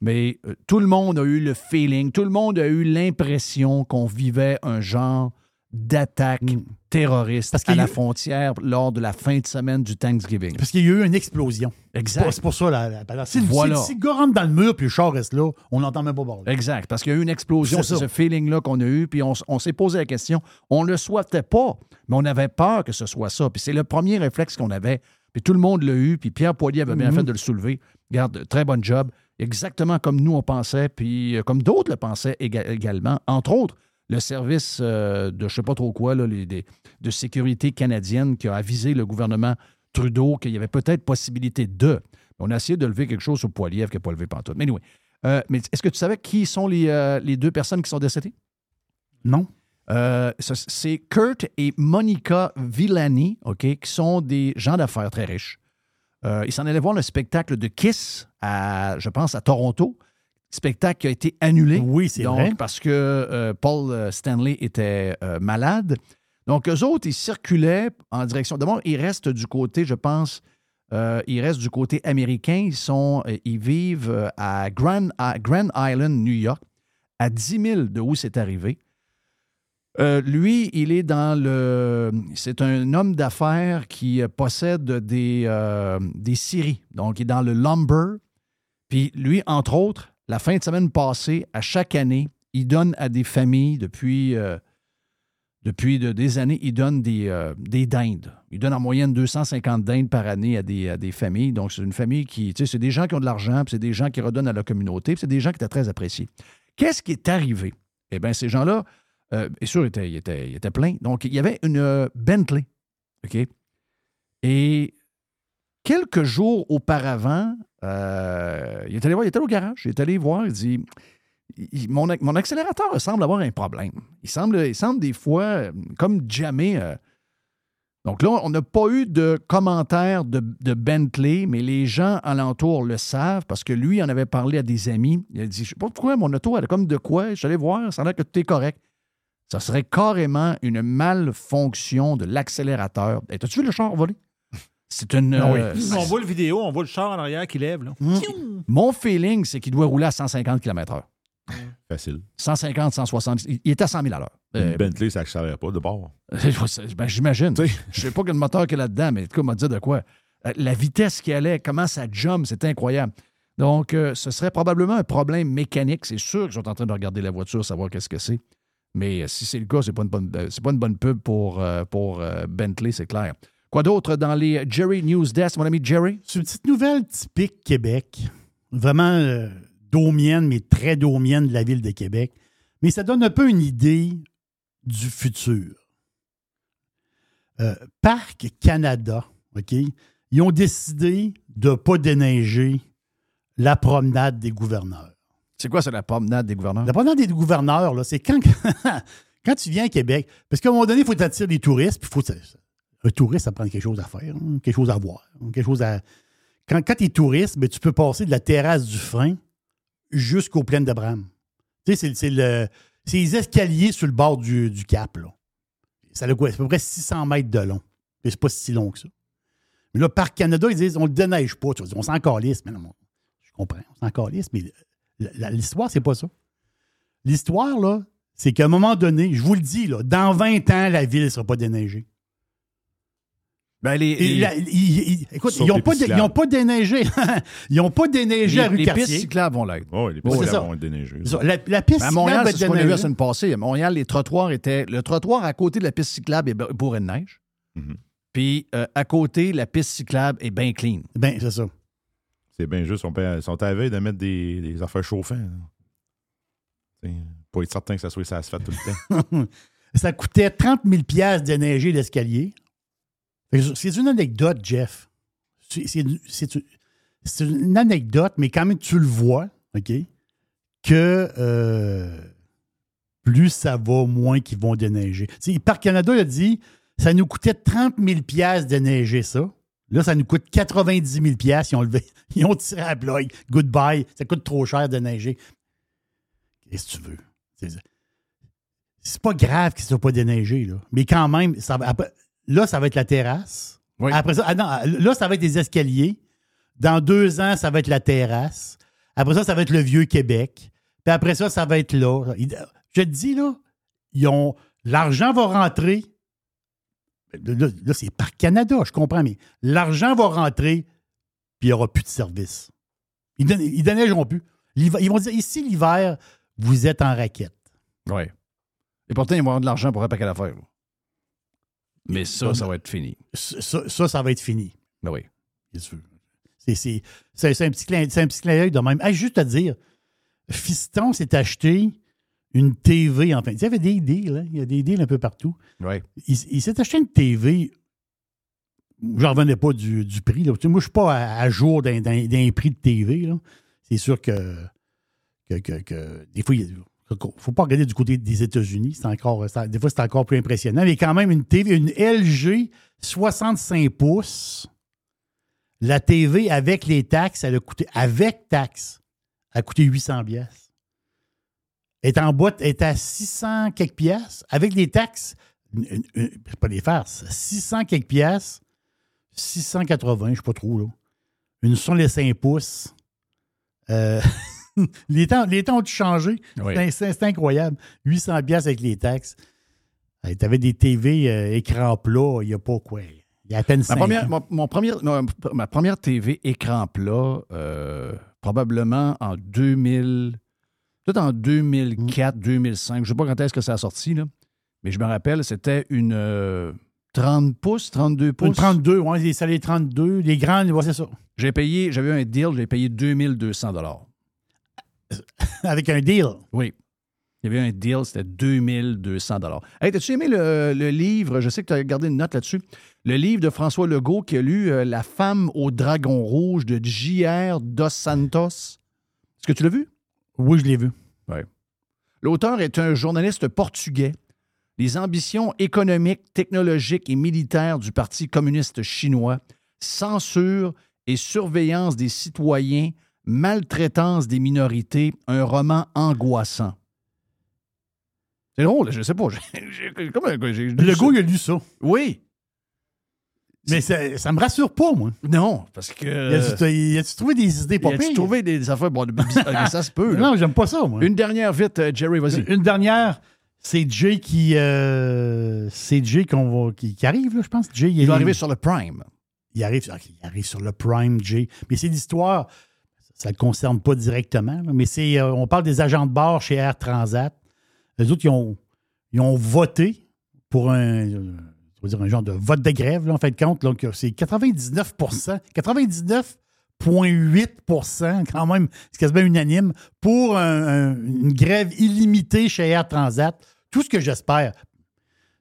D: Mais tout le monde a eu le feeling, tout le monde a eu l'impression qu'on vivait un genre d'attaque terroriste
A: Parce
D: à la frontière lors de la fin de semaine du Thanksgiving.
A: Parce qu'il y a eu une explosion.
D: Exact.
A: C'est pour ça, la, la balance. Si,
D: Voilà.
A: si- si le gars rentre dans le mur puis le char reste là, on n'entend même pas parler.
D: Exact, parce qu'il y a eu une explosion,
A: C'est
D: ce feeling-là qu'on a eu, puis on, on s'est posé la question. On ne le souhaitait pas, mais on avait peur que ce soit ça. Puis c'est le premier réflexe qu'on avait. Puis tout le monde l'a eu, puis Pierre Poilier avait bien
A: Mhm.
D: fait de le soulever. Regarde, très bon job. Exactement comme nous, on pensait, puis euh, comme d'autres le pensaient éga- également. Entre autres, le service euh, de je sais pas trop quoi, là, les- des- de sécurité canadienne qui a avisé le gouvernement Trudeau qu'il y avait peut-être possibilité de. On a essayé de lever quelque chose sur Poiliev qui n'a pas levé pantoute. Mais anyway, euh, mais est-ce que tu savais qui sont les, euh, les deux personnes qui sont décédées?
A: Non.
D: Euh, c'est Kurt et Monica Villani, OK, qui sont des gens d'affaires très riches. Ils s'en allaient voir le spectacle de Kiss, à, je pense, à Toronto. Spectacle qui a été annulé.
A: Oui, c'est
D: donc,
A: vrai.
D: Parce que euh, Paul euh, Stanley était euh, malade. Donc, eux autres, ils circulaient en direction. D'abord, ils restent du côté, je pense, euh, ils restent du côté américain. Ils, sont, ils vivent à Grand, à Grand Island, New York, à 10 000 de où c'est arrivé. Euh, lui, il est dans le. C'est un homme d'affaires qui possède des, euh, des scieries. Donc, il est dans le lumber. Puis lui, entre autres, la fin de semaine passée, à chaque année, il donne à des familles depuis, euh, des années, il donne des, euh, des dindes. Il donne en moyenne 250 dindes par année à des, familles. Donc, c'est une famille qui, tu sais, c'est des gens qui ont de l'argent, puis c'est des gens qui redonnent à la communauté, puis c'est des gens qui étaient très appréciés. Qu'est-ce qui est arrivé? Eh bien, ces gens-là, euh, bien sûr, ils étaient, ils ils étaient pleins. Donc, il y avait une euh, Bentley. OK? Et quelques jours auparavant, Euh, il, est allé voir, il est allé au garage, il est allé voir, il dit mon, ac- mon accélérateur semble avoir un problème. Il semble, il semble des fois euh, comme jamais. euh. Donc là, on n'a pas eu de commentaires de, Bentley, mais les gens alentour le savent parce que lui en avait parlé à des amis. Il a dit Je sais pas pourquoi mon auto, elle a comme de quoi. Je suis allé voir, ça a l'air que tout est correct. Ça serait carrément une malfonction de l'accélérateur. Hey, T'as-tu vu le char volé? C'est une.
E: Ah oui.
D: euh,
E: On voit le vidéo, on voit le char en arrière qui lève. Là.
D: mon feeling, c'est qu'il doit rouler à 150 km/h.
N: Facile.
D: 150, 160. Il est à 100 000 à l'heure. Euh,
N: Une Bentley, ça accélère pas de bord.
D: ben, J'imagine. Je sais pas quel moteur qu'il y a là-dedans, mais en tout cas, m'a dit de quoi. Euh, La vitesse qui allait, comment ça jump, c'est incroyable. Donc, euh, ce serait probablement un problème mécanique. C'est sûr que je suis en train de regarder la voiture, savoir qu'est-ce que c'est. Mais euh, si c'est le cas, c'est pas une bonne, euh, c'est pas une bonne pub pour, euh, pour euh, Bentley, c'est clair. Quoi d'autre dans les Jerry News Desk, mon ami Jerry?
A: C'est une petite nouvelle typique Québec. Vraiment euh, domienne, mais très domienne de la ville de Québec. Mais ça donne un peu une idée du futur. Euh, Parc Canada, OK? Ils ont décidé de ne pas déneiger la promenade des gouverneurs.
D: C'est quoi, c'est la promenade des gouverneurs?
A: La promenade des gouverneurs, là, c'est quand, quand tu viens à Québec. Parce qu'à un moment donné, il faut attirer des touristes, puis faut, un touriste, ça prend quelque chose à faire, hein, quelque chose à voir, hein, quelque chose à. Quand, quand tu es touriste, ben, tu peux passer de la terrasse du frein jusqu'aux plaines d'Abraham. Tu sais, c'est- le- c'est les escaliers sur le bord du, du cap. Là. Ça a quoi? C'est à peu près 600 mètres de long. Mais c'est pas si long que ça. Mais là, Parc Canada, ils disent on le déneige pas. Tu on s'en calisse. Mais non, je comprends, on s'en calisse, mais l'histoire, c'est pas ça. L'histoire, là, c'est qu'à un moment donné, je vous le dis, là, dans 20 ans, la ville ne sera pas déneigée.
D: Ben, les, les-
A: la- ils- ils- écoute, ils n'ont
N: les
A: pas, pas déneigé. ils n'ont pas déneigé
D: les-
A: à rue
D: les
A: Cartier.
D: pistes cyclables vont l'être.
N: Oui, les pistes
A: c'est
N: cyclables
A: ça.
N: vont être déneigées.
A: La, la piste
D: Ben, à Montréal,
A: cyclable
D: c'est ce qu'on a vu la semaine passée. À Montréal, les trottoirs étaient. Le trottoir à côté de la piste cyclable est bourré de neige.
N: Mhm.
D: Puis euh, à côté, la piste cyclable est bien clean.
A: Ben, c'est ça.
N: C'est bien juste. On peut- Ils sont à la veille de mettre des, des affaires chauffantes. Pour être certain que ça soit ça asphalte tout le temps.
A: ça coûtait 30 000 piastres de neiger l'escalier. C'est une anecdote, Jeff. C'est une anecdote, mais quand même, tu le vois, OK, que euh, plus ça va, moins qu'ils vont déneiger. Parc Canada a dit ça nous coûtait 30 000 piastres de neiger ça. Là, ça nous coûte 90 000 piastres. Ils ont, levé, ils ont tiré à blague. Goodbye. Ça coûte trop cher de neiger. Qu'est-ce que tu veux? C'est- pas grave qu'il ne soit pas déneigé, là. Mais quand même, ça va- là, ça va être la terrasse. Après ça, ah non, là, ça va être des escaliers. Dans deux ans, ça va être la terrasse. Après ça, ça va être le vieux Québec. Puis après ça, ça va être là. Je te dis, là, ils ont. L'argent va rentrer. Là, là, c'est par Canada, je comprends, mais l'argent va rentrer, puis il n'y aura plus de service. Ils ne déneigeront plus. Ils vont dire ici, l'hiver, vous êtes en raquette.
D: Oui. Et pourtant, ils vont avoir de l'argent pour un paquet d'affaires. Mais ça, ça va être fini.
A: Ça, ça, ça va être fini.
D: Ben oui.
A: C'est- un petit clin d'œil de même. Hey, juste à dire, Fiston s'est acheté une TV. Enfin, il y avait des deals, hein? il y a des deals un peu partout.
D: Ouais.
A: Il, il s'est acheté une TV. J'en revenais pas du, du prix. Là. Moi, je suis pas à, à jour d'un prix de TV. C'est sûr que, que, que- que des fois, il y a- faut pas regarder du côté des États-Unis. C'est encore, des fois, c'est encore plus impressionnant. Mais quand même, une TV, une LG 65 pouces, la TV avec les taxes, elle a coûté, avec taxes, elle a coûté 800 pièces. Est en boîte, est à 600 quelques pièces. Avec les taxes, une- une- pas des farces, 600 quelques pièces, 680, je sais pas trop, là. Une son les 5 pouces. Euh, les, temps, les temps ont changé.
D: Oui.
A: C'est- incroyable. 800 pièces avec les taxes. Tu avais des TV euh, écran plat, il n'y a pas quoi. Il y a à peine
D: Ma
A: 5
D: première, mon- mon premier- non, ma première TV écran plat, euh, probablement en 2000, peut-être en 2004, 2005. Je ne sais pas quand est-ce que ça a sorti, là. mais je me rappelle, c'était une euh, 30 pouces, 32 pouces.
A: Une 32, oui, les salés 32. Les grandes, c'est ça.
D: J'ai payé, j'avais un deal, j'ai payé 2200
A: Avec un deal.
D: Oui. Il y avait un deal, c'était 2200 Hey, t'as-tu aimé le, le livre? Je sais que tu as gardé une note là-dessus. Le livre de François Legault qui a lu euh, La femme au dragon rouge de J.R. Dos Santos. Est-ce que tu l'as vu?
A: Oui, je l'ai vu.
D: Ouais. L'auteur est un journaliste portugais. Les ambitions économiques, technologiques et militaires du Parti communiste chinois, censure et surveillance des citoyens, maltraitance des minorités, un roman angoissant. C'est drôle, je sais pas.
A: Le gars, il a lu ça.
D: Oui.
A: Mais ça, ça me rassure pas, moi.
D: Non, parce que.
A: Y a-tu trouvé des idées pas
D: Y a-tu trouvé des affaires bon, ça se peut. là.
A: Non, j'aime pas ça, moi.
D: Une dernière vite, euh, Jerry, vas-y.
A: Une dernière, c'est Jay qui. euh, c'est Jay va, qui, qui arrive, là, je pense. Jay,
D: Il va arriver sur le Prime.
A: Il arrive, il arrive sur le Prime, Jay. Mais c'est l'histoire, ça ne le concerne pas directement, mais euh, on parle des agents de bord chez Air Transat. Les autres, ils ont, ont voté pour un. euh, dire un genre de vote de grève, en fin de compte. Donc, c'est 99% 99,8% quand même, c'est quasiment unanime, pour un- un- une grève illimitée chez Air Transat. Tout ce que j'espère,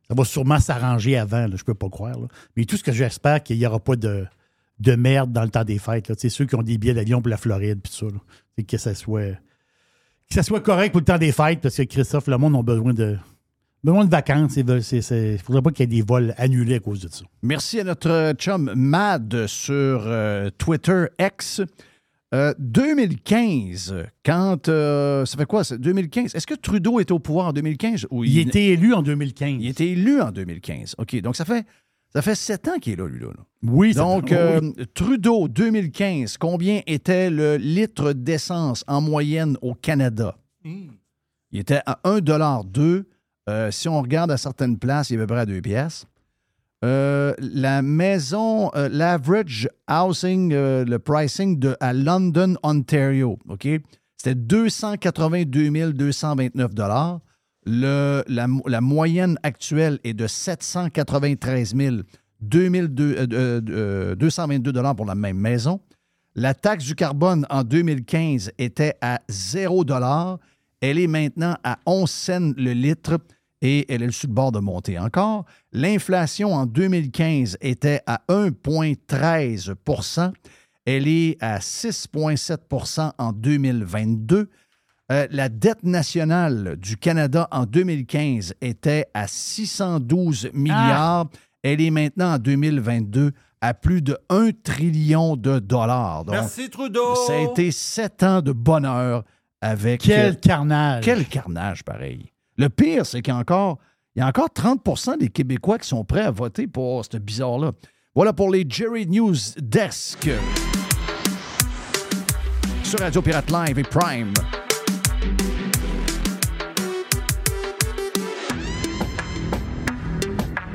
A: ça va sûrement s'arranger avant, je peux pas croire, mais tout ce que j'espère, qu'il n'y aura pas de, de merde dans le temps des fêtes. Sais, Ceux qui ont des billets d'avion pour la Floride, puis tout ça. là. C'est que ça soit que ça soit correct pour le temps des fêtes, parce que Christophe, le monde a besoin de, besoin de vacances. Il ne faudrait pas qu'il y ait des vols annulés à cause de ça.
D: Merci à notre chum Mad sur euh, Twitter X. Euh, 2015, quand. euh, ça fait quoi, ça? 2015? Est-ce que Trudeau était au pouvoir en 2015? Ou
A: Il a été élu en 2015.
D: Il été élu en 2015. OK. Donc, ça fait, ça fait sept ans qu'il est là, lui, là. là.
A: Oui, ça-
D: Donc, euh,
A: oui.
D: Trudeau, 2015, combien était le litre d'essence en moyenne au Canada? Il était à 1,2 euh, Si on regarde à certaines places, il est à peu près à 2 pièces. Euh, la maison, euh, l'average housing, euh, le pricing de, à London, Ontario, OK? C'était 282 229 la, mo- la moyenne actuelle est de 793 2002, euh, euh, euh, 222 pour la même maison. La taxe du carbone en 2015 était à 0 Elle est maintenant à 11 cents le litre et elle est sur le bord de monter encore. L'inflation en 2015 était à 1,13% Elle est à 6,7% en 2022. Euh, la dette nationale du Canada en 2015 était à 612 milliards. Elle est maintenant en 2022 à plus de 1 trillion de dollars. Donc,
E: Merci, Trudeau.
D: Ça a été sept ans de bonheur avec.
A: Quel
D: euh,
A: carnage.
D: Quel carnage, pareil. Le pire, c'est qu'il y a encore, il y a encore 30% des Québécois qui sont prêts à voter pour ce bizarre-là. Voilà pour les Jerry News Desk. Sur Radio Pirate Live et Prime.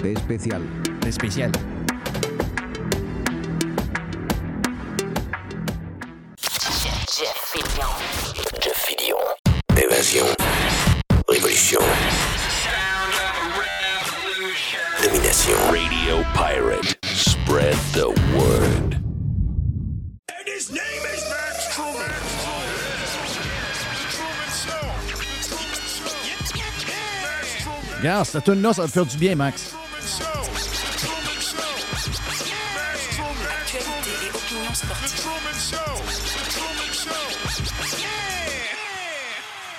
R: Especial.
D: Especial.
F: Jeff Fillion. Jeff Fillion. Évasion. Révolution. Domination. Radio Pirate. Spread the word.
S: And his name is Max Truman.
D: Regarde, cette tune là ça va te faire du bien, Max.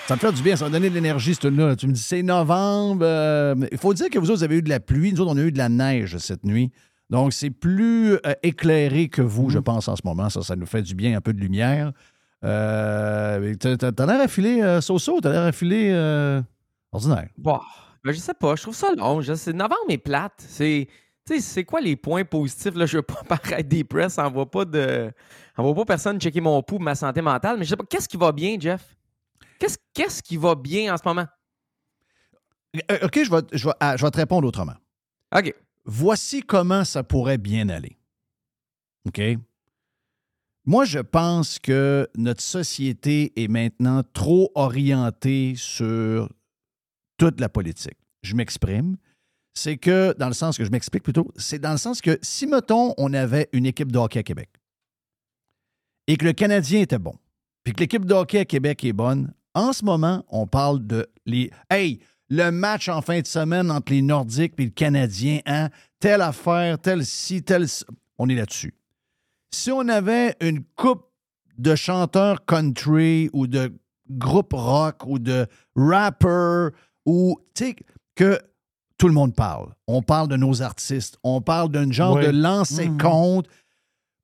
D: Ça me fait du bien, ça va donner de l'énergie, cette là Tu me dis, c'est novembre. euh, Il faut dire que vous autres, vous avez eu de la pluie. Nous autres, on a eu de la neige cette nuit. Donc, c'est plus euh, éclairé que vous, je pense, en ce moment. Ça, ça nous fait du bien, un peu de lumière. Euh, t'as- l'air affilé, euh, Soso, t'as l'air affilé euh, ordinaire.
T: Bon, ben, je sais pas, je trouve ça long. Je sais, novembre est plate. C'est, tu sais, c'est quoi les points positifs? Là, je veux pas paraître dépressé, on voit pas de. On voit pas personne checker mon pouls, ma santé mentale, mais je sais pas, qu'est-ce qui va bien, Jeff? Qu'est-ce, qu'est-ce qui va bien en ce moment?
D: Euh, OK, je vais, je, vais, ah, je vais te répondre autrement.
T: OK.
D: Voici comment ça pourrait bien aller. OK? Moi, je pense que notre société est maintenant trop orientée sur toute la politique. Je m'exprime. C'est que, dans le sens que je m'explique plutôt, c'est dans le sens que si, mettons, on avait une équipe de hockey à Québec et que le Canadien était bon, puis que l'équipe de hockey à Québec est bonne, En ce moment, on parle de les. Hey, le match en fin de semaine entre les Nordiques et le Canadien, hein? Telle affaire, telle ci, telle. On est là-dessus. Si on avait une coupe de chanteurs country ou de groupe rock ou de rapper ou, tu sais, que tout le monde parle. On parle de nos artistes. On parle d'un genre de lancer compte.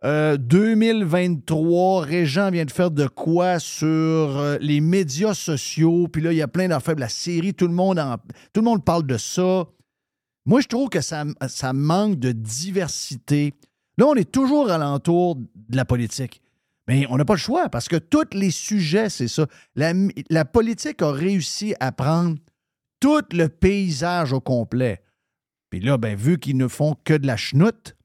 D: Euh, 2023, Régent vient de faire de quoi sur euh, les médias sociaux? Puis là, il y a plein d'affaires. La série, tout le monde, tout le monde parle de ça. Moi, je trouve que ça, manque de diversité. Là, on est toujours alentour de la politique. Mais on n'a pas le choix parce que tous les sujets, c'est ça. La, la politique a réussi à prendre tout le paysage au complet. Puis là, ben, vu qu'ils ne font que de la chenoute,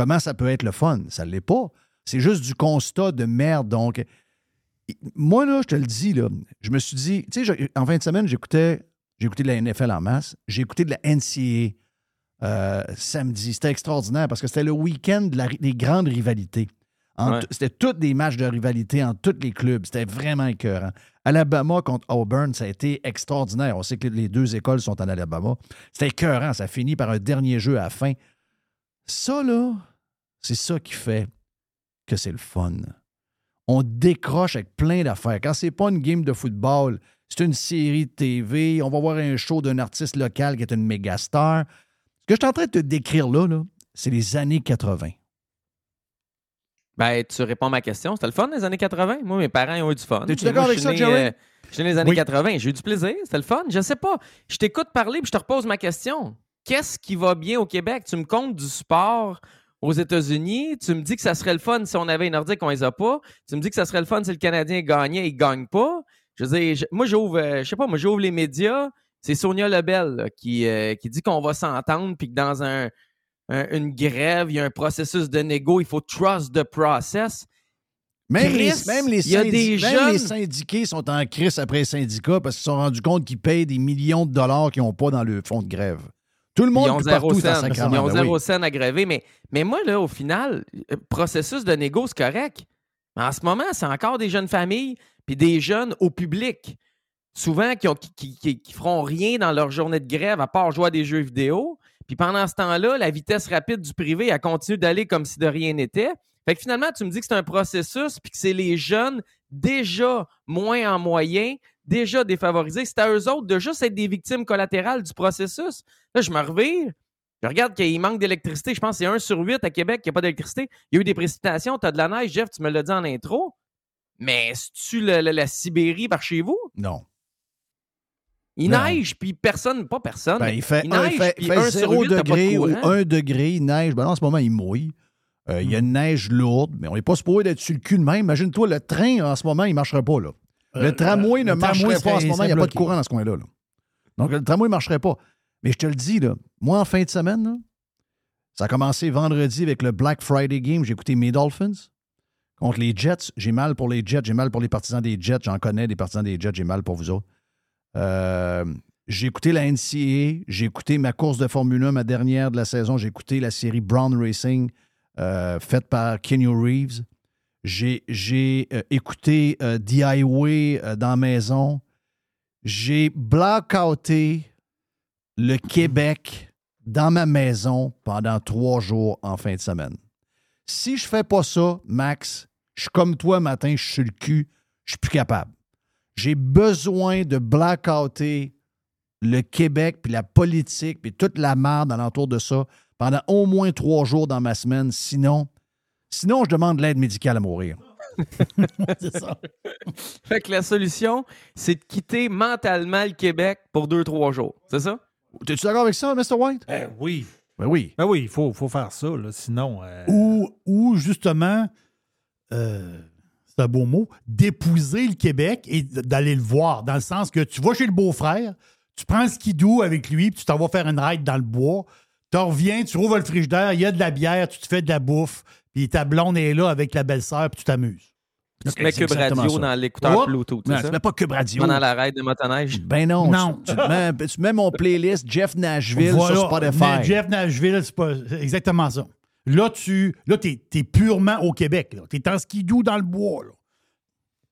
D: comment ça peut être le fun? Ça ne l'est pas. C'est juste du constat de merde. Donc, moi, là, je te le dis, là, je me suis dit, tu sais, en fin de semaine, j'écoutais, j'ai écouté de la NFL en masse, j'ai écouté de la NCAA euh, samedi. C'était extraordinaire parce que c'était le week-end de des grandes rivalités.
T: Ouais.
D: C'était tous des matchs de rivalité en tous les clubs. C'était vraiment écœurant. Alabama contre Auburn, ça a été extraordinaire. On sait que les deux écoles sont en Alabama. C'était écœurant. Ça finit par un dernier jeu à la fin. Ça, là, c'est ça qui fait que c'est le fun. On décroche avec plein d'affaires. Quand c'est pas une game de football, c'est une série de TV, on va voir un show d'un artiste local qui est une méga star. Ce que je suis en train de te décrire là, là c'est les années 80.
T: Ben, tu réponds à ma question. C'était le fun les années 80? Moi, mes parents ils ont eu du fun.
D: T'es-tu
T: Moi,
D: d'accord avec ça,
T: né,
D: Jerry?
T: euh, je suis né les années
D: Oui.
T: 80. J'ai eu du plaisir. C'était le fun. Je sais pas. Je t'écoute parler puis je te repose ma question. Qu'est-ce qui va bien au Québec? Tu me comptes du sport aux États-Unis. Tu me dis que ça serait le fun si on avait une Nordique, on les a pas. Tu me dis que ça serait le fun si le Canadien gagnait et il gagne pas. Je veux dire, je- moi, j'ouvre, euh, je sais pas, moi, j'ouvre les médias. C'est Sonia Lebel là, qui, euh, qui dit qu'on va s'entendre puis que dans un, un- une grève, il y a un processus de négo, il faut trust the process.
D: Même,
T: Chris,
D: les, même, les
T: il y a
D: syndi-
T: des
D: même
T: jeunes-
D: les syndiqués sont en crise après les syndicats parce qu'ils se sont rendus compte qu'ils payent des millions de dollars qu'ils n'ont pas dans le fonds de grève. Tout le monde
T: Ils ont
D: plus
T: zéro
D: partout est en
T: scène. Ils ont
D: Ben
T: zéro
D: oui.
T: scène aggravé. Mais, mais moi, là, au final, euh, processus de négo, c'est correct. Mais en ce moment, c'est encore des jeunes familles puis des jeunes au public. Souvent, qui, ont, qui, qui- qui- qui feront rien dans leur journée de grève à part jouer à des jeux vidéo. Puis pendant ce temps-là, la vitesse rapide du privé, elle continue d'aller comme si de rien n'était. Fait que finalement, tu me dis que c'est un processus puis que c'est les jeunes déjà moins en moyen, déjà défavorisés. C'est à eux autres de juste être des victimes collatérales du processus. Là, je me revire. Je regarde qu'il manque d'électricité. Je pense que c'est 1 sur 8 à Québec qui n'a pas d'électricité. Il y a eu des précipitations, tu as de la neige. Jeff, tu me l'as dit en intro. Mais c'est-tu le- la Sibérie par chez vous?
D: Non.
T: Il
D: Non.
T: neige, puis personne, pas personne.
D: Ben, il fait,
T: il
D: un,
T: neige,
D: fait,
T: puis
D: fait
T: 1 sur
D: zéro
T: 8, t'as pas de
D: degré ou
T: courant.
D: 1 degré, il neige. Ben en ce moment, il mouille. Euh, Il y a une neige lourde, mais on n'est pas supposé d'être sur le cul de même. Imagine-toi, le train, en ce moment, il ne marcherait pas. Là. Le
A: Euh,
D: tramway
A: euh,
D: ne
A: le tramway
D: marcherait pas en ce moment. Il n'y a pas de courant dans ce coin-là. là. Donc, le tramway ne marcherait pas. Mais je te le dis, là, moi, en fin de semaine, là, ça a commencé vendredi avec le Black Friday Game. J'ai écouté mes Dolphins contre les Jets. J'ai mal pour les Jets. J'ai mal pour les partisans des Jets. J'en connais des partisans des Jets. J'ai mal pour vous autres. Euh, j'ai écouté la NCAA. J'ai écouté ma course de Formule 1, ma dernière de la saison. J'ai écouté la série Brown Racing faite par Kenny Reeves. J'ai euh, écouté euh, euh, dans la maison. J'ai blackouté le Québec dans ma maison pendant trois jours en fin de semaine. Si je fais pas ça, Max, je suis comme toi matin, je suis le cul, je suis plus capable. J'ai besoin de blackouter le Québec, puis la politique, puis toute la merde alentour de ça pendant au moins trois jours dans ma semaine. Sinon, sinon je demande l'aide médicale à mourir.
T: c'est ça. fait que la solution, c'est de quitter mentalement le Québec pour deux, trois jours. C'est ça?
D: T'es-tu d'accord avec ça, Mr. White?
E: Ben oui.
D: Ben oui.
E: Ben oui, il faut, faut faire ça, là, sinon. euh,
A: Ou, ou justement, euh, c'est un beau mot, d'épouser le Québec et d'aller le voir. Dans le sens que tu vas chez le beau-frère, tu prends le skidoo avec lui, puis tu t'en vas faire une ride dans le bois. Tu reviens, tu rouvres le frigidaire, il y a de la bière, tu te fais de la bouffe, puis ta blonde est là avec la belle-sœur, puis tu t'amuses.
T: Tu te mets Cube Radio dans l'écouteur. Bluetooth.
D: Non,
T: c'est
D: tu
T: ça?
D: mets pas Cube Radio.
T: Pendant la ride de motoneige?
D: Ben non.
A: Non.
D: Tu, tu mets, tu mets mon playlist Jeff Nashville
A: Voilà.
D: sur Spotify.
A: Jeff Nashville, c'est pas exactement ça. Là, tu là, t'es, t'es purement au Québec. Là. T'es en skidoo dans le bois. Là.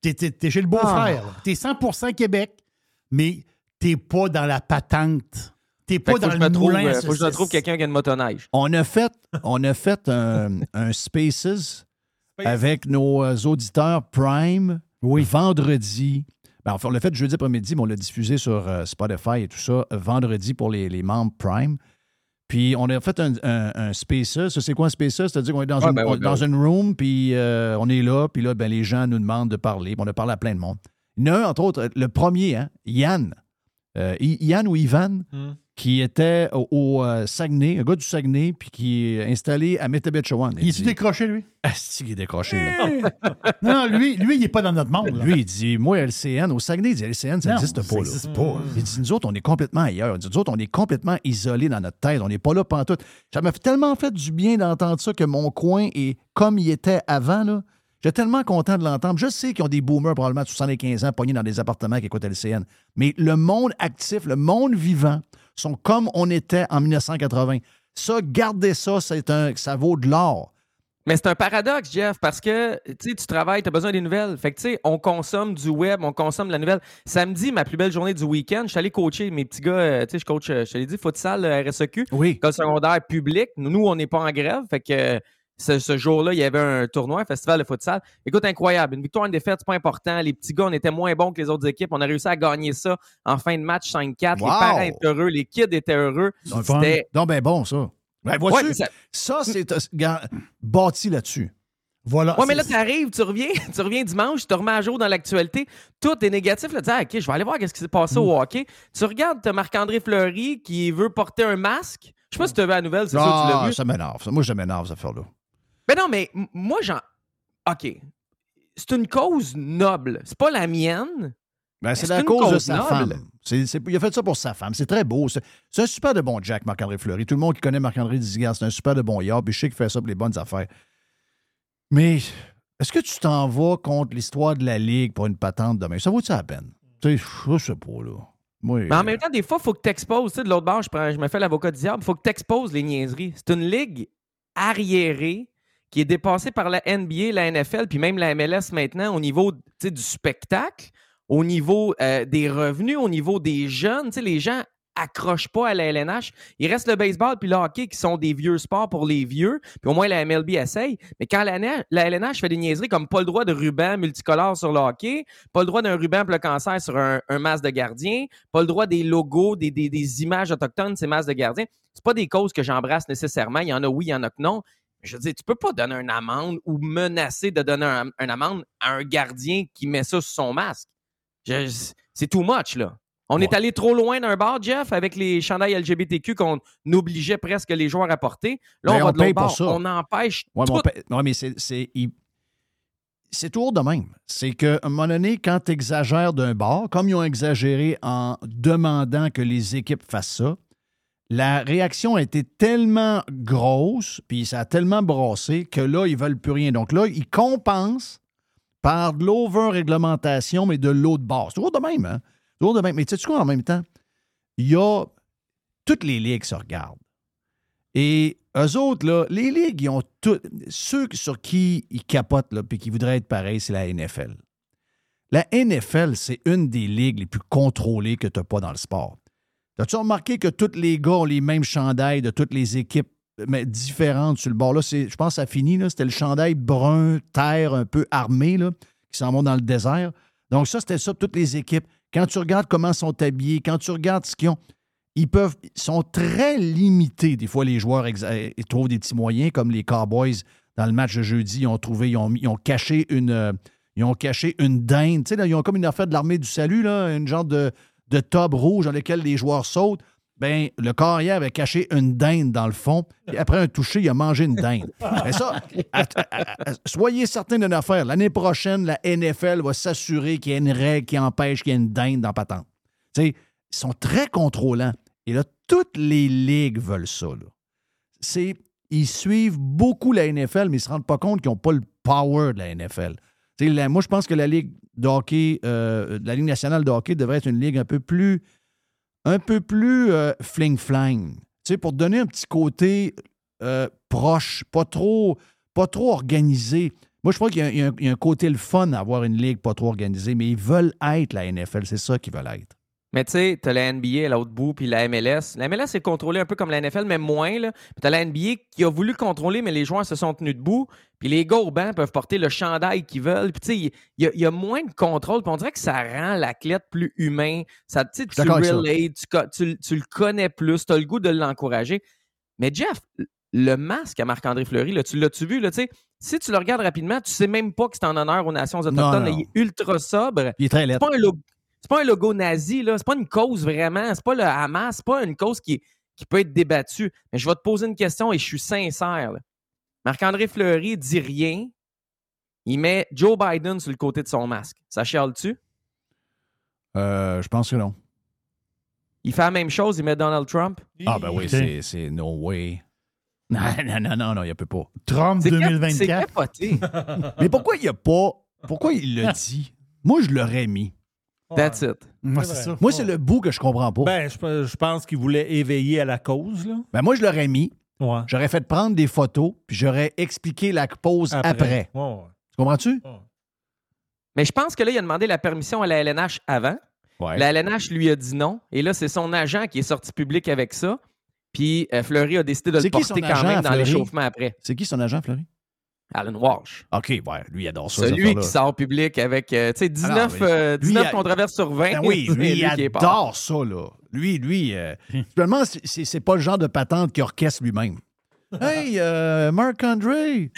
A: T'es, t'es- t'es chez le beau-frère. là. T'es 100% Québec, mais t'es pas dans la patente. T'es pas dans
T: que je
A: le
T: me trouve,
A: moulin. à
T: euh, faut que je trouve quelqu'un qui a une motoneige.
D: On a fait, on a fait un, un Spaces avec nos euh, auditeurs Prime vendredi. Ben, enfin, on l'a fait jeudi après-midi, mais on l'a diffusé sur euh, Spotify et tout ça vendredi pour les, les membres Prime. Puis on a fait un, un, un Spaces. Ça, C'est quoi un Spaces? C'est-à-dire qu'on est dans,
T: Ah,
D: une,
T: ben
D: on-
T: ben
D: dans
T: oui.
D: une room, puis euh, on est là, puis là, ben, les gens nous demandent de parler. Puis On a parlé à plein de monde. Il y en a un, entre autres, le premier, hein, Yann. Euh, Yann ou Ivan,
E: Hmm.
D: Qui était au, au, euh, Saguenay, un gars du Saguenay, puis qui est installé à Metabetchawan.
A: Il est-tu décroché, lui?
D: Ah, c'est qu'il est décroché, là.
A: Non, lui, lui, il n'est pas dans notre monde. là.
D: Lui, il dit, moi, LCN, au Saguenay, il dit, LCN, ça n'existe
A: ça
D: pas. là.
A: existe pas.
D: Il dit, nous autres, on est complètement ailleurs. Il dit, nous autres, on est complètement isolés dans notre tête. On n'est pas là pantoute. Ça m'a fait tellement fait du bien d'entendre ça que mon coin est comme il était avant, là. J'étais tellement content de l'entendre. Je sais qu'ils ont des boomers, probablement de 75 ans, pognés dans des appartements qui écoutent LCN. Mais le monde actif, le monde vivant, sont comme on était en 1980. Ça, gardez ça, c'est un, ça vaut de l'or.
T: Mais c'est un paradoxe, Jeff, parce que tu travailles, tu as besoin des nouvelles. Fait que tu sais, on consomme du web, on consomme de la nouvelle. Samedi, ma plus belle journée du week-end, je suis allé coacher mes petits gars. euh, Tu sais, je coach, euh, je te l'ai dit, futsal, RSEQ.
D: Oui.
T: École secondaire publique. Nous, on n'est pas en grève. Fait que ce, ce jour-là, il y avait un tournoi, un festival de futsal. Écoute, incroyable. Une victoire, une défaite, c'est pas important. Les petits gars, on était moins bons que les autres équipes. On a réussi à gagner ça en fin de match 5-4. Les parents étaient heureux, les kids étaient heureux. C'était
D: Donc, ben bon, ça. Ben, vois-tu,
T: Ouais, ça-
D: ça, c'est euh, bâti là-dessus.
A: Voilà.
T: Ouais, mais là, tu arrives, tu reviens, tu reviens dimanche, tu te remets à jour dans l'actualité. Tout est négatif. Là, tu dis, ah, OK, je vais aller voir ce qui s'est passé
D: Mm.
T: au hockey. Tu regardes, tu Marc-André Fleury qui veut porter un masque. Je sais pas si tu as vu la nouvelle, c'est ça, tu l'as
D: Ah,
T: vu.
D: ça m'énerve. Moi, je m'énerve, cette affaire-là.
T: Mais non, mais moi, j'en. OK. C'est une cause noble. C'est pas la mienne.
D: Ben, c'est la cause, de sa
T: noble.
D: femme. Il a fait ça pour sa femme. C'est très beau. C'est un super de bon Jack, Marc-André Fleury. Tout le monde qui connaît Marc-André dit c'est un super de bon yard. Puis je sais qu'il fait ça pour les bonnes affaires. Mais est-ce que tu t'en vas contre l'histoire de la Ligue pour une patente demain? Ça vaut-tu la peine? Tu sais, je sais pas, là.
T: Mais en même temps, des fois, il faut que tu exposes. Tu sais, de l'autre bord, je, prends- je me fais l'avocat du diable. Il faut que tu exposes les niaiseries. C'est une ligue arriérée qui est dépassée par la NBA, la NFL, puis même la MLS maintenant au niveau du spectacle, au niveau euh, des revenus, au niveau des jeunes. Les gens accrochent pas à la LNH. Il reste le baseball puis le hockey qui sont des vieux sports pour les vieux. Puis au moins, la MLB essaye. Mais quand la, LNH fait des niaiseries comme pas le droit de ruban multicolore sur le hockey, pas le droit d'un ruban pour le cancer sur un, masque de gardien, pas le droit des logos, des images autochtones de ces masques de gardien, c'est pas des causes que j'embrasse nécessairement. Il y en a oui, il y en a que non. Je veux dire, tu peux pas donner une amende ou menacer de donner un, une amende à un gardien qui met ça sur son masque. C'est too much, là. On est allé trop loin d'un bar, Jeff, avec les chandails LGBTQ qu'on obligeait presque les joueurs à porter. Là,
D: Mais
T: on va
D: on
T: de l'autre
D: paye
T: bord.
D: ça.
T: On empêche
D: Ouais, mais,
T: tout.
D: on paie- ouais, mais c'est. c'est toujours de même. C'est qu'à un moment donné, quand tu exagères d'un bord, comme ils ont exagéré en demandant que les équipes fassent ça, la réaction a été tellement grosse, puis ça a tellement brassé que là, ils veulent plus rien. Donc là, ils compensent par de l'over-réglementation, mais de l'autre bord. C'est toujours de même, hein? Toujours de même. Mais tu sais quoi, en même temps? Il y a. Toutes les ligues se regardent. Et eux autres, là, les ligues, ils ont tout. Ceux sur qui ils capotent, là, puis qui voudraient être pareils, c'est la NFL. La NFL, c'est une des ligues les plus contrôlées que tu n'as pas dans le sport. As-tu remarqué que tous les gars ont les mêmes chandails de toutes les équipes mais différentes sur le bord? Là, je pense que ça finit. C'était le chandail brun, terre, un peu armé, là, qui s'en vont dans le désert. Donc, ça, c'était ça, toutes les équipes. Quand tu regardes comment sont habillés, quand tu regardes ce qu'ils ont, ils peuvent ils sont très limités. Des fois, les joueurs trouvent des petits moyens, comme les Cowboys dans le match de jeudi, ils ont trouvé, ils ont, ils ont caché une. euh, ils ont caché une dinde. Tu sais, là, ils ont comme une affaire de l'armée du salut, là, une genre de, de tube rouge dans lequel les joueurs sautent. Ben, le carrière avait caché une dinde dans le fond. Et après un toucher, il a mangé une dinde. Mais ça, soyez certains d'une affaire. L'année prochaine, la NFL va s'assurer qu'il y a une règle qui empêche qu'il y ait une dinde dans patente. Tu sais, ils sont très contrôlants. Et là, toutes les ligues veulent ça. là. C'est, ils suivent beaucoup la NFL, mais ils ne se rendent pas compte qu'ils n'ont pas le power de la NFL. La- moi, je pense que la Ligue euh, la Ligue nationale de hockey devrait être une ligue un peu plus, un peu plus euh, fling-flang. Tu sais, pour donner un petit côté euh, proche, pas trop, pas trop organisé. Moi, je crois qu'il y a un côté le fun à avoir une ligue pas trop organisée, mais ils veulent être la NFL. C'est ça qu'ils veulent être.
T: Mais tu sais, t'as la NBA à l'autre bout, puis la MLS. La MLS est contrôlée un peu comme la NFL, mais moins. Là. Puis t'as la NBA qui a voulu contrôler, mais les joueurs se sont tenus debout. Puis les gars au banc peuvent porter le chandail qu'ils veulent. Puis tu sais, il y, a- il y a moins de contrôle. Puis on dirait que ça rend l'athlète plus humain. Ça, tu tu relates, tu, tu- tu le connais plus, tu as le goût de l'encourager. Mais Jeff, le masque à Marc-André Fleury, là, tu l'as-tu vu? Là, tu sais, si tu le regardes rapidement, tu sais même pas que c'est en honneur aux nations autochtones.
D: non,
T: là,
D: non.
T: il est ultra sobre.
D: Il est très
T: C'est
D: laid.
T: pas un logo. C'est pas un logo nazi, là. C'est pas une cause vraiment. C'est pas le Hamas. C'est pas une cause qui, qui peut être débattue. Mais je vais te poser une question et je suis sincère. Marc-André Fleury dit rien. Il met Joe Biden sur le côté de son masque. Ça chiale-tu?
D: Euh, je pense que non.
T: Il fait la même chose, il met Donald Trump?
D: Ah, ben oui, c'est- no way. Non, non, non, non, non, il ne peut pas.
A: Trump
T: C'est cap- c'est
A: 2024.
T: capoté.
D: Mais pourquoi il a pas. Pourquoi il le dit? Moi, je l'aurais mis.
T: That's it.
A: Moi,
E: C'est
A: ça.
D: Moi, c'est le bout que je comprends pas. Ben,
E: Ben, je, je pense qu'il voulait éveiller à la cause, là.
D: moi, je l'aurais mis.
E: Ouais.
D: J'aurais fait prendre des photos, puis j'aurais expliqué la pause après.
E: Ouais, ouais.
D: Tu comprends-tu?
T: Mais je pense que là, il a demandé la permission à la LNH avant.
D: Ouais.
T: La LNH lui a dit non. Et là, c'est son agent qui est sorti public avec ça. Puis euh, Fleury a décidé de le
D: C'est qui son
T: porter quand même dans l'échauffement après.
D: C'est qui son agent, Fleury?
T: Alan Walsh.
D: OK, ouais, lui, il adore ça.
T: Celui qui sort public avec euh, tu sais, 19,
D: Alors, mais
T: euh,
D: lui,
T: 19 controverses sur 20.
D: Ben oui, lui, il adore ça, là. Lui, lui, euh, finalement, c'est- pas le genre de patente qui orchestre lui-même. Hey, euh, Marc-André,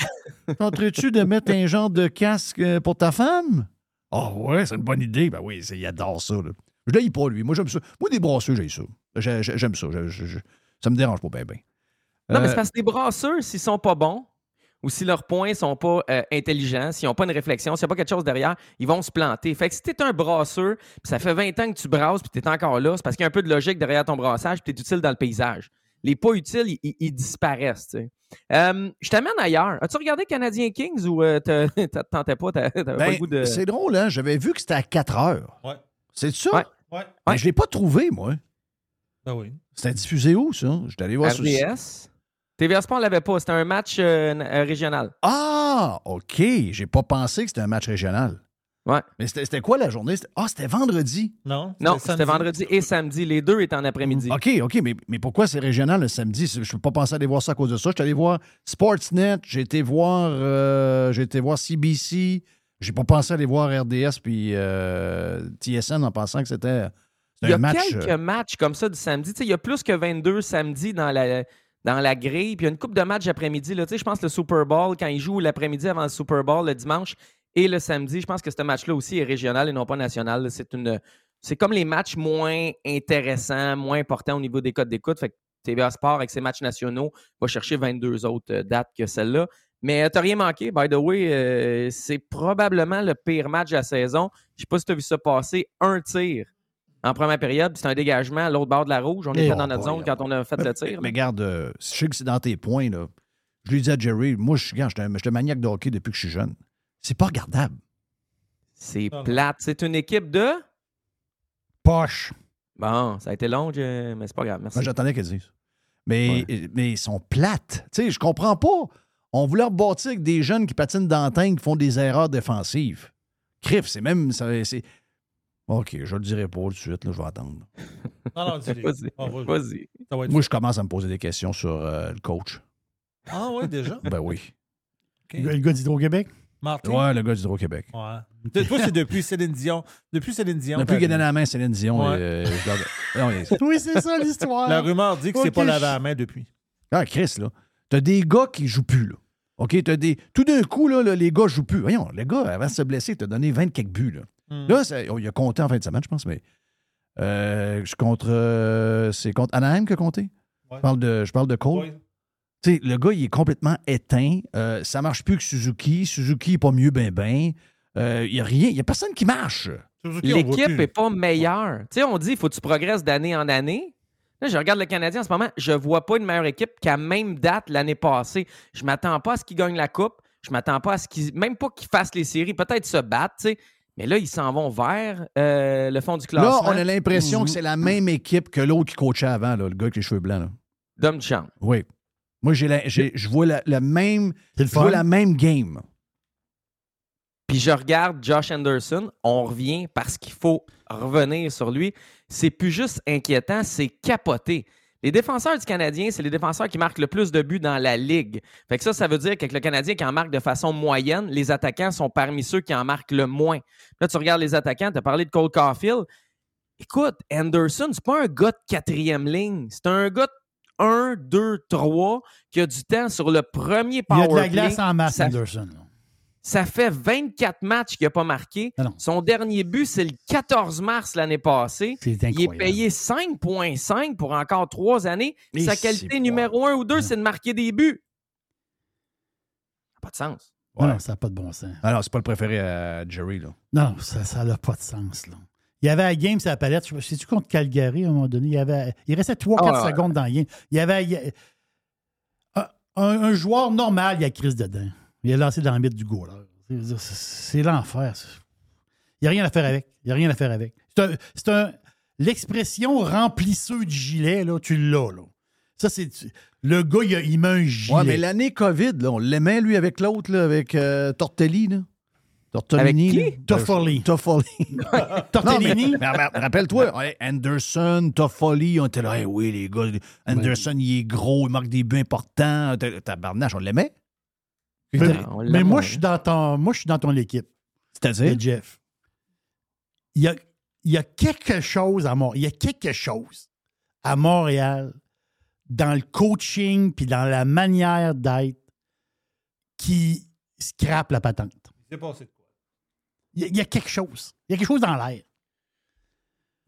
D: tenterais-tu de mettre un genre de casque euh, pour ta femme? Oh, ouais, c'est une bonne idée. Ben oui, il adore ça, là. Je l'ai pas, lui. Moi, j'aime ça. Moi, des brasseux, j'ai ça. J'ai- j'ai- J'aime ça. Je- je- je- ça me dérange pas bien, bien.
T: Non, mais c'est parce que les brasseurs, s'ils sont pas bons, ou si leurs points sont pas euh, intelligents, s'ils n'ont pas une réflexion, s'il n'y a pas quelque chose derrière, ils vont se planter. Fait que si tu es un brasseur, puis ça fait 20 ans que tu brasses, puis tu es encore là, c'est parce qu'il y a un peu de logique derrière ton brassage, puis tu es utile dans le paysage. Les pas utiles, ils, disparaissent. tu sais. Euh, je t'amène ailleurs. As-tu regardé Canadien Kings ou euh, tentais pas? T'avais pas
D: ben,
T: le goût de.
D: C'est drôle, hein? J'avais vu que c'était à 4 heures.
E: Ouais.
D: C'est ça?
T: Ouais.
E: Ouais.
D: Ben, je l'ai pas trouvé, moi.
E: Ben oui.
D: C'était diffusé où, ça? Je suis allé voir sur.
T: TVA Sport l'avait pas. C'était un match euh, euh, régional.
D: Ah, OK. J'ai pas pensé que c'était un match régional.
T: Ouais.
D: Mais c'était c'était quoi la journée? Ah, c'était vendredi.
E: Non?
T: Non, c'était vendredi et samedi. Les deux étaient en après-midi.
D: OK, OK, mais, mais pourquoi c'est régional le samedi? Je ne peux pas penser à aller voir ça à cause de ça. Je suis allé voir Sportsnet, j'ai été voir, euh, j'ai été voir CBC. J'ai pas pensé à aller voir RDS puis euh, TSN en pensant que c'était
T: Il y a
D: match.
T: quelques
D: euh,
T: matchs comme ça du samedi. Tu sais, il y a plus que 22 samedis dans la, dans la grille. Puis il y a une coupe de matchs après-midi. Je pense le Super Bowl, quand ils jouent l'après-midi avant le Super Bowl, le dimanche et le samedi, je pense que ce match-là aussi est régional et non pas national. C'est une. C'est comme les matchs moins intéressants, moins importants au niveau des codes d'écoute. Fait que TVA Sport, avec ses matchs nationaux, va chercher 22 autres euh, dates que celle-là. Mais tu t'as rien manqué. By the way, euh, c'est probablement le pire match de la saison. Je sais pas si tu as vu ça passer. Un tir en première période, c'est un dégagement à l'autre bord de la rouge. On
D: Et
T: était
D: on
T: dans notre
D: va,
T: zone quand on a fait
D: mais,
T: le tir.
D: mais regarde, euh, je sais que c'est dans tes points. Là. Je lui dis à Jerry, moi, je suis un- maniaque de hockey depuis que je suis jeune. C'est pas regardable.
T: C'est plate. C'est une équipe de?
A: Poche.
T: Bon, ça a été long, je- mais c'est pas grave. Merci.
D: Moi, j'attendais qu'elle dise. Mais, mais ils sont plates. Tu sais, je comprends pas. On voulait rebâtir avec des jeunes qui patinent d'antenne, qui font des erreurs défensives. Criff, c'est même. c'est- OK, je le dirai pas tout de suite, là, je vais attendre.
E: Non, non, dis-le.
T: Vas-y.
E: Ah, vas-y.
T: Vas-y.
E: Ça va être
D: Moi, je commence à me poser des questions sur euh, le coach.
E: Ah ouais, déjà?
D: Ben oui.
A: Le gars- le gars d'Hydro-Québec?
E: Martin?
D: Ouais, le gars d'Hydro-Québec.
E: Ouais. Toi, c'est depuis Céline Dion. Depuis Céline Dion.
D: Depuis qu'il a donné la main à Céline Dion,
E: Ouais.
D: euh, je garde- Non, il-
A: Oui, c'est ça l'histoire.
E: La rumeur dit que c'est
A: Ok,
E: pas lavé à la main depuis.
D: Ah, Chris, là. T'as des gars qui jouent plus, là. OK? T'as des... Tout d'un coup, là, là, les gars jouent plus. Voyons, les gars, avant de se blesser, t'as donné 20 quelques buts, là.
E: Hmm.
D: Là, oh, il a compté en fin de semaine, je pense, mais. Euh, je contre. euh, c'est contre Anaheim que compté? Je parle de, je parle de Cole.
E: Ouais.
D: Tu sais, le gars, il est complètement éteint. Euh, ça marche plus que Suzuki. Suzuki n'est pas mieux, ben, ben. Euh, Il n'y a rien. Il n'y a personne qui marche.
T: L'équipe n'est pas meilleure. Tu sais, on dit il faut que tu progresses d'année en année. Là, je regarde le Canadien en ce moment, je vois pas une meilleure équipe qu'à même date l'année passée. Je m'attends pas à ce qu'ils gagnent la Coupe. Je m'attends pas à ce qu'ils. Même pas qu'ils fassent les séries, peut-être se battre, tu sais. Mais là, ils s'en vont vers euh, le fond du classement.
D: Là, on a l'impression
T: Mhm.
D: que c'est la même équipe que l'autre qui coachait avant, là, le gars avec les cheveux blancs. là.
T: Dom Duchamp.
D: Oui. Moi, j'ai la- j'ai- je vois la, la même. Je
A: fun.
D: vois la même game.
T: Puis je regarde Josh Anderson, on revient parce qu'il faut revenir sur lui. C'est plus juste inquiétant, c'est capoté. Les défenseurs du Canadien, c'est les défenseurs qui marquent le plus de buts dans la ligue. Fait que ça, ça veut dire qu'avec le Canadien qui en marque de façon moyenne, les attaquants sont parmi ceux qui en marquent le moins. Là, tu regardes les attaquants, tu as parlé de Cole Caulfield. Écoute, Anderson, c'est pas un gars de quatrième ligne. C'est un gars de 1, 2, 3 qui a du temps sur le premier
A: Il y
T: power
A: a de la
T: play.
A: glace en masse,
T: Ça-
A: Anderson. là.
T: Ça fait 24 matchs qu'il n'a pas marqué. Son dernier but, c'est le 14 mars l'année passée. Il est payé 5,5 pour encore trois années.
D: Et
T: Sa qualité numéro un ou deux, c'est de marquer des buts. Ça n'a pas de sens.
A: Non, non, ça n'a pas de bon sens.
D: Ah non, c'est pas le préféré à Jerry, là.
A: Non, ça n'a pas de sens. Là. Il y avait à game sur la palette, je sais-tu contre Calgary à un moment donné? Il, y avait, il restait 3-4
T: Ah, ouais.
A: secondes dans le game. Il y avait il y un, joueur normal, il a crise dedans. Il a lancé dans le mythe du goaler. C'est- l'enfer. Il n'y a rien à faire avec. Il n'y a rien à faire avec. C'est un. c'est un- L'expression remplisseux du gilet, là, tu l'as. Là. Ça, c'est. Le gars, il, a- il met un gilet.
D: Ouais, mais l'année COVID, là, on l'aimait, lui, avec l'autre, là, avec euh, Tortelli, là. Tortellini.
A: Avec qui?
D: là.
A: Toffoli.
D: Toffoli.
A: Tortellini?
D: Rappelle-toi, Anderson, Toffoli, on était là, Hey, oui, les gars, Anderson, il est gros, il marque des buts importants. T'as- Tabarnache, on l'aimait?
A: Mais, mais moi, je suis dans ton, moi, je suis dans ton équipe.
D: C'est-à-dire?
A: de Jeff. Il y a, il y a quelque chose à Montréal. Il y a quelque chose à Montréal dans le coaching puis dans la manière d'être qui scrape la patente.
E: C'est passé de quoi?
A: Il y, a, il y a quelque chose. Il y a quelque chose dans l'air.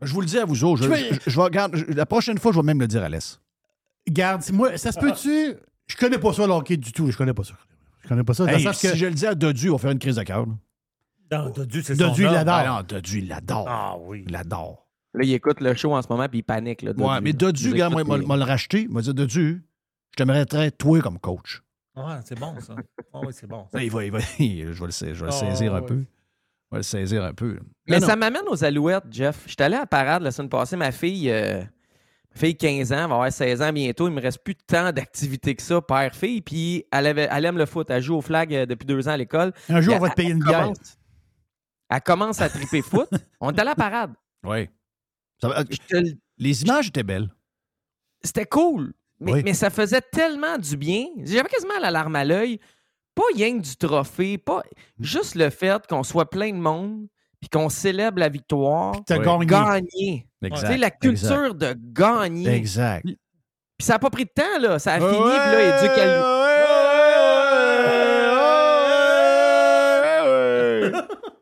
D: Je vous le dis à vous autres. Je,
A: Tu veux-
D: je- je vais, regarde, je- la prochaine fois, je vais même le dire à l'Est.
A: Garde, moi, ça se peut-tu? Je connais pas ça, le hockey, du tout. Je connais pas ça. Je connais pas ça.
D: Hey, si
A: que-
D: je le dis à Dodu, on va faire une crise de cœur.
E: Non, Dodu, c'est
A: Dodu, il l'adore.
D: Ah non, Dodu, il l'adore.
E: Ah oui.
D: Il l'adore.
T: Là, il écoute le show en ce moment puis il panique. Là,
D: Ouais, mais. Dodu,
T: Il
D: regarde, moi,
T: écoute
D: m'a le racheté. Il m'a dit Dodu, je t'aimerais très toi comme coach.
E: Ouais, c'est bon, ça. Ah oui, c'est bon.
D: Là, il va, il va, je vais le, sa- je vais le
E: Ah,
D: saisir un peu. Je vais le saisir un peu.
T: Mais
D: Non,
T: ça m'amène aux Alouettes, Jeff. J'étais allé à la parade la semaine passée. Ma fille, euh, fille 15 ans, va avoir 16 ans bientôt. Il me reste plus tant d'activités que ça, père-fille. Puis elle, avait, elle aime le foot. Elle joue au flag euh, depuis deux ans à l'école.
A: Un jour,
T: Puis
A: on va te payer une bière.
T: commence- Elle commence à triper foot. On est à la parade.
D: Oui. Ça Les images étaient belles.
T: C'était cool. Mais,
D: Oui.
T: mais ça faisait tellement du bien. J'avais quasiment la larme à l'œil. Pas rien que du trophée, pas juste le fait qu'on soit plein de monde puis qu'on célèbre la victoire.
A: t'as
T: Oui.
A: gagné.
D: Exact,
T: la culture
D: exact.
T: de gagner.
D: Exact.
T: Puis ça n'a pas pris de temps, là. Ça a
D: Ouais,
T: fini, puis là, a-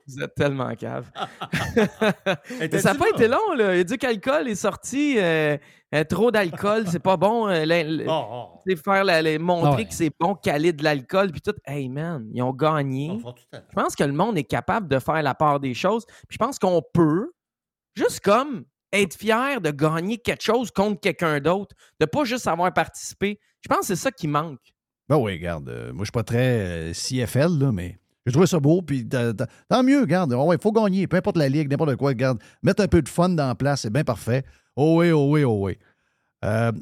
T: Vous êtes tellement cave. Mais ça n'a pas été long, là. Éduc Alcool est sorti. euh, euh, trop d'alcool, c'est pas bon. euh,
E: Oh, oh.
T: faire la- montrer
A: Ah
T: que c'est bon, caler de l'alcool, puis tout. Hey, man, ils ont gagné. Je pense que le monde est capable de faire la part des choses. Puis je pense qu'on peut, juste comme être fier de gagner quelque chose contre quelqu'un d'autre, de pas juste avoir participé. Je pense que c'est ça qui manque.
D: Ben oui, regarde, euh, moi, je suis pas très euh, CFL, là, mais j'ai trouvé ça beau, puis tant mieux, regarde. Il faut gagner, peu importe la ligue, n'importe quoi, regarde. Mettre un peu de fun dans la place, c'est bien parfait. Oh oui, oh oui, oh oui. Euh,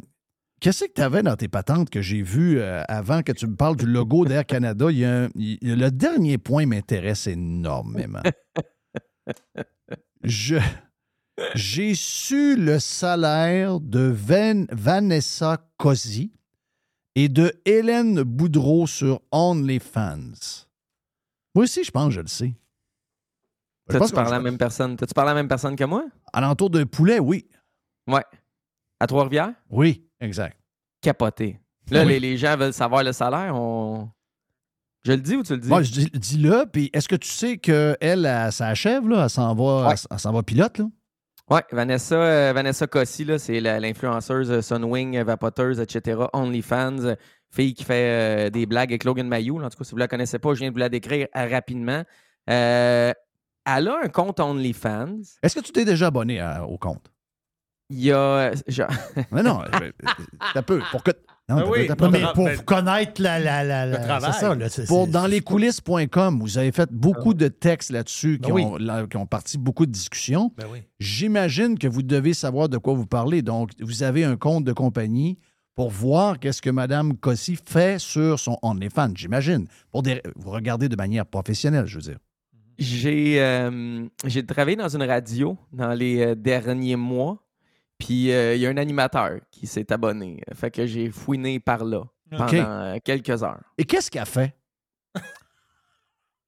D: Qu'est-ce que tu avais dans tes patentes que j'ai vu euh, avant que tu me parles du logo d'Air Canada? Il y a un- il- le dernier point m'intéresse énormément. Je, j'ai su le salaire de Van- Vanessa Cosi et de Hélène Boudreau sur OnlyFans. Moi aussi, je pense que je le sais.
T: T'as-tu parlé à la même personne? T'as-tu parlé à la même personne que moi?
D: Alentour d'un poulet, oui.
T: Ouais. À Trois-Rivières?
D: Oui, exact.
T: Capoté. Là,
D: Oui.
T: les, les gens veulent savoir le salaire. On... Je le dis ou tu le dis?
D: Moi, je dis, dis-le, puis est-ce que tu sais qu'elle, elle, ça achève, là? Elle s'en va,
T: Ouais.
D: elle, elle va pilote, là?
T: Oui, Vanessa, euh, Vanessa Cossi, là, c'est l'influenceuse euh, Sunwing, euh, vapoteuse, etc. OnlyFans, fille qui fait euh, des blagues avec Logan Mayou. En tout cas, si vous ne la connaissez pas, je viens de vous la décrire rapidement. Euh, elle a un compte OnlyFans.
D: Est-ce que tu t'es déjà abonné à- au compte?
T: Il y a. genre-
D: Mais non, ça peut. Pour que. Non,
E: Ben oui.
A: Non, mais pour
E: ben-
A: connaître la. la, la, la-
E: Le travail.
A: C'est ça, là.
D: Pour dans les coulisses.com, vous avez fait beaucoup de textes là-dessus qui,
A: Ben oui.
D: là, qui ont parti beaucoup de discussions.
E: Ben oui.
D: J'imagine que vous devez savoir de quoi vous parlez. Donc, vous avez un compte de compagnie pour voir qu'est-ce que Mme Cossy fait sur son OnlyFans, j'imagine. Pour des, vous regardez de manière professionnelle, je veux dire.
T: J'ai euh, j'ai travaillé dans une radio dans les euh, derniers mois. Puis euh, il y a un animateur qui s'est abonné. Fait que j'ai fouiné par là pendant euh, quelques heures.
D: Et qu'est-ce qu'elle fait?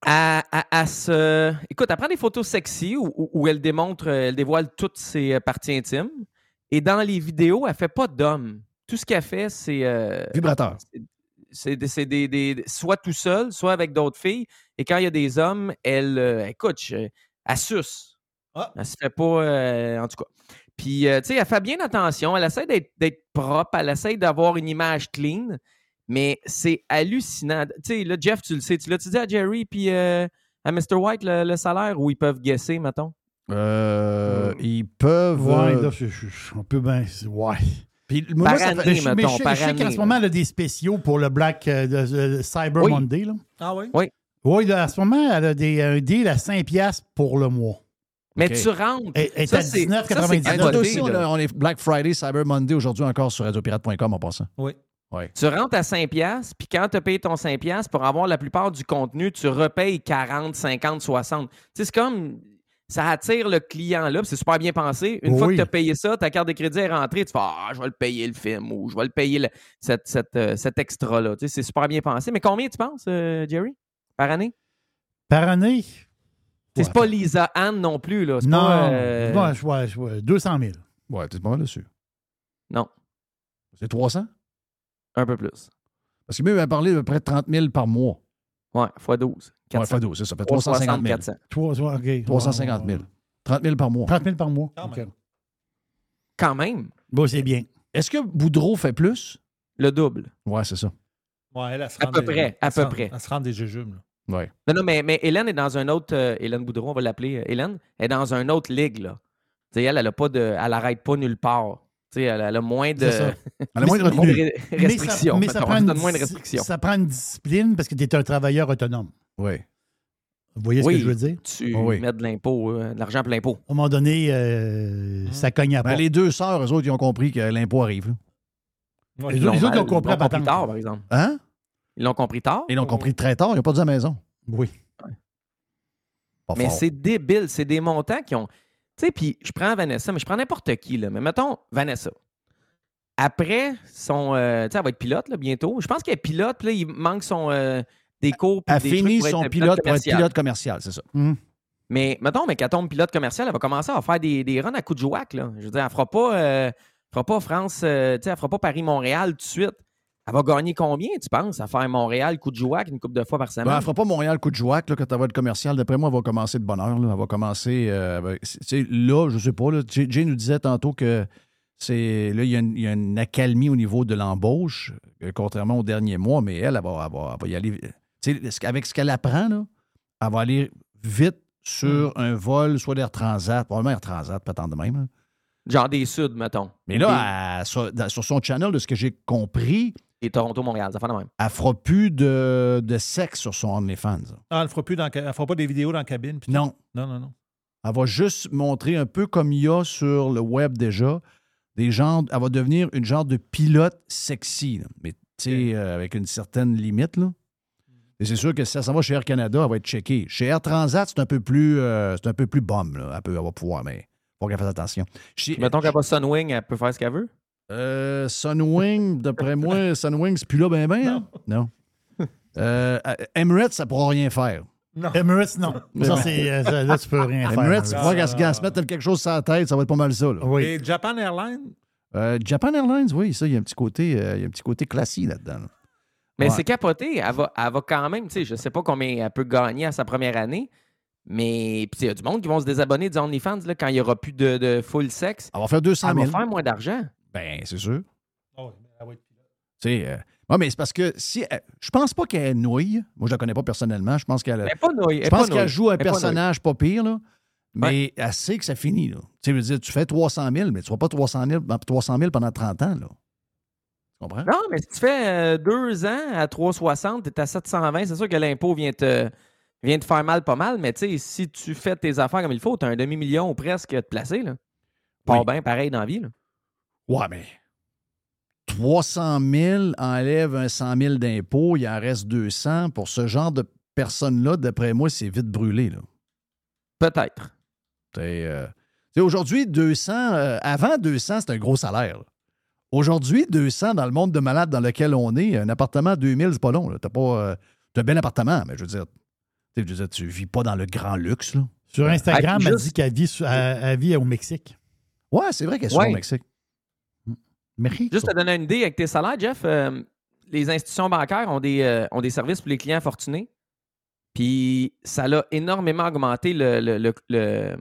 T: À, à- à se... Écoute, elle prend des photos sexy où, elle démontre, euh, elle dévoile toutes ses parties intimes. Et dans les vidéos, elle fait pas d'homme. Tout ce qu'elle fait, c'est. euh,
D: Vibrateur.
T: c'est des, des- des- soit tout seul, soit avec d'autres filles. Et quand il y a des hommes, elle, euh, écoute, je- elle suce. Elle se fait pas, euh, en tout cas. Puis, euh, tu sais, elle fait bien attention. Elle essaie d'être propre. Elle essaie d'avoir une image clean. Mais c'est hallucinant. Tu sais, là, Jeff, tu le sais. Tu l'as-tu dit à Jerry puis euh, à Mr. White le, le salaire où ils peuvent guesser, mettons?
D: Euh, ils peuvent.
A: Ouais,
D: euh,
A: là, je, je- je- on peut bien. Ouais.
D: Puis,
T: moi, fait-
A: mais je, mais
T: mettons,
A: je sais-
T: par
A: je sais qu'en
T: année,
A: ce moment, elle a des spéciaux pour le Black euh, Cyber
T: Oui.
A: Monday. Là.
E: Ah oui?
T: Oui.
A: Oui, là, en ce moment, elle a des, un deal à 5$ piastres pour le mois.
T: Mais tu rentres.
A: Elle est
T: Ça,
A: à
T: c'est-
A: 19,99$.
T: ça, c'est
D: Nous
T: capoté,
D: aussi, on,
T: là.
D: a- on est Black Friday, Cyber Monday aujourd'hui encore sur radiopirate.com en passant.
E: Oui.
D: Ouais.
T: Tu rentres à 5$, piastres, puis quand tu as payé ton 5$, piastres, pour avoir la plupart du contenu, tu repayes 40, 50, 60. Tu sais, c'est comme. Ça attire le client là, puis c'est super bien pensé. Une fois
A: Oui.
T: que tu as payé ça, ta carte de crédit est rentrée, tu fais Ah, je vais le payer le film ou je vais le payer le- cette, cette, euh, cet extra-là. Tu sais, c'est super bien pensé. Mais combien tu penses, euh, Jerry, par année?
A: Par année?
T: Tu sais, C'est pas Lisa Anne non plus. là.
A: Non,
T: pas, euh,
A: ouais, je vois- je vois 200 000.
D: Ouais, t'es pas mal dessus.
T: Non,
D: C'est 300?
T: un peu plus.
D: Parce que mieux, elle parlait de près de 30 000 par mois.
T: Ouais, x 12.
D: Ouais, fois 12, c'est ça. Ça fait 350 000.
T: 400.
A: Trois- trois- OK.
D: 350 000. 30 000 par mois.
A: 30 000 par mois.
E: Quand
A: OK.
E: même.
T: Quand même,
A: Bon, c'est bien.
D: Est-ce que Boudreau fait plus?
T: le double.
D: Ouais, c'est ça.
E: Ouais, elle, elle se
T: À
E: rend
T: peu
E: des-
T: près, à peu près.
E: Elle se rend des jujubes. là.
D: Ouais.
T: Non, non, mais, mais Hélène est dans un autre. euh, Hélène Boudreau, on va l'appeler euh, Hélène, est dans un autre ligue, là. Tu sais, elle, elle a pas de. Elle arrête pas nulle part. Tu sais, elle, elle a moins de.
A: Ça.
D: Elle a moins de
T: moins
D: retenue.
T: ré-
A: Mais ça-
T: restrictions.
A: Mais ça, prend
T: Elle
A: une,
T: donne moins de
A: dis-
T: restrictions.
A: ça prend une discipline parce que tu es un travailleur autonome.
D: Oui.
A: Vous voyez
T: Oui,
A: ce que je veux dire?
T: Tu
D: Oh oui.
T: mets de l'impôt, euh, de l'argent pour l'impôt.
A: À un moment donné, euh, ça cogne à
D: Ben,
A: pas.
D: les deux sœurs, eux autres, ils ont compris que l'impôt arrive. là.
E: Ouais,
A: Les
T: Ils
A: autres, autres ont compris
T: ils
A: à patente.
T: tard, par exemple.
D: Hein?
T: Ils l'ont compris tard.
D: Ils l'ont compris très tard. Ils n'ont pas dit à la maison.
A: Oui.
D: Pas
T: Mais c'est débile. C'est des montants qui ont. Tu sais, puis je prends Vanessa, mais je prends n'importe qui, là. Mais mettons Vanessa. Après, son, euh, tu sais, elle va être pilote là, bientôt. Je pense qu'elle est pilote, puis là, il manque son, euh, des cours.
D: Elle
T: des trucs
D: finit son
T: pilote
D: pilote pour être
T: commercial.
D: pilote commercial, c'est ça.
T: Mais mettons, mais qu'elle tombe pilote commercial, elle va commencer à faire des, des runs à coups de jouac. Là. Je veux dire, elle fera pas, euh, fera pas France, euh, tu sais, elle fera pas Paris-Montréal tout de suite. Elle va gagner combien, tu penses, à faire Montréal, coup de jouac, une couple de fois par semaine?
D: Ben, elle fera pas Montréal coup de jouac là, quand elle va être commerciale. D'après moi, elle va commencer de bonne heure. là. Elle va commencer. euh, avec- là, je sais pas. Là, Jay nous disait tantôt que c'est là, il y, a une, il y a une accalmie au niveau de l'embauche, euh, contrairement au dernier mois, mais elle, elle va, elle va- elle va y aller. Avec ce qu'elle apprend, là, elle va aller vite sur un vol, soit d'Air Transat, probablement Air Transat, pas tant de même.
T: Genre des Suds, mettons.
D: Mais là, sur, sur son channel, de ce que j'ai compris,
T: Et Toronto-Montréal, ça fait de même.
D: elle fera plus de, de sexe sur son OnlyFans.
E: Ah, elle fera plus dans, la elle fera pas des vidéos dans la cabine.
D: Non.
E: Non, non, non.
D: Elle va juste montrer un peu comme il y a sur le web déjà, des genres, elle va devenir une genre de pilote sexy, là. mais tu sais, euh, avec une certaine limite. Là. Et c'est sûr que si ça s'en va chez Air Canada, elle va être checkée. Chez Air Transat, c'est un peu plus, euh, c'est un peu plus bombe. Là. Elle, peut, elle va pouvoir, mais faut qu'elle fasse attention. Chez-
T: Mettons qu'elle pas Sunwing, elle peut faire ce qu'elle veut?
D: Euh, Sunwing, d'après moi, Sunwing, c'est plus là, ben, ben. hein? Non. Euh, Emirates, ça pourra rien faire.
A: Emirates, non. Ça, c'est, euh, ça, là, tu peux rien faire.
D: Emirates, tu
A: là.
D: vois qu'elle se- qu'elle se mette quelque chose sur la tête, ça va être pas mal ça. Là.
A: Oui.
E: Et Japan Airlines,
D: Euh, Japan Airlines, oui, ça, il y a un petit côté, euh, il y a un petit côté classique là-dedans. là.
T: Mais
D: Ouais.
T: c'est capoté. Elle va, elle va quand même, tu sais, je sais pas combien elle peut gagner à sa première année. Mais puis il y a du monde qui vont se désabonner du OnlyFans là, quand il n'y aura plus de, de full sexe.
D: Elle va faire 200
T: Elle
D: 000.
T: va faire moins d'argent.
D: Ben, c'est sûr.
E: Oh, mais elle va être-
D: Tu sais, euh, ouais, mais c'est parce que si. elle- je pense pas qu'elle nouille. Moi, je la connais pas personnellement. Je pense qu'elle.
T: Elle est pas nouille, elle
D: Je pense qu'elle joue un
T: Elle est pas
D: personnage pas pire, là. Mais elle sait que ça finit, là. Tu veux dire, tu fais 300 000, mais tu ne pas 300 000, 300 000 pendant 30 ans, là. Tu comprends?
T: Non, mais si tu fais euh, deux ans à 3,60, tu es à 720, c'est sûr que l'impôt vient te, vient te faire mal pas mal, mais tu sais, si tu fais tes affaires comme il faut, tu as un demi-million ou presque de placé. Là. Pas
D: Oui.
T: bien pareil dans la vie. Là.
D: Ouais, mais 300 000 enlève un 100 000 d'impôts, il en reste 200. Pour ce genre de personnes-là, d'après moi, c'est vite brûlé, là.
T: Peut-être.
D: C'est, euh, c'est aujourd'hui, 200, euh, avant 200, c'était un gros salaire. là. Aujourd'hui, 200 dans le monde de malade dans lequel on est, un appartement à 2000, c'est pas long. là. T'as pas. euh, t'as un bel appartement, mais je veux dire, tu sais, je veux dire, tu vis pas dans le grand luxe. Là.
A: Sur Instagram, elle dit qu'elle vit, sur- elle- elle vit au Mexique.
D: Ouais, c'est vrai qu'elle est
T: Ouais.
D: au Mexique.
T: Juste te donner une idée avec tes salaires, Jeff, euh, les institutions bancaires ont des, euh, ont des services pour les clients fortunés. Puis ça l'a énormément augmenté le- le- le- le-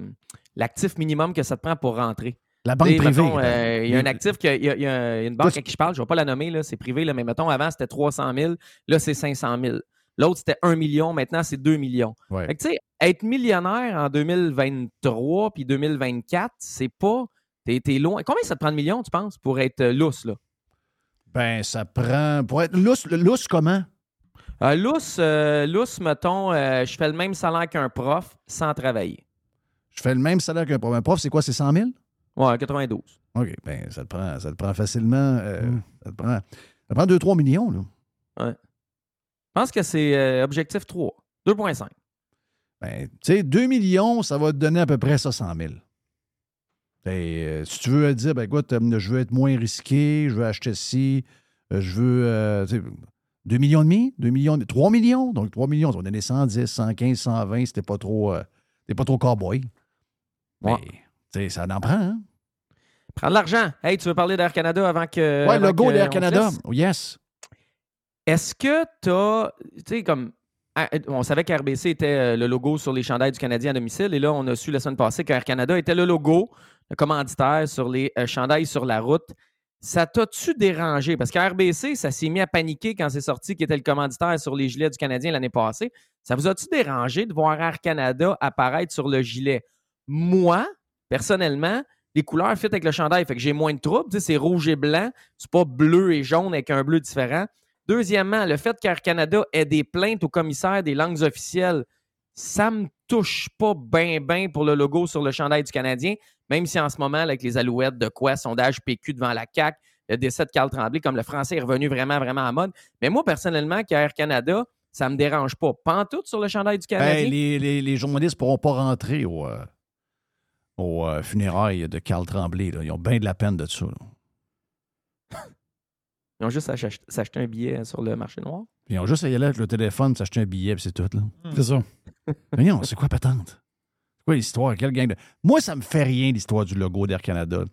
T: l'actif minimum que ça te prend pour rentrer.
D: La banque privée.
T: euh, Il y a un actif, il y a, il y a une banque à qui je parle, je ne vais pas la nommer, c'est privé, là, mais mettons, avant c'était 300 000, là c'est 500 000. L'autre c'était 1 million, maintenant c'est 2 millions.
D: Ouais.
T: Fait que, tu sais, être millionnaire en 2023 puis 2024, c'est pas. T'es, t'es loin. Combien ça te prend de millions, tu penses, pour être euh, lousse, là?
D: Ben, ça prend. Pour être lousse, lousse comment?
T: Euh, lousse, euh, lousse, mettons, euh, je fais le même salaire qu'un prof sans travailler.
D: Je fais le même salaire qu'un prof. Un prof, c'est quoi? C'est 100 000?
T: Ouais, 92.
D: OK, ben, ça te prend, ça te prend facilement. ça, te prend, ça te prend 2-3 millions, là.
T: Ouais. Je pense que c'est objectif 3. 2,5.
D: Ben, tu sais, 2 millions, ça va te donner à peu près ça 100 000. Et, euh, si tu veux dire, ben écoute, euh, je veux être moins risqué, je veux acheter ci, euh, je veux. euh, tu sais, 2 millions et demi, 2 millions, 3 millions. Donc 3 millions, va donner 110, 115, 120, c'était pas trop. euh, pas trop cowboy. Mais, sais, ça en prend, hein?
T: Prends de l'argent. Hey, tu veux parler d'Air Canada avant que.
D: ouais,
T: avant
D: logo d'Air
T: on
D: Canada. Oh, yes.
T: Est-ce que tu as. Tu sais, comme. Ah, On savait qu'RBC était euh, le logo sur les chandails du Canadien à domicile. Et là, on a su la semaine passée qu'Air Canada était le logo, le commanditaire sur les euh, chandails sur la route. Ça t'a-tu dérangé? Parce qu'RBC, ça s'est mis à paniquer quand c'est sorti qui était le commanditaire sur les gilets du Canadien l'année passée. Ça vous a-tu dérangé de voir Air Canada apparaître sur le gilet? Moi, personnellement, les couleurs fit avec le chandail, fait que j'ai moins de troubles. C'est rouge et blanc, c'est pas bleu et jaune avec un bleu différent. Deuxièmement, le fait qu'Air Canada ait des plaintes au commissaire des langues officielles, ça me touche pas bien, bien pour le logo sur le chandail du Canadien, même si en ce moment, avec les alouettes de quoi, sondage PQ devant la CAQ, le décès de Carl Tremblay, comme le français est revenu vraiment, vraiment à mode. Mais moi, personnellement, qu'Air Canada, ça me dérange pas. Pantoute sur le chandail du Canadien.
D: Hey, les, les, les journalistes ne pourront pas rentrer au, euh, au euh, funérailles de Carl Tremblay. là. Ils ont bien de la peine de ça. là.
T: Ils ont juste à s'ach- s'acheter un billet sur le marché noir.
D: Ils ont juste à y aller avec le téléphone, s'acheter un billet, puis c'est tout. Là.
A: C'est ça.
D: Mais non, c'est quoi patente? C'est quoi l'histoire? Quelle gang de... Moi, ça me fait rien, l'histoire du logo d'Air Canada.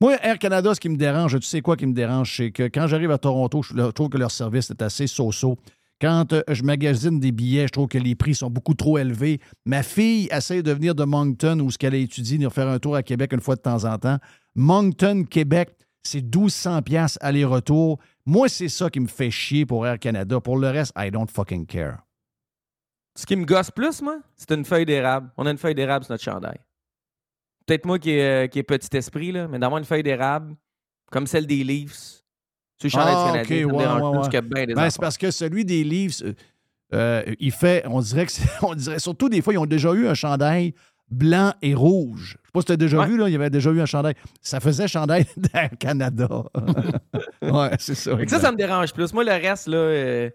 D: Moi, Air Canada, ce qui me dérange, tu sais quoi qui me dérange, c'est que quand j'arrive à Toronto, je je trouve que leur service est assez so-so. Quand euh, je magasine des billets, je trouve que les prix sont beaucoup trop élevés. Ma fille essaie de venir de Moncton, où ce qu'elle a étudié, venir faire un tour à Québec une fois de temps en temps. Moncton, Québec, c'est 1200 pièces aller-retour. Moi, c'est ça qui me fait chier pour Air Canada. Pour le reste, I don't fucking care.
T: Ce qui me gosse plus, moi, c'est une feuille d'érable. On a une feuille d'érable sur notre chandail. Peut-être moi qui est, euh, qui est petit esprit, là, mais d'avoir une feuille d'érable, comme celle des Leafs, sur le chandail
D: Ah,
T: du Canadien,
D: ouais, ouais, ouais.
T: bien des
D: Ben, c'est parce que celui des Leafs, euh, euh, il fait, on dirait que on dirait, surtout des fois, ils ont déjà eu un chandail blanc et rouge. Je sais pas si tu as déjà vu, là, il y avait déjà eu un chandail. Ça faisait chandail d'Air Canada. ouais, c'est ça.
T: Ça, ça me dérange plus. Moi, le reste, là, euh,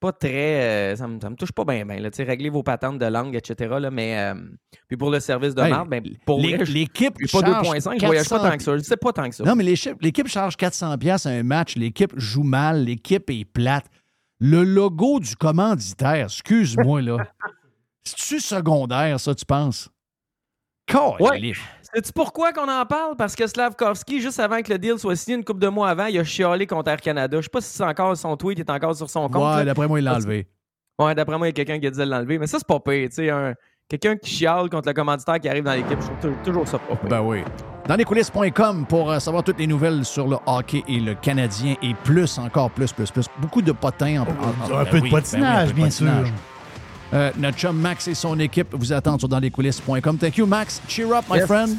T: pas très. euh, ça, me, ça me touche pas bien, bien. Réglez vos patentes de langue, etc. Là, mais. euh, puis pour le service de
D: Hey,
T: marde, ben, pour
D: l'équipe
T: pas
D: charge
T: 2.5, je voyage pas
D: 400
T: tant que ça. Je sais pas tant que ça.
D: Non, mais l'équipe, charge 400 pièces à un match. L'équipe joue mal. L'équipe est plate. Le logo du commanditaire, excuse-moi, là. C'est-tu secondaire, ça, tu penses?
T: Ouais. Sais-tu pourquoi qu'on en parle? Parce que Slavkovski, juste avant que le deal soit signé, une couple de mois avant, il a chialé contre Air Canada. Je sais pas si c'est encore son tweet, il est encore sur son compte.
D: Ouais, d'après moi, il l'a enlevé.
T: Ouais, d'après moi, il y a quelqu'un qui a dit de l'enlever. Mais ça, c'est pas pire. Tu sais, un- quelqu'un qui chiale contre le commanditaire qui arrive dans l'équipe, je trouve tou- toujours ça pas pire.
D: Ben oui. Dans lescoulisses.com pour euh, savoir toutes les nouvelles sur le hockey et le Canadien et plus, encore plus, plus, plus. Beaucoup de potins. En, en- en-
A: un
D: ben
A: peu de
D: oui,
A: patinage,
D: ben oui, un peu de
A: bien sûr.
D: Euh, notre chum Max et son équipe vous attendent sur danslescoulisses.com. Thank you, Max. Cheer up, my
T: Yes.
D: friend.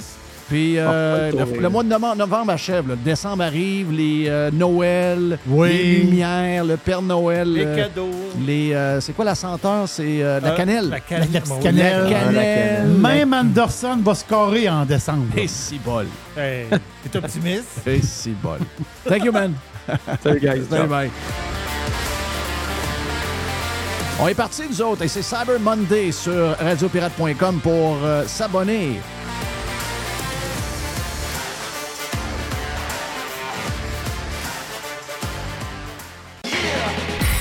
D: Puis euh,
T: Ah,
D: le, mois de novembre, novembre achève. là. Le décembre arrive, les euh, Noël,
A: Oui.
D: les lumières, le Père Noël.
E: Les
D: euh,
E: cadeaux.
D: les, euh, c'est quoi la senteur? C'est euh, la cannelle.
E: La cannelle.
A: La cannelle.
D: La cannelle.
A: Même Anderson va scorer en décembre.
D: Et si bol.
E: Hey, T'es optimiste?
D: Et si bol. Thank you, man.
T: Salut, guys.
D: Bye bye. On est parti, nous autres, et c'est Cyber Monday sur radiopirate.com pour euh, s'abonner.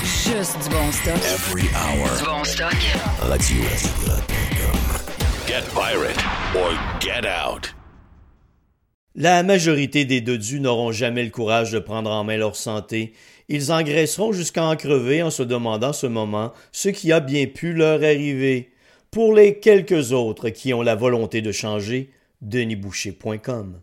O: Juste du bon stock.
C: Every hour.
O: Du bon stock.
C: Radio. Get pirate or get out.
U: La majorité des dodus n'auront jamais le courage de prendre en main leur santé. Ils engraisseront jusqu'à en crever en se demandant ce moment ce qui a bien pu leur arriver. Pour les quelques autres qui ont la volonté de changer, denisboucher.com.